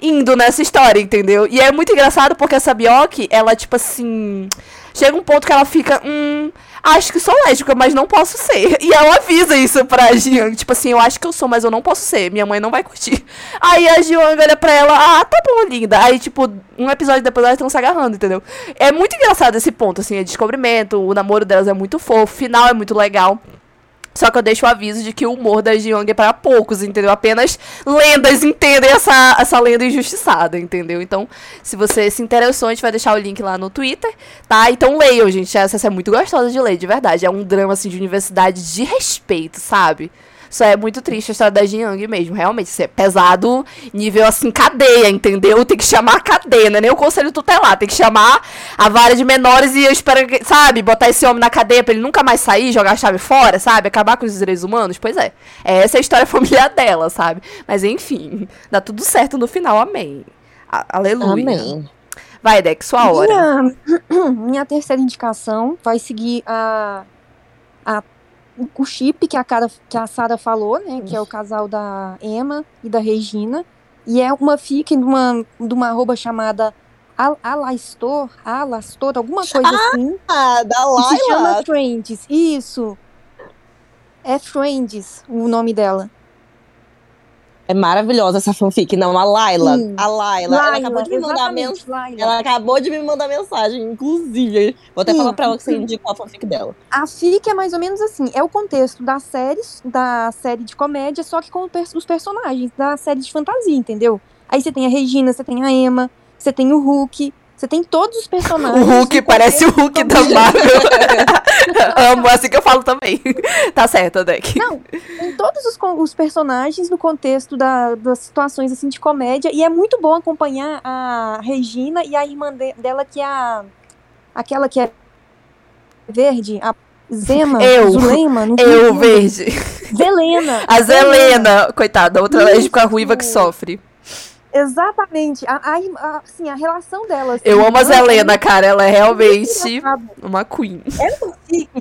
indo nessa história, entendeu? E é muito engraçado porque essa Bioki, ela, tipo assim. Chega um ponto que ela fica, hum, acho que sou lésbica, mas não posso ser. [LAUGHS] E ela avisa isso pra Jiang, tipo assim, eu acho que eu sou, mas eu não posso ser. Minha mãe não vai curtir. [LAUGHS] Aí a Jiang olha pra ela, ah, tá bom, linda. Aí, tipo, um episódio depois elas estão se agarrando, entendeu? É muito engraçado esse ponto, assim, é descobrimento, o namoro delas é muito fofo, o final é muito legal. Só que eu deixo o aviso de que o humor da Jiyoung é para poucos, entendeu? Apenas lendas entendem essa, essa lenda injustiçada, entendeu? Então, se você se interessou, a gente vai deixar o link lá no Twitter, tá? Então leiam, gente. Essa é muito gostosa de ler, de verdade. É um drama, assim, de universidade de respeito, sabe? Só é muito triste a história da Jiyoung mesmo, realmente. Isso é pesado, nível assim, cadeia, entendeu? Tem que chamar a cadeia, não é nem o conselho tutelar. Tem que chamar a vara de menores e eu espero, que, sabe, botar esse homem na cadeia pra ele nunca mais sair, jogar a chave fora, sabe? Acabar com os direitos humanos. Pois é. essa é a história [LAUGHS] familiar dela, sabe? Mas enfim, dá tudo certo no final, amém. A- aleluia. Amém. Vai, Deck, sua hora. Minha, [CLEARS THROAT] minha terceira indicação vai seguir a, a, o chip que a, cara, que a Sara falou, né? Que é o casal da Emma e da Regina. E é uma fic de uma, de uma arroba chamada Al- Alastor, Alastor, alguma coisa assim. Ah, da Que se chama Laila. Friends. Isso. É Friends o nome dela. É maravilhosa essa fanfic. Não, a Laila. Sim. A Laila. ela Laila, acabou de me mandar mensagem. Ela acabou de me mandar mensagem, inclusive. Vou até Sim. falar pra ela que você indicou a fanfic dela. A FIC é mais ou menos assim, é o contexto da série, da série de comédia, só que com os personagens da série de fantasia, entendeu? Aí você tem a Regina, você tem a Emma, você tem o Hulk, você tem todos os O personagens. Hulk do parece o Hulk da [LAUGHS] Marvel. [LAUGHS] Amo, assim que eu falo também. [LAUGHS] tá certo, Deck. Não, tem todos os, os personagens no contexto da- das situações assim de comédia e é muito bom acompanhar a Regina e a irmã de- dela que é a aquela que é verde, a Zema, Eu. Zulema, não Eu, verde. Zelena. A Zelena, coitada, outra lésbica ruiva que sofre. Exatamente. A, a, a- assim, a relação delas. Eu amo a Zelena Zelena, cara. Ela é realmente uma queen.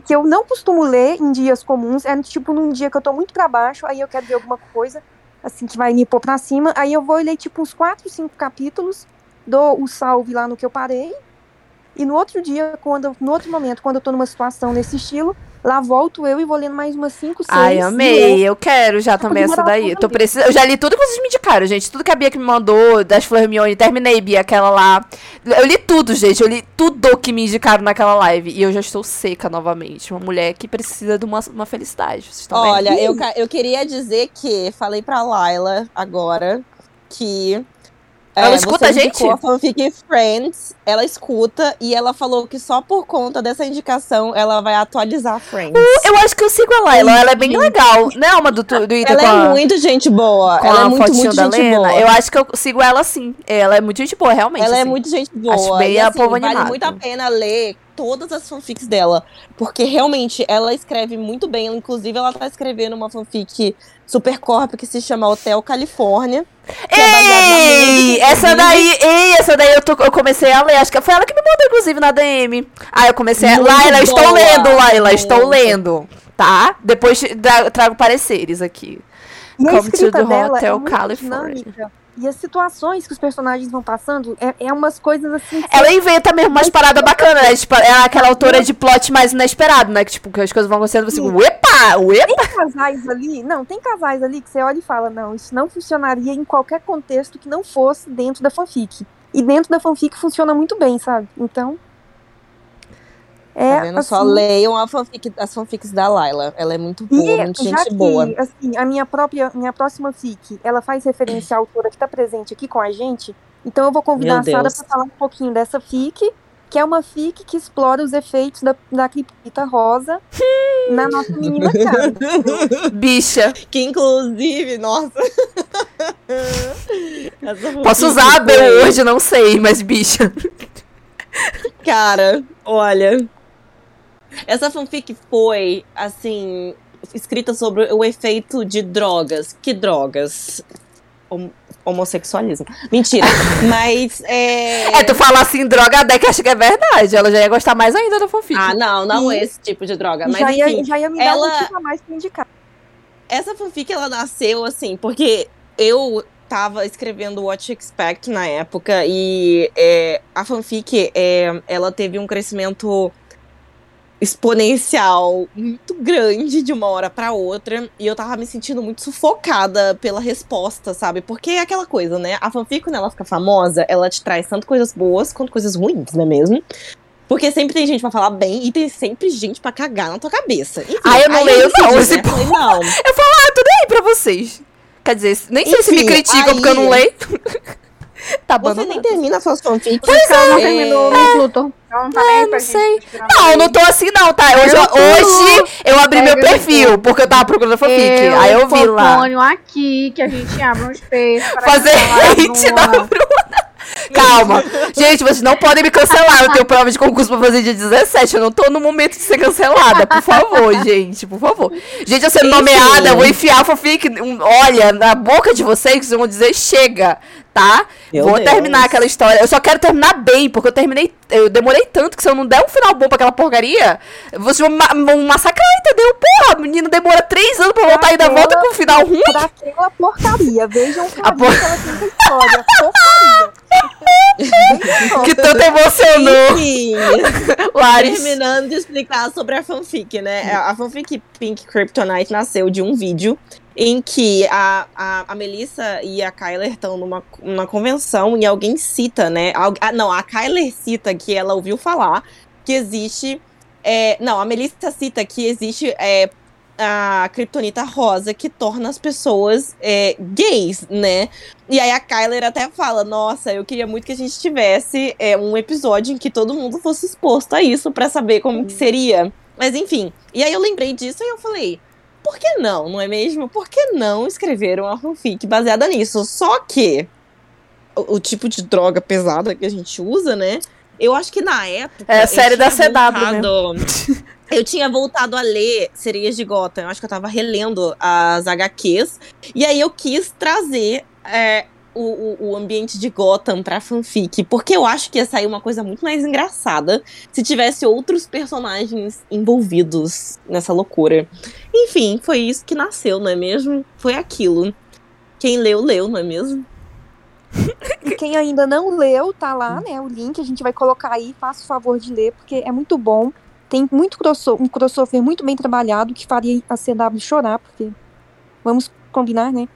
que eu não costumo ler em dias comuns. É tipo num dia que eu tô muito pra baixo, aí eu quero ver alguma coisa, assim, que vai me pôr pra cima. Aí eu vou ler, tipo, uns 4, 5 capítulos, dou o salve lá no que eu parei. E no outro dia, quando, no outro momento, quando eu tô numa situação nesse estilo, lá volto eu e vou lendo mais umas 5, 6. Ai, amei. Eu quero já também essa daí. pra Tô ler. precisa... Eu já li tudo que vocês me indicaram, gente. Tudo que a Bia que me mandou, das Flor Hermione. Terminei, Bia, aquela lá. Eu li tudo, gente. Eu li tudo que me indicaram naquela live. E eu já estou seca novamente. Uma mulher que precisa de uma, uma felicidade. Vocês estão vendo? Olha, eu, ca- eu queria dizer que falei pra Laila agora que. Ela é, escuta a gente? a fanfic Friends, ela escuta e ela falou que só por conta dessa indicação ela vai atualizar Friends. Eu acho que eu sigo a Laila. Ela é bem legal. Não é uma do do Twitter Ela com a... é muito gente boa. ela é muito, muito da gente Lena. boa. Eu acho que eu sigo ela sim. Ela é muito gente boa, realmente. Ela é assim. muito gente boa. Acho bem e, assim, povo vale animado. muito a pena ler todas as fanfics dela. Porque realmente ela escreve muito bem. Inclusive, ela tá escrevendo uma fanfic super corp que se chama Hotel Califórnia. É Ei, música, essa daí, ei, essa daí eu, tô- eu comecei a ler, acho que foi ela que me mandou, inclusive, na DM. Ah, eu comecei a... Muito Laila, estou boa. lendo, Laila, estou Muito. lendo, tá? Depois tra- trago pareceres aqui. E a Come to the dela Hotel é California. dinâmica. E as situações que os personagens vão passando é, é umas coisas assim. Ela inventa mesmo umas paradas bacanas, né? Tipo, é aquela autora de plot mais inesperado, né? Que, tipo, que as coisas vão acontecendo, você, uepa, uepa. Tem casais ali, não, tem casais ali que você olha e fala, não, isso não funcionaria em qualquer contexto que não fosse dentro da fanfic. E dentro da fanfic funciona muito bem, sabe? Então. É, Tá vendo? Só assim, leiam a fanfic, as fanfics da Laila. Ela é muito E boa, muito já gente que, boa. assim, a minha própria, minha próxima fic, ela faz referência à autora que está presente aqui com a gente, então eu vou convidar Meu a Sara para falar um pouquinho dessa fic, que é uma fic que explora os efeitos da, da criptita rosa na nossa menina cara. [LAUGHS] Bicha. Que inclusive, nossa. [LAUGHS] Posso usar a B hoje, não sei, mas bicha. Cara, olha. Essa fanfic foi, assim, escrita sobre o efeito de drogas. Que drogas? Hom- homossexualismo. Mentira. [LAUGHS] Mas é. É, tu fala assim, droga, a Deck acha que é verdade. Ela já ia gostar mais ainda da fanfic. Ah, não, não E- esse tipo de droga. Mas já, enfim, ia, já ia me dar ela- um a mais pra indicar. essa fanfic ela nasceu assim, porque eu tava escrevendo What to Expect na época e é, a fanfic é, ela teve um crescimento exponencial muito grande de uma hora pra outra e eu tava me sentindo muito sufocada pela resposta, sabe? Porque é aquela coisa, né? A fanfic quando ela fica famosa, ela te traz tanto coisas boas quanto coisas ruins, não é mesmo? Porque sempre tem gente pra falar bem e tem sempre gente pra cagar na tua cabeça. Enfim, Ah, eu não aí leio decidi, não, né? esse Falei, não. aí pra vocês. Quer dizer, nem sei se me criticam porque eu não aí- leio. Tá bom. Você nem termina suas fanfics. Por isso que ela não É. terminou no Pluto. Ela não tá pra não sei. Não, não tô assim não, tá? Hoje, Eu hoje eu abri meu perfil, porque eu tava procurando fanfic. Eu aí eu vi lá. aqui que a gente abra um espaço Fazer hate da Bruna. Calma. Gente, vocês não podem me cancelar. Eu tenho prova de concurso pra fazer dia 17. Eu não tô no momento de ser cancelada. Por favor, [LAUGHS] gente. Por favor. Gente, eu sendo Enfim. nomeada, eu vou enfiar a fanfic. um, Olha, na boca de vocês, vocês vão dizer chega, tá? Meu vou Deus. terminar aquela história. Eu só quero terminar bem, porque eu terminei. Eu demorei tanto que se eu não der um final bom pra aquela porcaria, vocês vão, ma vão massacrar, entendeu? Porra, a menina demora três anos pra voltar e ainda Aquela- volta com um final ruim. Pra aquela porcaria. Vejam o A por- que ela tem da história. [LAUGHS] Porcaria. Que tanto emocionou, Enfim, [LAUGHS] Laris. terminando de explicar sobre a fanfic, né? A fanfic Pink Kryptonite nasceu de um vídeo em que a, a, a Melissa e a Kyler estão numa, numa convenção e alguém cita, né? Algu- ah, não, a Kyler cita que ela ouviu falar que existe. é, não, a Melissa cita que existe é, a Kryptonita rosa que torna as pessoas é, gays, né? E aí a Kyler até fala: Nossa, eu queria muito que a gente tivesse é, um episódio em que todo mundo fosse exposto a isso pra saber como que seria. Mas enfim. E aí eu lembrei disso e eu falei. Por que não, não é mesmo? Por que não escrever uma fanfic baseada nisso? Só que o, o tipo de droga pesada que a gente usa, né? Eu acho que na época. É a série da CW voltado- Eu tinha voltado a ler Sereias de Gotham. Eu acho que eu tava relendo as HQs. E aí eu quis trazer é, o, o, ambiente de Gotham pra fanfic. Porque eu acho que ia sair uma coisa muito mais engraçada se tivesse outros personagens envolvidos nessa loucura. Enfim, foi isso que nasceu, não é mesmo? Foi aquilo. Quem leu, leu, não é mesmo? E quem ainda não leu, tá lá, né? O link a gente vai colocar aí. Faça o favor de ler, porque é muito bom. Tem muito crossover, um crossover muito bem trabalhado que faria a CW chorar, porque vamos combinar, né?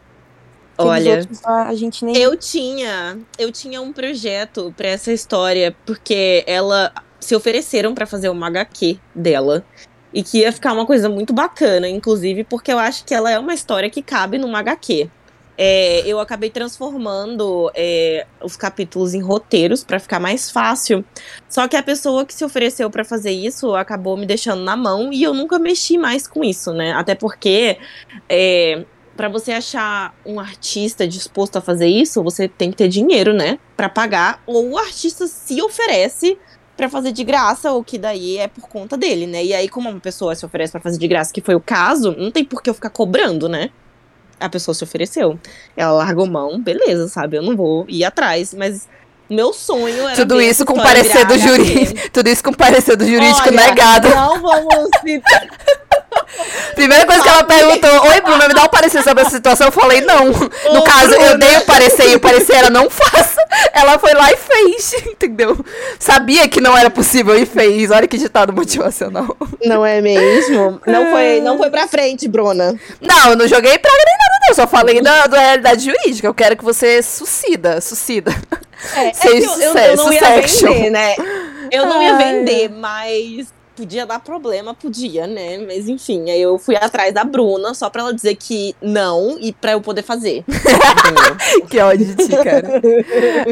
Olha, outros lá, a gente nem. Eu tinha, eu tinha um projeto pra essa história, porque ela se ofereceram pra fazer uma HQ dela. E que ia ficar uma coisa muito bacana, inclusive, porque eu acho que ela é uma história que cabe numa HQ. É, eu acabei transformando é, os capítulos em roteiros pra ficar mais fácil. Só que a pessoa que se ofereceu pra fazer isso acabou me deixando na mão e eu nunca mexi mais com isso, né? Até porque é, para você achar um artista disposto a fazer isso, você tem que ter dinheiro, né, Pra pagar, ou o artista se oferece pra fazer de graça, ou que daí é por conta dele, né? E aí como uma pessoa se oferece pra fazer de graça, que foi o caso, não tem por que eu ficar cobrando, né? a pessoa se ofereceu. Ela largou mão, beleza, sabe? Eu não vou ir atrás, mas meu sonho era. Tudo isso com parecer do jurídico. [LAUGHS] Tudo isso com parecer do jurídico Olha, negado. Não vamos citar. [LAUGHS] Primeira coisa que ela perguntou, oi, Bruna, me dá um parecer sobre essa situação. Eu falei, não. No Ô, caso, eu Bruna. dei o parecer e o parecer era não faça. [LAUGHS] Ela foi lá e fez, entendeu? Sabia que não era possível e fez. Olha que ditado motivacional. Não é mesmo? Não foi, não foi pra frente, Bruna. Não, eu não joguei praga nem nada, não. Só falei da, da realidade jurídica. Eu quero que você sucida, sucida. É, Sei é que eu, eu- eu não ia section. vender, né? Eu não ia vender, mas podia dar problema, podia, né? Mas enfim, aí eu fui atrás da Bruna só pra ela dizer que não e pra eu poder fazer. [LAUGHS] Que ódio de ti, cara.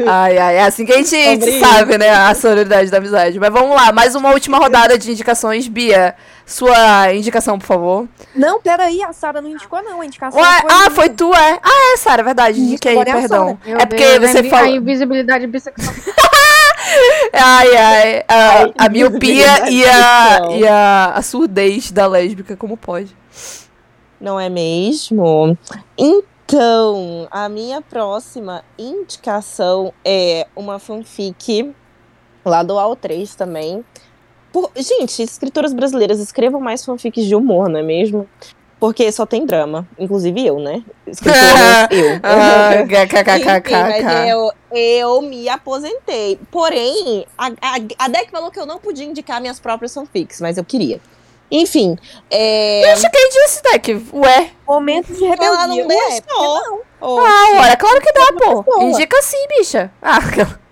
Ai, ai, é assim que a gente, a gente Sobre sabe, né? A sororidade da amizade. Mas vamos lá, mais uma última rodada de indicações. Bia, sua indicação, por favor. Não, peraí, a Sara não indicou, não. A indicação Ué, foi ah, minha. foi tu, é? Ah, é, Sara, é verdade. Indiquei, é perdão. Meu É porque Deus, você a, falou. a invisibilidade bissexual. [LAUGHS] Ai, ai. A, a miopia e, a, e a, a surdez da lésbica, como pode? Não é mesmo? Então, a minha próxima indicação é uma fanfic lá do AO3 também. Por- Gente, escritoras brasileiras escrevam mais fanfics de humor, não é mesmo? Porque só tem drama. Inclusive eu, né? [LAUGHS] Eu. Ah, Enfim, mas kkkk. eu, eu me aposentei. Porém, a, a, a Deck falou que eu não podia indicar minhas próprias fanfics, mas eu queria. Enfim, é, Gente, quem disse, Deck? Ué? Momento de ela não rebeldia. Ué, deixou. Ô, Ah, ora, claro que dá, pô. Indica sim, bicha. Ah, [LAUGHS]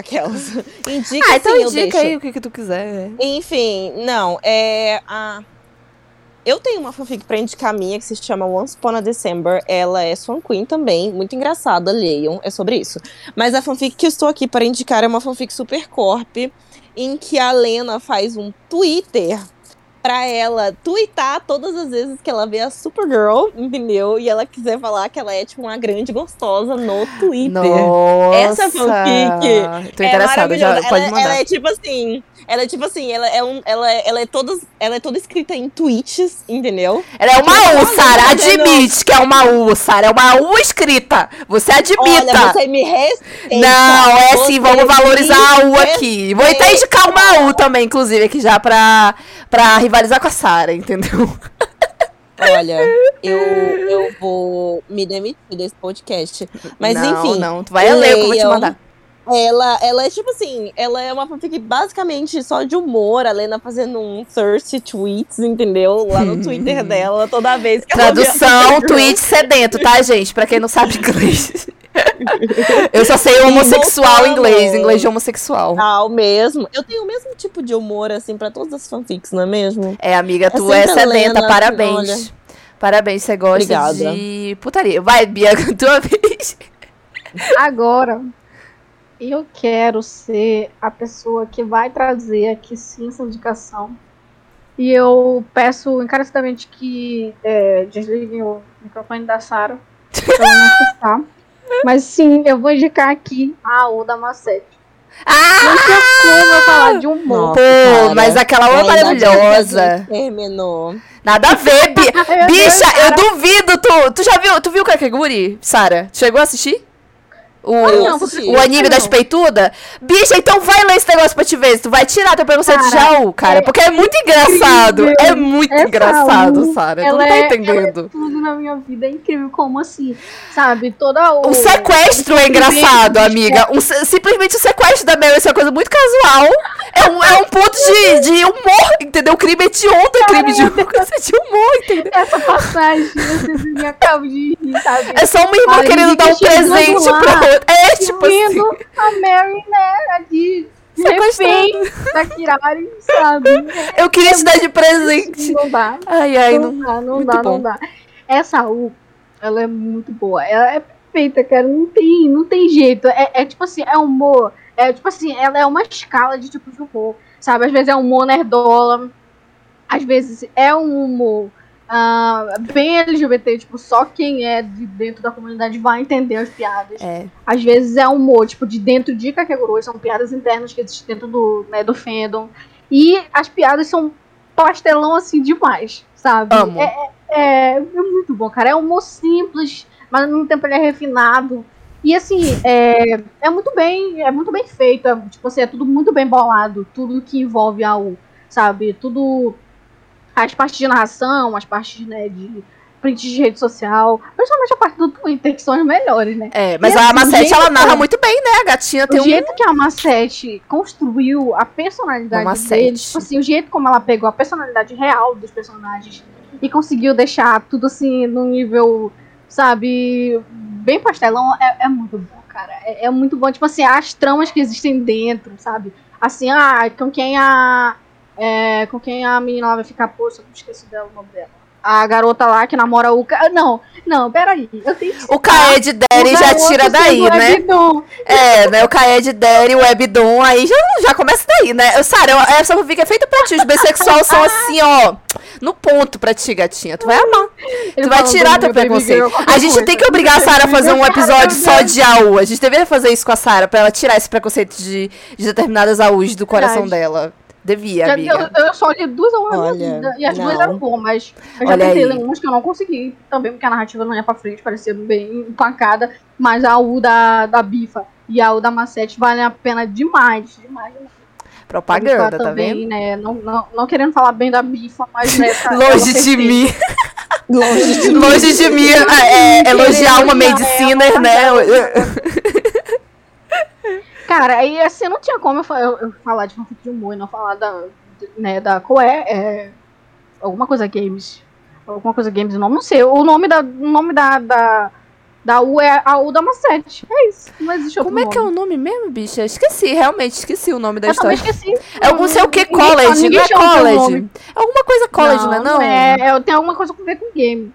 Aquelas. [LAUGHS] Indica ah então sim, indica aí o que, que tu quiser. Enfim, não, é. A... Eu tenho uma fanfic pra indicar minha que se chama Once Upon a December. Ela é Swan Queen também, muito engraçada, leiam, é sobre isso. Mas a fanfic que eu estou aqui para indicar é uma fanfic super corp, em que a Lena faz um Twitter pra ela twittar todas as vezes que ela vê a Supergirl, entendeu? E ela quiser falar que ela é tipo uma grande gostosa no Twitter. Nossa. Essa fanfic Tô interessada, já pode ela, mandar. ela é tipo assim. Ela é tipo assim, ela é um. Ela, é- ela é toda. Ela é toda escrita em tweets, entendeu? Ela é uma U, Ela Sara. Admite que é uma U, Sara. É uma U escrita. Você admita. Olha, você me respeita. Não, é assim, vamos valorizar a U aqui. Vou até indicar uma U também, inclusive, aqui já pra, pra rivalizar com a Sara, entendeu? Olha, eu, eu vou me demitir desse podcast. Mas não, enfim. Não, tu vai ler o que eu vou te mandar. Ela, ela é tipo assim, ela é uma fanfic basicamente só de humor, a Lena fazendo um thirsty tweets, entendeu? Lá no Twitter [LAUGHS] dela, toda vez que Tradução, tweet sedento, tá, gente? Pra quem não sabe inglês. [LAUGHS] Eu só sei homossexual em inglês, inglês de homossexual. Ah, o mesmo. Eu tenho o mesmo tipo de humor, assim, pra todas as fanfics, não é mesmo? É, amiga, tu É é, sedenta, Lena, parabéns. olha. Parabéns, você gosta Obrigada. de putaria. Vai, Bia, [LAUGHS] tua vez. Agora, eu quero ser a pessoa que vai trazer aqui sim essa indicação. E eu peço encarecidamente que é, desliguem o microfone da Sara. Pra não assustar. [LAUGHS] Mas sim, eu vou indicar aqui a Oda Macete. Ah! Não tinha como eu falar de. Nossa, Pô, cara. mas aquela É, maravilhosa. Terminou. Nada a ver, [LAUGHS] Deus, Bicha, eu duvido, tu, tu já viu, tu viu o Kakeguri, Sara? Chegou a assistir? O, não, assisti. o anime não. das peitudas? Bicha, então vai ler esse negócio pra te ver. se Tu vai tirar teu preconceito de Jaú, cara. é Porque é muito engraçado. É muito Essa engraçado, U, Sara. Tu não tá é- entendendo. Tudo na minha vida é incrível. Como assim? Sabe? Toda o. O sequestro é engraçado, amiga. Um se- simplesmente o sequestro da Mary é uma coisa muito casual. É um, é um ponto de, de humor, entendeu? Crime é de onda, crime de, de humor, entendeu? Essa passagem, me acabo de rir, sabe? É só uma irmã Ai, querendo dar um presente lá, pra outra. É, tipo assim. A Mary, né, de refém da Kirari, sabe? Eu queria te dar de presente. Não dá. Ai, ai, não, não. dá, não dá, bom. não dá. Essa U, ela é muito boa. Ela é perfeita, cara. Não tem, não tem jeito. É, é tipo assim, é humor. É tipo assim, ela é uma escala de tipo de humor. Sabe? Às vezes é um humor nerdola. Às vezes é um humor ah, bem LGBT, tipo, só quem é de dentro da comunidade vai entender as piadas. É. Às vezes é um humor, tipo, de dentro de Kakegurui, são piadas internas que existem dentro do, né, do fandom. E as piadas são pastelão, assim, demais, sabe? Amo. É, é, é muito bom, cara. É um humor simples, mas ao mesmo tempo ele é refinado. E assim, é, é muito bem, é muito bem feita. Tipo assim, é tudo muito bem bolado. Tudo que envolve a U, sabe? Tudo. As partes de narração, as partes né, de print de rede social, principalmente a parte do Twitter, que são as melhores, né? É, mas E, a assim, Macete, gente, ela narra muito bem, né? A gatinha tem o um... jeito que a Macete construiu a personalidade Uma dele, sete. tipo assim, o jeito como ela pegou a personalidade real dos personagens e conseguiu deixar tudo assim num nível, sabe, bem pastelão, é, é muito bom, cara. É, é muito bom, tipo assim, as tramas que existem dentro, sabe? Assim, ah, com quem a. é, com quem a menina lá vai ficar, poxa, eu esqueci dela, o nome dela. A garota lá que namora o cara. Não, não, peraí. Eu tenho que O Kaed Derry já tira daí, né? Webdom. É, né? O Kaed Derry, o Webdom, aí já, já começa daí, né? Eu, Sara, essa fanfic é feita pra ti. Os bissexuais são assim, ó, no ponto pra ti, gatinha. Tu vai amar. Ele Tu vai tirar teu preconceito. A gente coisa. tem que obrigar a Sara a fazer um episódio só de AU. A gente deveria fazer isso com a Sara, pra ela tirar esse preconceito de, de determinadas AUs do coração Verdade. dela. Devia, Já- amiga. eu, eu só li duas Olha, minha vida. E as duas não. eram boas, mas eu já Olha tentei aí. ler umas que eu não consegui. Também porque a narrativa não ia pra frente, parecia bem empacada. Mas a U da, da Bifa e a U da Macete valem a pena demais. Demais, demais. Propaganda, tá também, vendo? Né, não, não, não querendo falar bem da Bifa, mas né, [LAUGHS] Longe de mim. Longe de Longe de mim. é, é, elogiar uma medicina, né? [LAUGHS] Cara, aí assim, não tinha como eu, eu- eu falar de fanfic de humor e não falar da, né, da qual é, é alguma coisa games. Alguma coisa games, o nome, não sei. O nome da, o nome da, da, da U é a U da Macete. É isso. Não existe Como é que é nome. o nome mesmo, bicha? Esqueci, realmente esqueci o nome da Eu história. esqueci. É algum sei o que college, ninguém não é college? nome. Alguma coisa college, não, é não? É, é, tem alguma coisa a ver com game.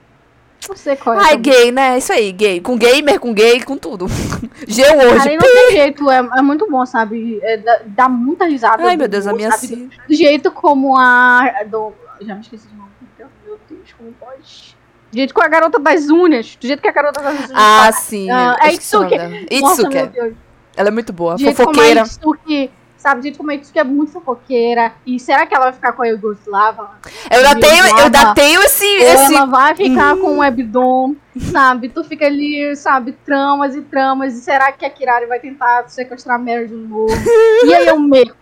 Qual é. Ai, gay, né? Isso aí, gay. Com gamer, com gay, com tudo. [LAUGHS] G hoje. Cara, e não tem jeito, é, é muito bom, sabe? É, dá, dá muita risada. Ai, meu Deus, a minha sabe? sim. Do jeito como a. Do, já me esqueci de nome. Meu Deus, como pode? Do jeito com a garota das unhas. Do jeito que a garota das unhas. Ah, fala. sim. Ah, é nome Itsuki. Nossa, Itsuki. meu Deus. Ela é muito boa. Do jeito como a Fofoqueira. Itsuki. Sabe, jeito como a Itsuki é muito fofoqueira. E será que ela vai ficar com a Yugoslava? Eu ainda tenho, eu ainda tenho esse. Ou esse... ela vai ficar com o Webdom, sabe? Tu fica ali, sabe, tramas e tramas. E será que a Kirari vai tentar sequestrar a Mary de novo? E aí eu meio.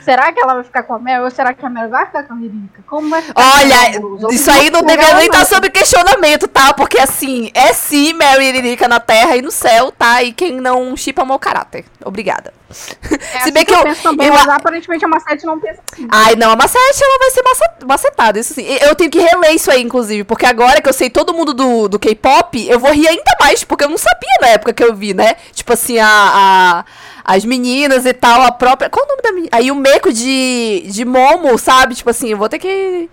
Será que ela vai ficar com a Mary ou será que a Mary vai ficar com a Lirica? Como vai ficar Olha, com isso aí não deveria nem estar sob questionamento, tá? Porque assim, é sim Mary e Lirica na Terra e no céu, tá? E quem não chipa mau caráter. Obrigada. É Se assim bem que eu, eu- penso também, eu- mas aparentemente a Macete não pensa assim. Ai, não, a Macete, ela vai ser macetada, isso sim. Eu tenho que reler isso aí, inclusive, porque agora que eu sei todo mundo do, do K-pop, eu vou rir ainda mais, porque eu não sabia na época que eu vi, né? Tipo assim, a, a- as meninas e tal, a própria... Qual o nome da menina? Aí o meco de, de Momo, sabe? Tipo assim, eu vou ter que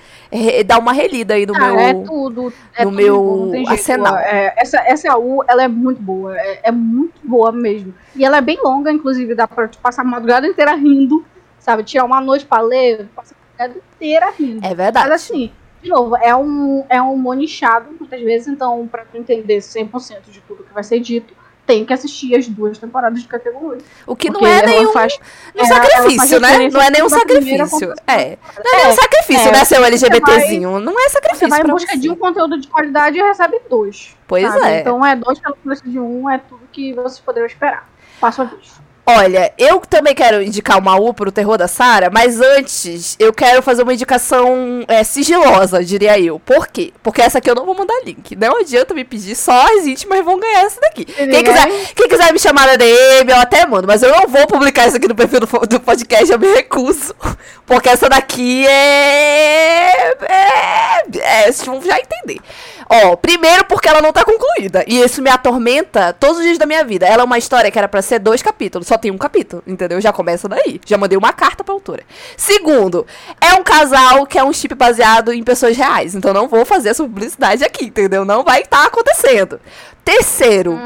dar uma relida aí no Cara, meu... é tudo. É no tudo meu jeito. arsenal. É, essa, essa U, ela é muito boa. É, é muito boa mesmo. E ela é bem longa, inclusive, dá pra tu passar a madrugada inteira rindo. Sabe? Tirar uma noite pra ler, passar a madrugada inteira rindo. É verdade. Mas assim, de novo, é um, é um monichado, muitas vezes, então, pra tu entender 100% de tudo que vai ser dito, tem que assistir as duas temporadas de categoria. O que não é nenhum faz- um faz sacrifício, né? Não é nenhum sacrifício. É. Não é nenhum É, sacrifício, é. né, seu Você LGBTzinho? Não é Você sacrifício vai em busca você. de um conteúdo de qualidade e recebe dois. Pois sabe? é. Então é dois pelo preço de um, é tudo que vocês poderiam esperar. Passo a vez. Olha, eu também quero indicar uma U pro terror da Sara, mas antes eu quero fazer uma indicação é, sigilosa, diria eu. Por quê? Porque essa aqui eu não vou mandar link. Não adianta me pedir, só as íntimas vão ganhar essa daqui. Quem quiser, quem quiser me chamar na DM, eu até mando, mas eu não vou publicar isso aqui no perfil do, do podcast, eu me recuso. Porque essa daqui é. É. é vocês vão já entender. Ó, primeiro porque ela não tá concluída. E isso me atormenta todos os dias da minha vida. Ela é uma história que era pra ser dois capítulos, só tem um capítulo, entendeu? Já começa daí. Já mandei uma carta pra autora. Segundo, é um casal que é um chip baseado em pessoas reais. Então não vou fazer essa publicidade aqui, entendeu? Não vai estar acontecendo. Terceiro,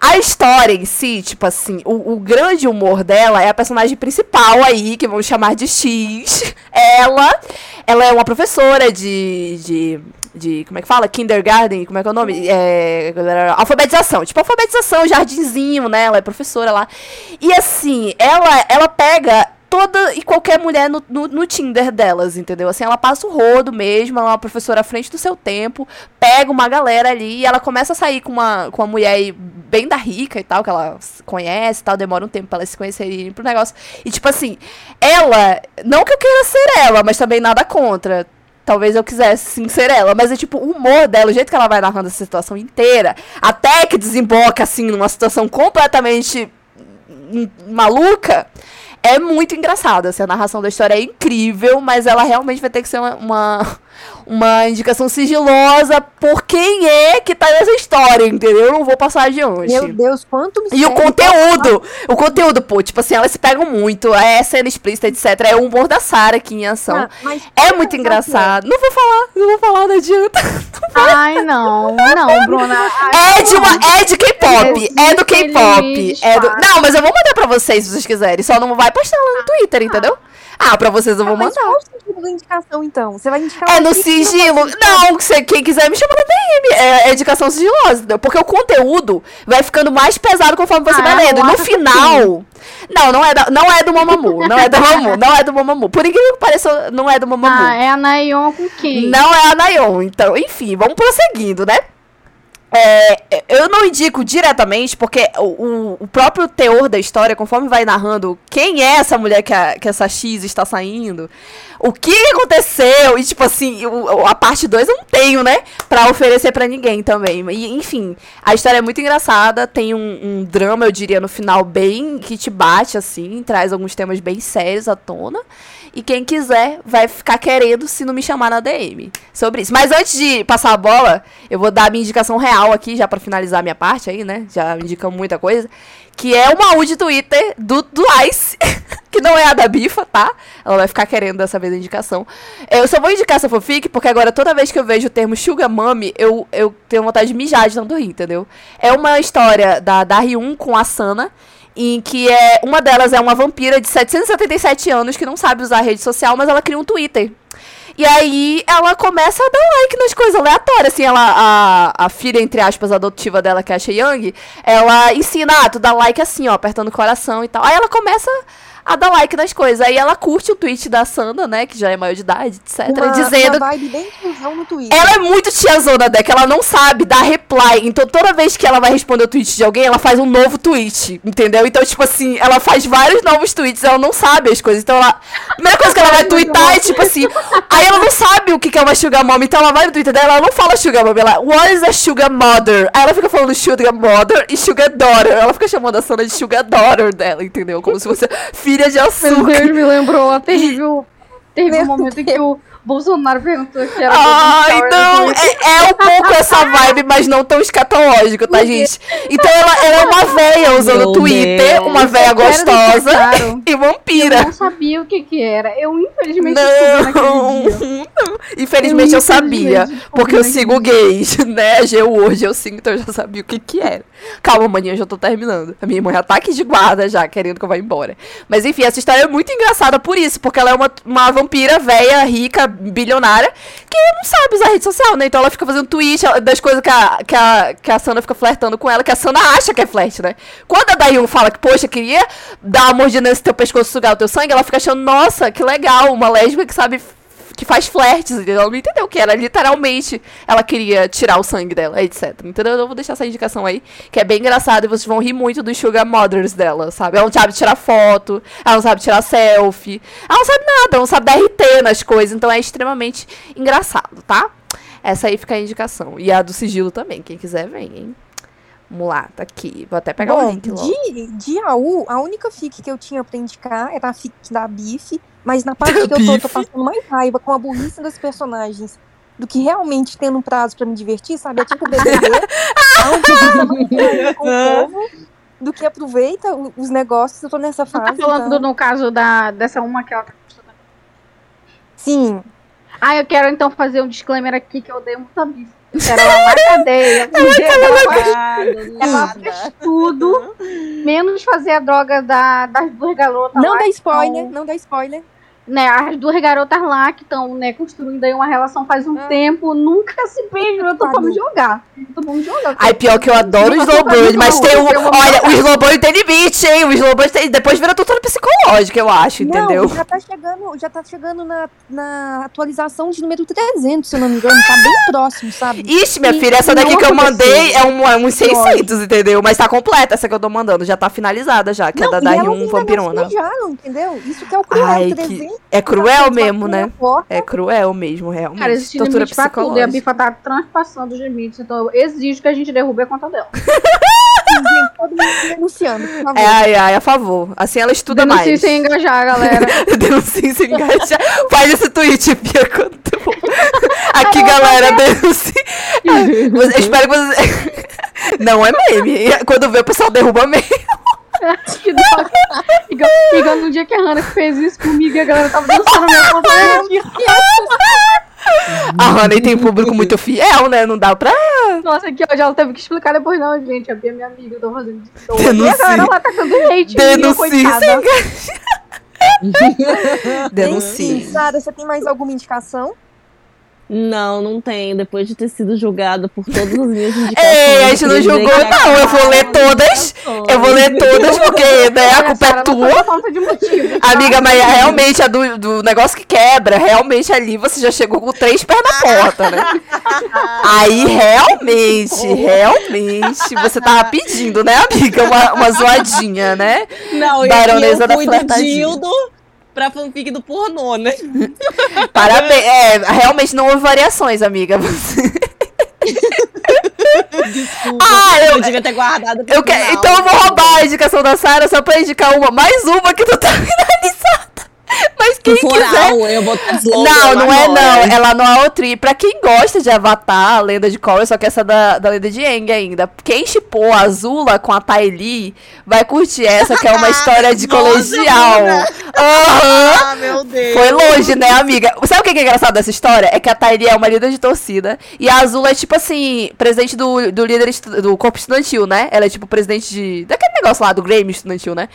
a história em si, tipo assim, o, o grande humor dela é a personagem principal aí, que vamos chamar de X. Ela, ela é uma professora de, de, de como é que fala? Kindergarten, como é que é o nome? É, alfabetização, tipo alfabetização, jardinzinho, né? Ela é professora lá. E assim, ela, ela pega toda e qualquer mulher no, no, no Tinder delas, entendeu? Assim, ela passa o rodo mesmo, ela é uma professora à frente do seu tempo, pega uma galera ali e ela começa a sair com uma, com uma mulher bem da rica e tal, que ela conhece e tal, demora um tempo pra elas se conhecerem pro negócio. E tipo assim, ela, não que eu queira ser ela, mas também nada contra. Talvez eu quisesse sim ser ela, mas é tipo, o humor dela, o jeito que ela vai narrando essa situação inteira, até que desemboca assim numa situação completamente maluca, é muito engraçado. Assim, a narração da história é incrível, mas ela realmente vai ter que ser uma, uma, uma indicação sigilosa por quem é que tá nessa história, entendeu? Eu não vou passar adiante. Meu Deus, quanto E o conteúdo, o conteúdo, pô, tipo assim, elas se pegam muito, é cena explícita, etc. É o humor da Sarah aqui em ação. Ah, é muito engraçado. Não vou falar, não vou falar, não adianta. Ai, não, não, Bruna. É de, uma, é de K-pop, é do K-pop. É do... Não, mas eu vou mandar pra vocês se vocês quiserem. Só não vai postar lá no Twitter, entendeu? Ah, pra vocês eu vou Mas mandar. qual o sentido da indicação, então? Você vai indicar É no sigilo. Não, se quem quiser me chamar na DM. É, é indicação sigilosa, entendeu? Porque o conteúdo vai ficando mais pesado conforme você Ah, vai lendo. E no final. Não, não é, da, não é do [LAUGHS] Mamamoo. Não é do Mamamoo. Não é do Mamamoo. Por incrível que pareça, não é do Mamamoo. Ah, é a Nayon com quem? Não é a Nayon. Então, enfim, vamos prosseguindo, né? É, eu não indico diretamente, porque o, o- próprio teor da história, conforme vai narrando quem é essa mulher que, a, que essa X está saindo, o que aconteceu, e tipo assim, a parte 2 eu não tenho, né? Pra oferecer pra ninguém também. E, enfim, a história é muito engraçada, tem um, um drama, eu diria, no final bem que te bate, assim, traz alguns temas bem sérios à tona. E quem quiser vai ficar querendo se não me chamar na DM sobre isso. Mas antes de passar a bola, eu vou dar a minha indicação real aqui, já pra finalizar a minha parte aí, né? Já indicamos muita coisa. Que é uma U de Twitter do, do Ice, [LAUGHS] que não é a da Bifa, tá? Ela vai ficar querendo dessa vez a indicação. Eu só vou indicar essa fanfic, porque agora toda vez que eu vejo o termo Sugar Mummy, eu, eu tenho vontade de mijar de tanto rir, entendeu? É uma história da, da Ryun com a Sana, em que é uma delas é uma vampira de 777 anos que não sabe usar rede social, mas ela cria um Twitter. E aí ela começa a dar like nas coisas aleatórias. Assim, ela, a, a filha, entre aspas, adotiva dela, que é a Young, ela ensina, ah, tu dá like assim, ó, apertando o coração e tal. Aí ela começa a dar like nas coisas. Aí ela curte o tweet da Sanda, né, que já é maior de idade, etc. Uma, dizendo uma vibe bem no Twitter. ela é muito tiazona, Deck. Ela não sabe dar reply. Então, toda vez que ela vai responder o tweet de alguém, ela faz um novo tweet. Entendeu? Então, tipo assim, ela faz vários novos tweets. Ela não sabe as coisas. Então, ela. A primeira coisa que ela vai twittar é tipo assim. Aí ela não sabe o que que é uma Sugar Mom. Então, ela vai no Twitter dela. Ela não fala Sugar Mom. Ela. What is a Sugar Mother? Aí ela fica falando Sugar Mother e Sugar Daughter. Ela fica chamando a Sana de Sugar Daughter dela, entendeu? Como se fosse filha de Meu açúcar. Deus, me lembrou a terrível, [LAUGHS] terrível Meu momento em que o Bolsonaro perguntou que era no Twitter. é, é um pouco essa vibe, mas não tão escatológico, tá, gente? Então ela, ela é uma véia usando Meu o Twitter, Deus. uma véia [LAUGHS] Eu gostosa e Eu vampira. não sabia o que que era. Eu, infelizmente, Não, dia. [LAUGHS] Infelizmente eu sabia, infelizmente descobri porque eu sigo gays, [LAUGHS] né? G hoje eu sigo, então eu já sabia o que que era. Calma, maninha, eu já tô terminando. A minha mãe já tá aqui de guarda já, querendo que eu vá embora. Mas enfim, essa história é muito engraçada por isso, porque ela é uma, uma vampira velha, rica, bilionária, que não sabe usar rede social, né? Então ela fica fazendo tweet das coisas que a, que, a, que a Sana fica flertando com ela, que a Sana acha que é flerte, né? Quando a Dayun fala que, poxa, queria dar uma mordida nesse teu pescoço, sugar o teu sangue, ela fica achando, nossa, que legal, uma lésbica que sabe faz flertes, entendeu? Ela não entendeu que era literalmente ela queria tirar o sangue dela, etc. Entendeu? Eu vou deixar essa indicação aí, que é bem engraçada e vocês vão rir muito dos Sugar Mothers dela, sabe? Ela não sabe tirar foto, ela não sabe tirar selfie, ela não sabe nada, ela não sabe dar RT nas coisas, então é extremamente engraçado, tá? Essa aí fica a indicação. E a do sigilo também, quem quiser vem, hein? Vamos lá, tá aqui. Vou até pegar o Bom, link logo. de, de AU, a única fic que eu tinha pra indicar era a fic da Biff, mas na parte [LAUGHS] que eu tô, Biff? tô passando mais raiva com a burrice das personagens do que realmente tendo um prazo pra me divertir, sabe? É tipo BBB, passa mais raiva com o povo do que aproveita o- os negócios. Eu tô nessa Você fase. tá falando, então- no caso, da, dessa uma que ela tá. Sim, Ah, eu quero então fazer um disclaimer aqui que eu odeio muito a bife. Eu quero ela na cadeia. [LAUGHS] ela, faz, ela faz tudo, menos fazer a droga da, das duas garotas não lá dá spoiler, são- não dá spoiler. Né, as duas garotas lá que estão, né, construindo aí uma relação faz um Ah. tempo, nunca se beijam, eu tô Pariu. vamos jogar. Então vamos jogar. Ai, pior que eu adoro o Não, slow não, não, burn, mas não, tem um. Olha, o slow burn tem limite, hein? O slow burn tem. Depois vira tudo psicológico, eu acho, entendeu? Não, já tá chegando, já tá chegando na, na atualização de número 300, se eu não me engano. Tá bem próximo, sabe? Ixi, minha E filha, essa daqui não que eu mandei é um, é uns 600, entendeu? Mas tá completa essa que eu tô mandando, já tá finalizada já, que é da e da elas Ryun ainda não Vampirona. se beijaram, entendeu? Isso que é o cruel. Ai, 300 que... É cruel mesmo, né? porta. É cruel mesmo, realmente. Cara, existe Tortura limite pra tudo. E a. Bifa tá transpassando os limites. Então eu exijo que a gente derrube a conta dela. [LAUGHS] Gente, todo mundo denunciando, por favor. É, ai, ai, a favor. Assim ela estuda Denuncie mais. sem engajar, galera. [LAUGHS] Denuncie sem engajar. Faz esse tweet, [LAUGHS] Pia, quando. Aqui, galera, denuncie. Eu espero que você... Não é meme. Quando vê, o pessoal derruba meme. Que [LAUGHS] dó. Igual, igual no dia que a Hannah fez isso comigo e a galera tava dançando minha conta. A Honey tem público muito fiel, né? Não dá pra... Nossa, que ódio. Ela teve que explicar depois. Não, gente, a Bia é minha amiga. Eu tô fazendo isso. E a galera lá hate. coitada. sem engajar. [LAUGHS] Denuncie. Enfim, Sara, você tem mais alguma indicação? Não, não tenho. Depois de ter sido julgada por todas as minhas [LAUGHS] indicações. Ei, a gente eu não julgou, não. Eu vou ler todas. Eu vou ler todas, porque né, a culpa é tua. por falta de motivo. Amiga, mas realmente, a do, do negócio que quebra, realmente ali você já chegou com três pés na porta, né? Aí, realmente, realmente, você tava pedindo, né, amiga? Uma, uma zoadinha, né? Não, eu, Baronesa eu da fui do dildo pra fanfic do pornô, né? [LAUGHS] Parabéns. É, realmente não houve variações, amiga. Desculpa. Ah, eu- eu devia ter guardado Eu final. então eu vou roubar a indicação da Sarah só pra indicar uma. Mais uma que não tá finalizada. Mas quem for quiser. Eu vou slogan Não, não é não. Ela não é outro. E pra quem gosta de Avatar, a lenda de Korra, só que essa da, da lenda de Aang ainda. Quem chipou a Azula com a Ty Lee vai curtir essa, que é uma [LAUGHS] história de Nossa, colegial. Aham. Ah, meu Deus. Foi longe, né, amiga? Sabe o que é engraçado dessa história? É que a Tylee é uma líder de torcida e a Azula é tipo assim, presidente do, do líder do corpo estudantil, né? Ela é tipo presidente de. daquele negócio lá do Grêmio estudantil, né?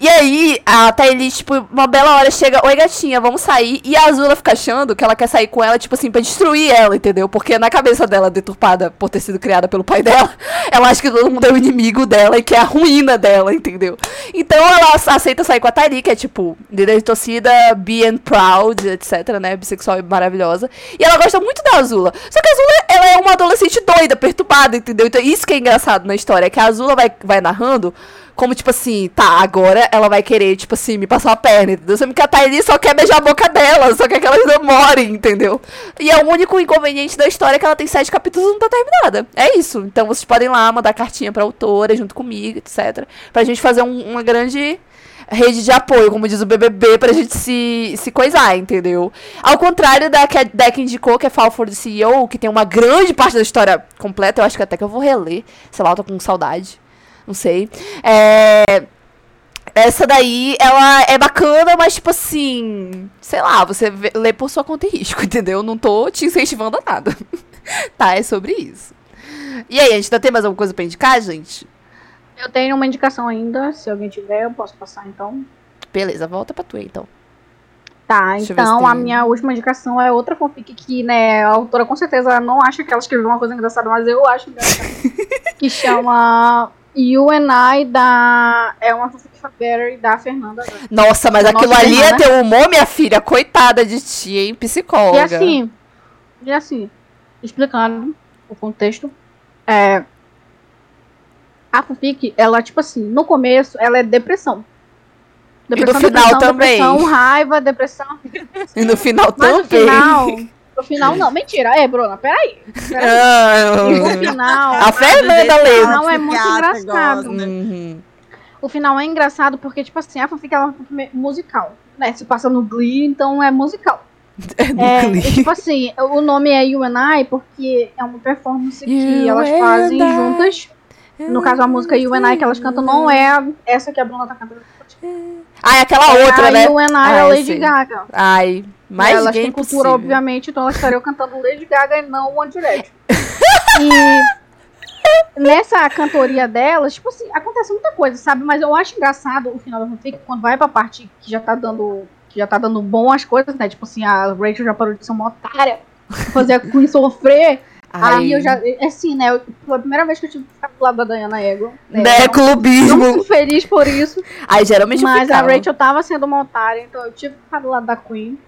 E aí a Tylee, tipo, uma bela hora chega, oi gatinha, vamos sair. E a Azula fica achando que ela quer sair com ela, tipo assim, pra destruir ela, entendeu? Porque na cabeça dela, deturpada por ter sido criada pelo pai dela, [LAUGHS] ela acha que todo mundo é o inimigo dela e que é a ruína dela, entendeu? Então ela aceita sair com a Tylee, que é tipo, líder de torcida, be and proud, etc, né? Bissexual e maravilhosa. E ela gosta muito da Azula. Só que a Azula, ela é uma adolescente doida, perturbada, entendeu? Então isso que é engraçado na história, é que a Azula vai, vai narrando como, tipo assim, tá, agora ela vai querer, tipo assim, me passar uma perna, entendeu? Sendo que a Tylee só quer beijar a boca dela, só quer que elas namorem, entendeu? E é o único inconveniente da história é que ela tem sete capítulos e não tá terminada. É isso. Então vocês podem lá mandar cartinha pra autora, junto comigo, etc. Pra gente fazer um- uma grande rede de apoio, como diz o BBB, pra gente se, se coisar, entendeu? Ao contrário da que a Deck indicou, que é Fall for the CEO, que tem uma grande parte da história completa, eu acho que até que eu vou reler. Sei lá, eu tô com saudade. Não sei. É. Essa daí, ela é bacana, mas tipo assim, sei lá, você vê- lê por sua conta e risco, [LAUGHS] entendeu? Não tô te incentivando a nada. [LAUGHS] tá, é sobre isso. E aí, a gente ainda tem mais alguma coisa pra indicar, gente? Eu tenho uma indicação ainda. Se alguém tiver, eu posso passar então. Beleza, volta pra tu aí, então. Tá, Deixa então tem- a minha última indicação é outra fanfic que, né, a autora com certeza não acha que ela escreveu uma coisa engraçada, mas eu acho engraçada. [LAUGHS] que chama You and I da. É uma Better da Fernanda. Nossa, mas Nossa, aquilo ali é Fernanda. teu humor, minha filha. Coitada de ti, hein? Psicóloga. E assim, e assim, explicando o contexto, é. A fanfic, ela, tipo assim, no começo, ela é depressão. Depressão, final depressão, também. depressão, raiva, depressão. [LAUGHS] E no final Mas no também. final. No final, não, mentira. É, Bruna, peraí. peraí. Ah, No final. a Fernanda O lê. final é muito engraçado. Uhum. O final é engraçado porque, tipo assim, a fanfic ela é musical. Né? Se passa no Glee, então é musical. [LAUGHS] É no É, Glee. e, tipo assim, o nome é You and I porque é uma performance que You elas and fazem I. juntas. No caso, a música You and I que elas cantam não é essa que a Bruna tá cantando. Ah, é aquela outra, é né? a You and I Ah, da eu Lady sei. Gaga. Ai, mais elas têm cultura, impossível. obviamente, então elas estariam cantando Lady Gaga e não One Direction. [LAUGHS] e nessa cantoria delas, tipo assim, acontece muita coisa, sabe? Mas eu acho engraçado o final da fanfic, quando vai pra parte que já tá dando. que já tá dando bom as coisas, né? Tipo assim, a Rachel já parou de ser uma otária, fazer a Queen sofrer. Aí eu já, assim, né? eu- Foi a primeira vez que eu tive que ficar do lado da Diana Egon. Né? Né, Não clubismo. fico feliz por isso. Aí geralmente Mas a. Rachel tava sendo uma otária, então eu tive que ficar do lado da Queen.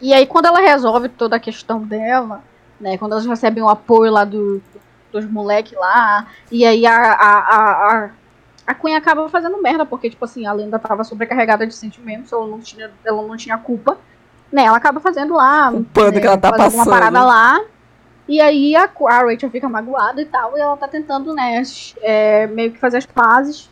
E aí, quando ela resolve toda a questão dela, né? Quando elas recebem o apoio lá do, dos moleques lá, e aí a, a, a, a, Queen acaba fazendo merda, porque, tipo assim, a lenda tava sobrecarregada de sentimentos, ela não tinha, ela não tinha culpa. Né, ela acaba fazendo lá. Culpando né, que ela tá fazendo uma passando. parada lá. E aí a, a Rachel fica magoada e tal, e ela tá tentando, né, é, meio que fazer as pazes.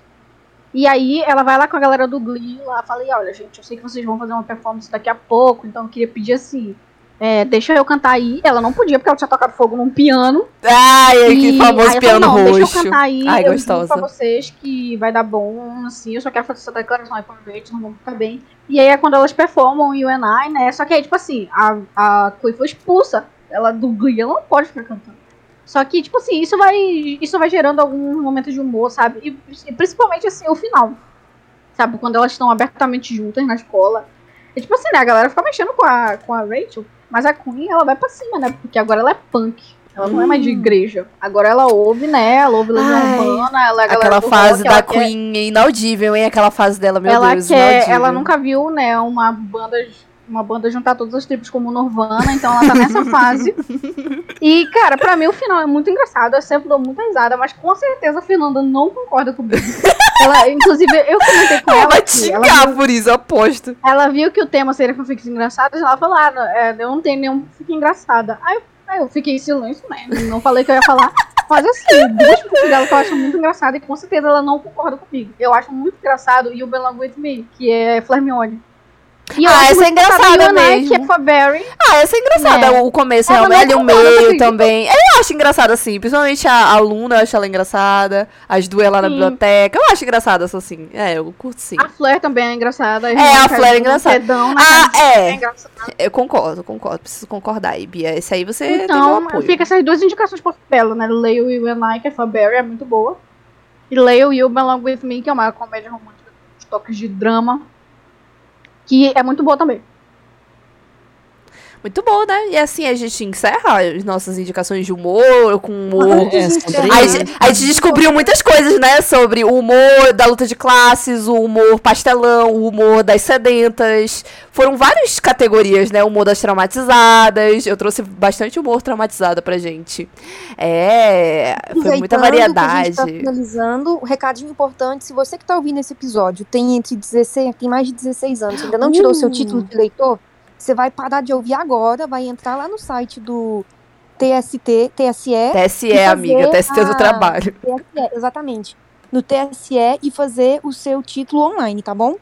E aí ela vai lá com a galera do Glee lá, fala, e olha, gente, eu sei que vocês vão fazer uma performance daqui a pouco, então eu queria pedir assim, é, deixa eu cantar aí. Ela não podia, porque ela tinha tocado fogo num piano. Ai, e que famoso aí piano não, roxo. Deixa eu cantar aí, Ai, eu gostosa. pra vocês que vai dar bom, assim, eu só quero fazer essa declaração aí pra gente, não vamos ficar bem. E aí é quando elas performam o UNI, né, só que aí, tipo assim, a, a Chloe foi expulsa, ela do Glee, ela não pode ficar cantando. Só que, tipo assim, isso vai, isso vai gerando alguns momentos de humor, sabe? E, e principalmente, assim, o final. Sabe? Quando elas estão abertamente juntas na escola. E, tipo assim, né? A galera fica mexendo com a, com a Rachel. Mas a Queen, ela vai pra cima, né? Porque agora ela é punk. Ela não é mais de igreja. Agora ela ouve, né? Ela ouve Legião Urbana. Ela é a galera Aquela do fase rock, ela da quer- Queen é inaudível, hein? Aquela fase dela, meu ela Deus, quer, inaudível. ela nunca viu, né, uma banda, uma banda juntar todas as tribos como Nirvana, então ela tá nessa fase. E, cara, pra mim o final é muito engraçado, eu sempre dou muita risada, mas com certeza a Fernanda não concorda comigo. Ela, inclusive, eu comentei com Ela ela, vai xingar viu, por isso, aposto. ela viu que o tema seria fanfics engraçadas, ela falou, ah, não, é, eu não tenho nenhum fanfic engraçada. Aí eu, aí eu fiquei em silêncio, né, não falei que eu ia falar. Mas assim, duas fanfics dela que eu acho muito engraçada e com certeza ela não concorda comigo. Eu acho muito engraçado e o Belong With Me, que é Flermione. E Ah, essa é engraçada mesmo. Que é Faberry. Ah, essa é engraçada. Né? O começo, Ela realmente, ali não o meio também. Eu acho engraçada, assim. Principalmente a, a Luna, eu acho ela engraçada. As duas lá na Sim. biblioteca. Eu acho engraçada essa, assim. É, eu curto sim. A Flair também é engraçada. É, a Flair é engraçada. Pedão, né, Ah, é. É. Eu concordo, concordo. Preciso concordar aí, Bia. Esse aí você Então, fica essas duas indicações por dela, né? Leio e Wenai, que é Faberry, é muito boa. E Leio e o Belong With Me, que é uma comédia romântica toques de drama. Que é muito boa também. Muito bom, né? E assim, a gente encerra as nossas indicações de humor, com [LAUGHS] humor. É, A gente, a gente descobriu muitas coisas, né? Sobre o humor da luta de classes, o humor pastelão, o humor das sedentas. Foram várias categorias, né? O humor das traumatizadas. Eu trouxe bastante humor traumatizado pra gente. É. Foi muita Aproveitando que a gente variedade. tá finalizando, um recadinho importante, se você que tá ouvindo esse episódio tem entre 16, tem mais de 16 anos, ainda não tirou seu Uh. título de leitor, você vai parar de ouvir agora, vai entrar lá no site do TST, TSE, TSE, amiga, TST do a- trabalho. TSE, exatamente. No TSE e fazer o seu título online, tá bom?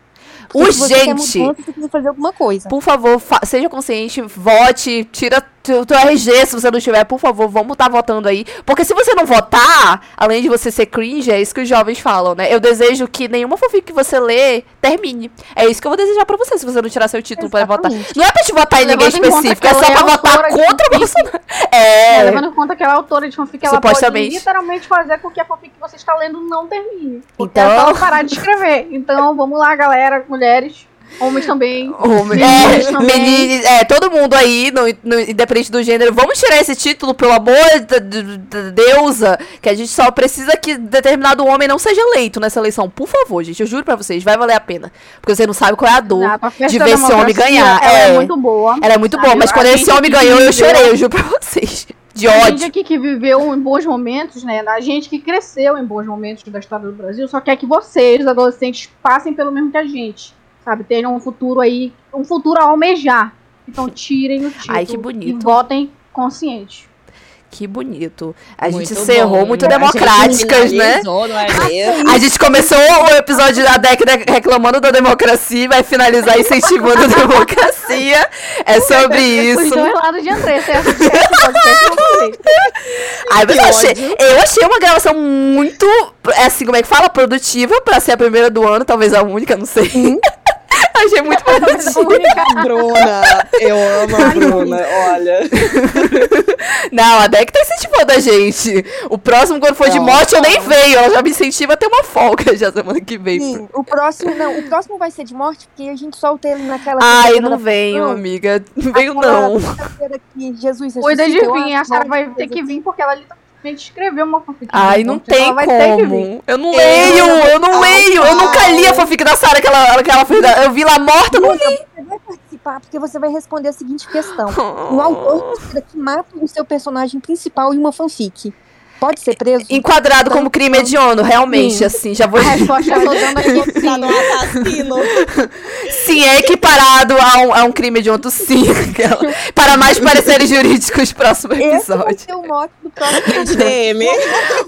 Porque se você quer Urgente! mudança, você precisa fazer alguma coisa. Por favor, fa- seja consciente, vote, tira teu, teu RG se você não tiver, por favor, vamos estar votando aí. Porque se você não votar, além de você ser cringe, é isso que os jovens falam, né? Eu desejo que nenhuma fanfic que você lê termine. É isso que eu vou desejar pra você, se você não tirar seu título pra votar. Exatamente. Não é pra te votar em ninguém específico, é só é pra votar contra o. Bolsonaro. [LAUGHS] É, É. levando em conta que ela é autora de fanfic, ela pode literalmente fazer com que a fanfic que você está lendo não termine. Então- é só ela parar de escrever. Então, vamos lá, galera, mulheres, homens também. Meninas É, também. meninas, é, todo mundo aí, no, no- independente do gênero, vamos tirar esse título, pelo amor da, da- da deusa, que a gente só precisa que determinado homem não seja eleito nessa eleição. Por favor, gente, eu juro pra vocês, vai valer a pena. Porque você não sabe qual é a dor Exato, a festa de ver esse homem ganhar. Ela é, É. muito boa. Ela é muito Sabe, boa, mas a quando esse homem ganhou, eu chorei, eu juro pra vocês. De A gente ódio. aqui que viveu em bons momentos, né? A gente que cresceu em bons momentos da história do Brasil, só quer que vocês, os adolescentes, passem pelo mesmo que a gente. Sabe? Tenham um futuro aí, um futuro a almejar. Então tirem o título Ai, que bonito. e votem consciente. Que bonito. A gente Muito encerrou bom. muito A gente democráticas, né? finalizou, não é mesmo? A gente começou o episódio da década reclamando da democracia e vai finalizar incentivando a [LAUGHS] democracia. É sobre Os isso. de Andressa. Podcast eu. Ai, mas achei, eu achei uma gravação muito, é assim, como é que fala? Produtiva pra ser a primeira do ano, talvez a única, não sei. [LAUGHS] Achei muito bonitinho. [LAUGHS] Bruna, eu amo a Bruna, olha. Não, a Deck tá incentivando a gente. O próximo, quando for de Não, morte, eu nem não. venho. Ela já me incentiva a ter uma folga [LAUGHS] já semana que vem. Sim, o próximo, não, o próximo vai ser de morte, porque a gente solta ele naquela. Ai, não da venho, Paixão, amiga. Não venho, não. que Jesus Cuida de vir, a Sarah vai ter que vir porque ela literalmente escreveu uma fanfic. Ai, não tem como. Eu não Eu leio, eu não não leio. Eu nunca li a fanfic da Sarah que ela, que ela fez. da- Eu vi lá morta, eu não li. Você vai participar porque você vai responder a seguinte questão. Um autor considera [LAUGHS] que mata o seu personagem principal em uma fanfic. Pode ser preso? Enquadrado como crime hediondo, realmente, Sim. assim, já vou. A resposta eu tô dando aqui no sim. assassino. Sim, é equiparado a um, a um crime hediondo, sim. Aquela- Para mais pareceres jurídicos, próximo Esse vai episódio. ser o mote do próximo [LAUGHS] DM.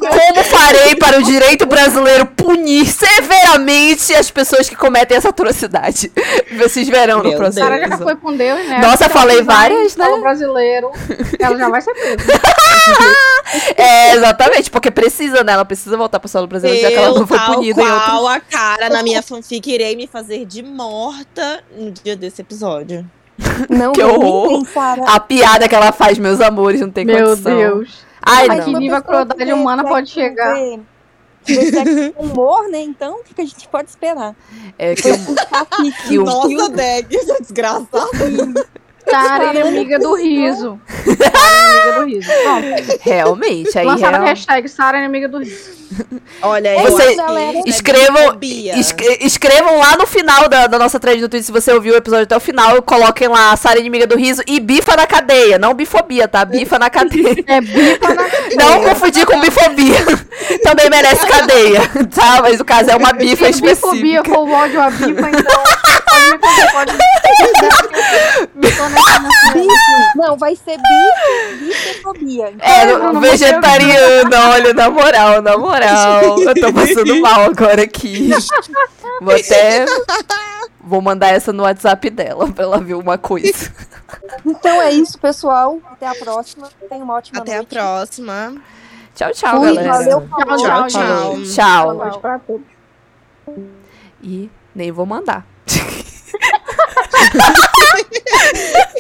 Como farei para o direito brasileiro punir severamente as pessoas que cometem essa atrocidade? Vocês verão no Meu próximo Sarah já episódio. foi com Deus, né? Nossa, falei várias, né? brasileiro, ela já vai ser presa. [LAUGHS] [LAUGHS] É, exatamente, porque precisa, né? Ela precisa voltar pro solo brasileiro, já que ela não Eu, foi punida em outros. qual a cara na minha fanfic, irei me fazer de morta no dia desse episódio. Não [LAUGHS] Que horror. A piada que ela faz, meus amores, não tem Meu condição. Deus. Ai, Mas não. que nível a crueldade humana pode chegar? com [LAUGHS] humor, né? Então, o que a gente pode esperar? É que eu- que o- Nossa, [LAUGHS] Deg, essa desgraçada. Sarah inimiga do riso. [LAUGHS] Inimiga do riso. Pronto. realmente, aí Lançaram a real- hashtag Sarah inimiga do riso. Olha, Você- galera, isso é escrevam- bifobia. Escre- escrevam lá no final da, da nossa thread no Twitter, se você ouviu o episódio até o final, coloquem lá Sara inimiga do riso e bifa na cadeia. Não bifobia, tá? Bifa na cadeia. É bifa na [LAUGHS] Não confundir com bifobia. [LAUGHS] Também merece cadeia, tá? Mas o caso é uma bifa Se bifobia específica. for o ódio à bifa, então pode [LAUGHS] Não, vai ser bi, bifobia. Então, É, vegetariana, olha, na moral, na moral. Eu tô passando mal agora aqui. Vou até. Vou mandar essa no WhatsApp dela pra ela ver uma coisa. Então é isso, pessoal. Até a próxima. Tenha uma ótima Até a noite. próxima. Tchau, tchau, Fui, galera. valeu, Tchau, Tchau, tchau. tchau. Tchau. E nem vou mandar. [LAUGHS] ハハハハ!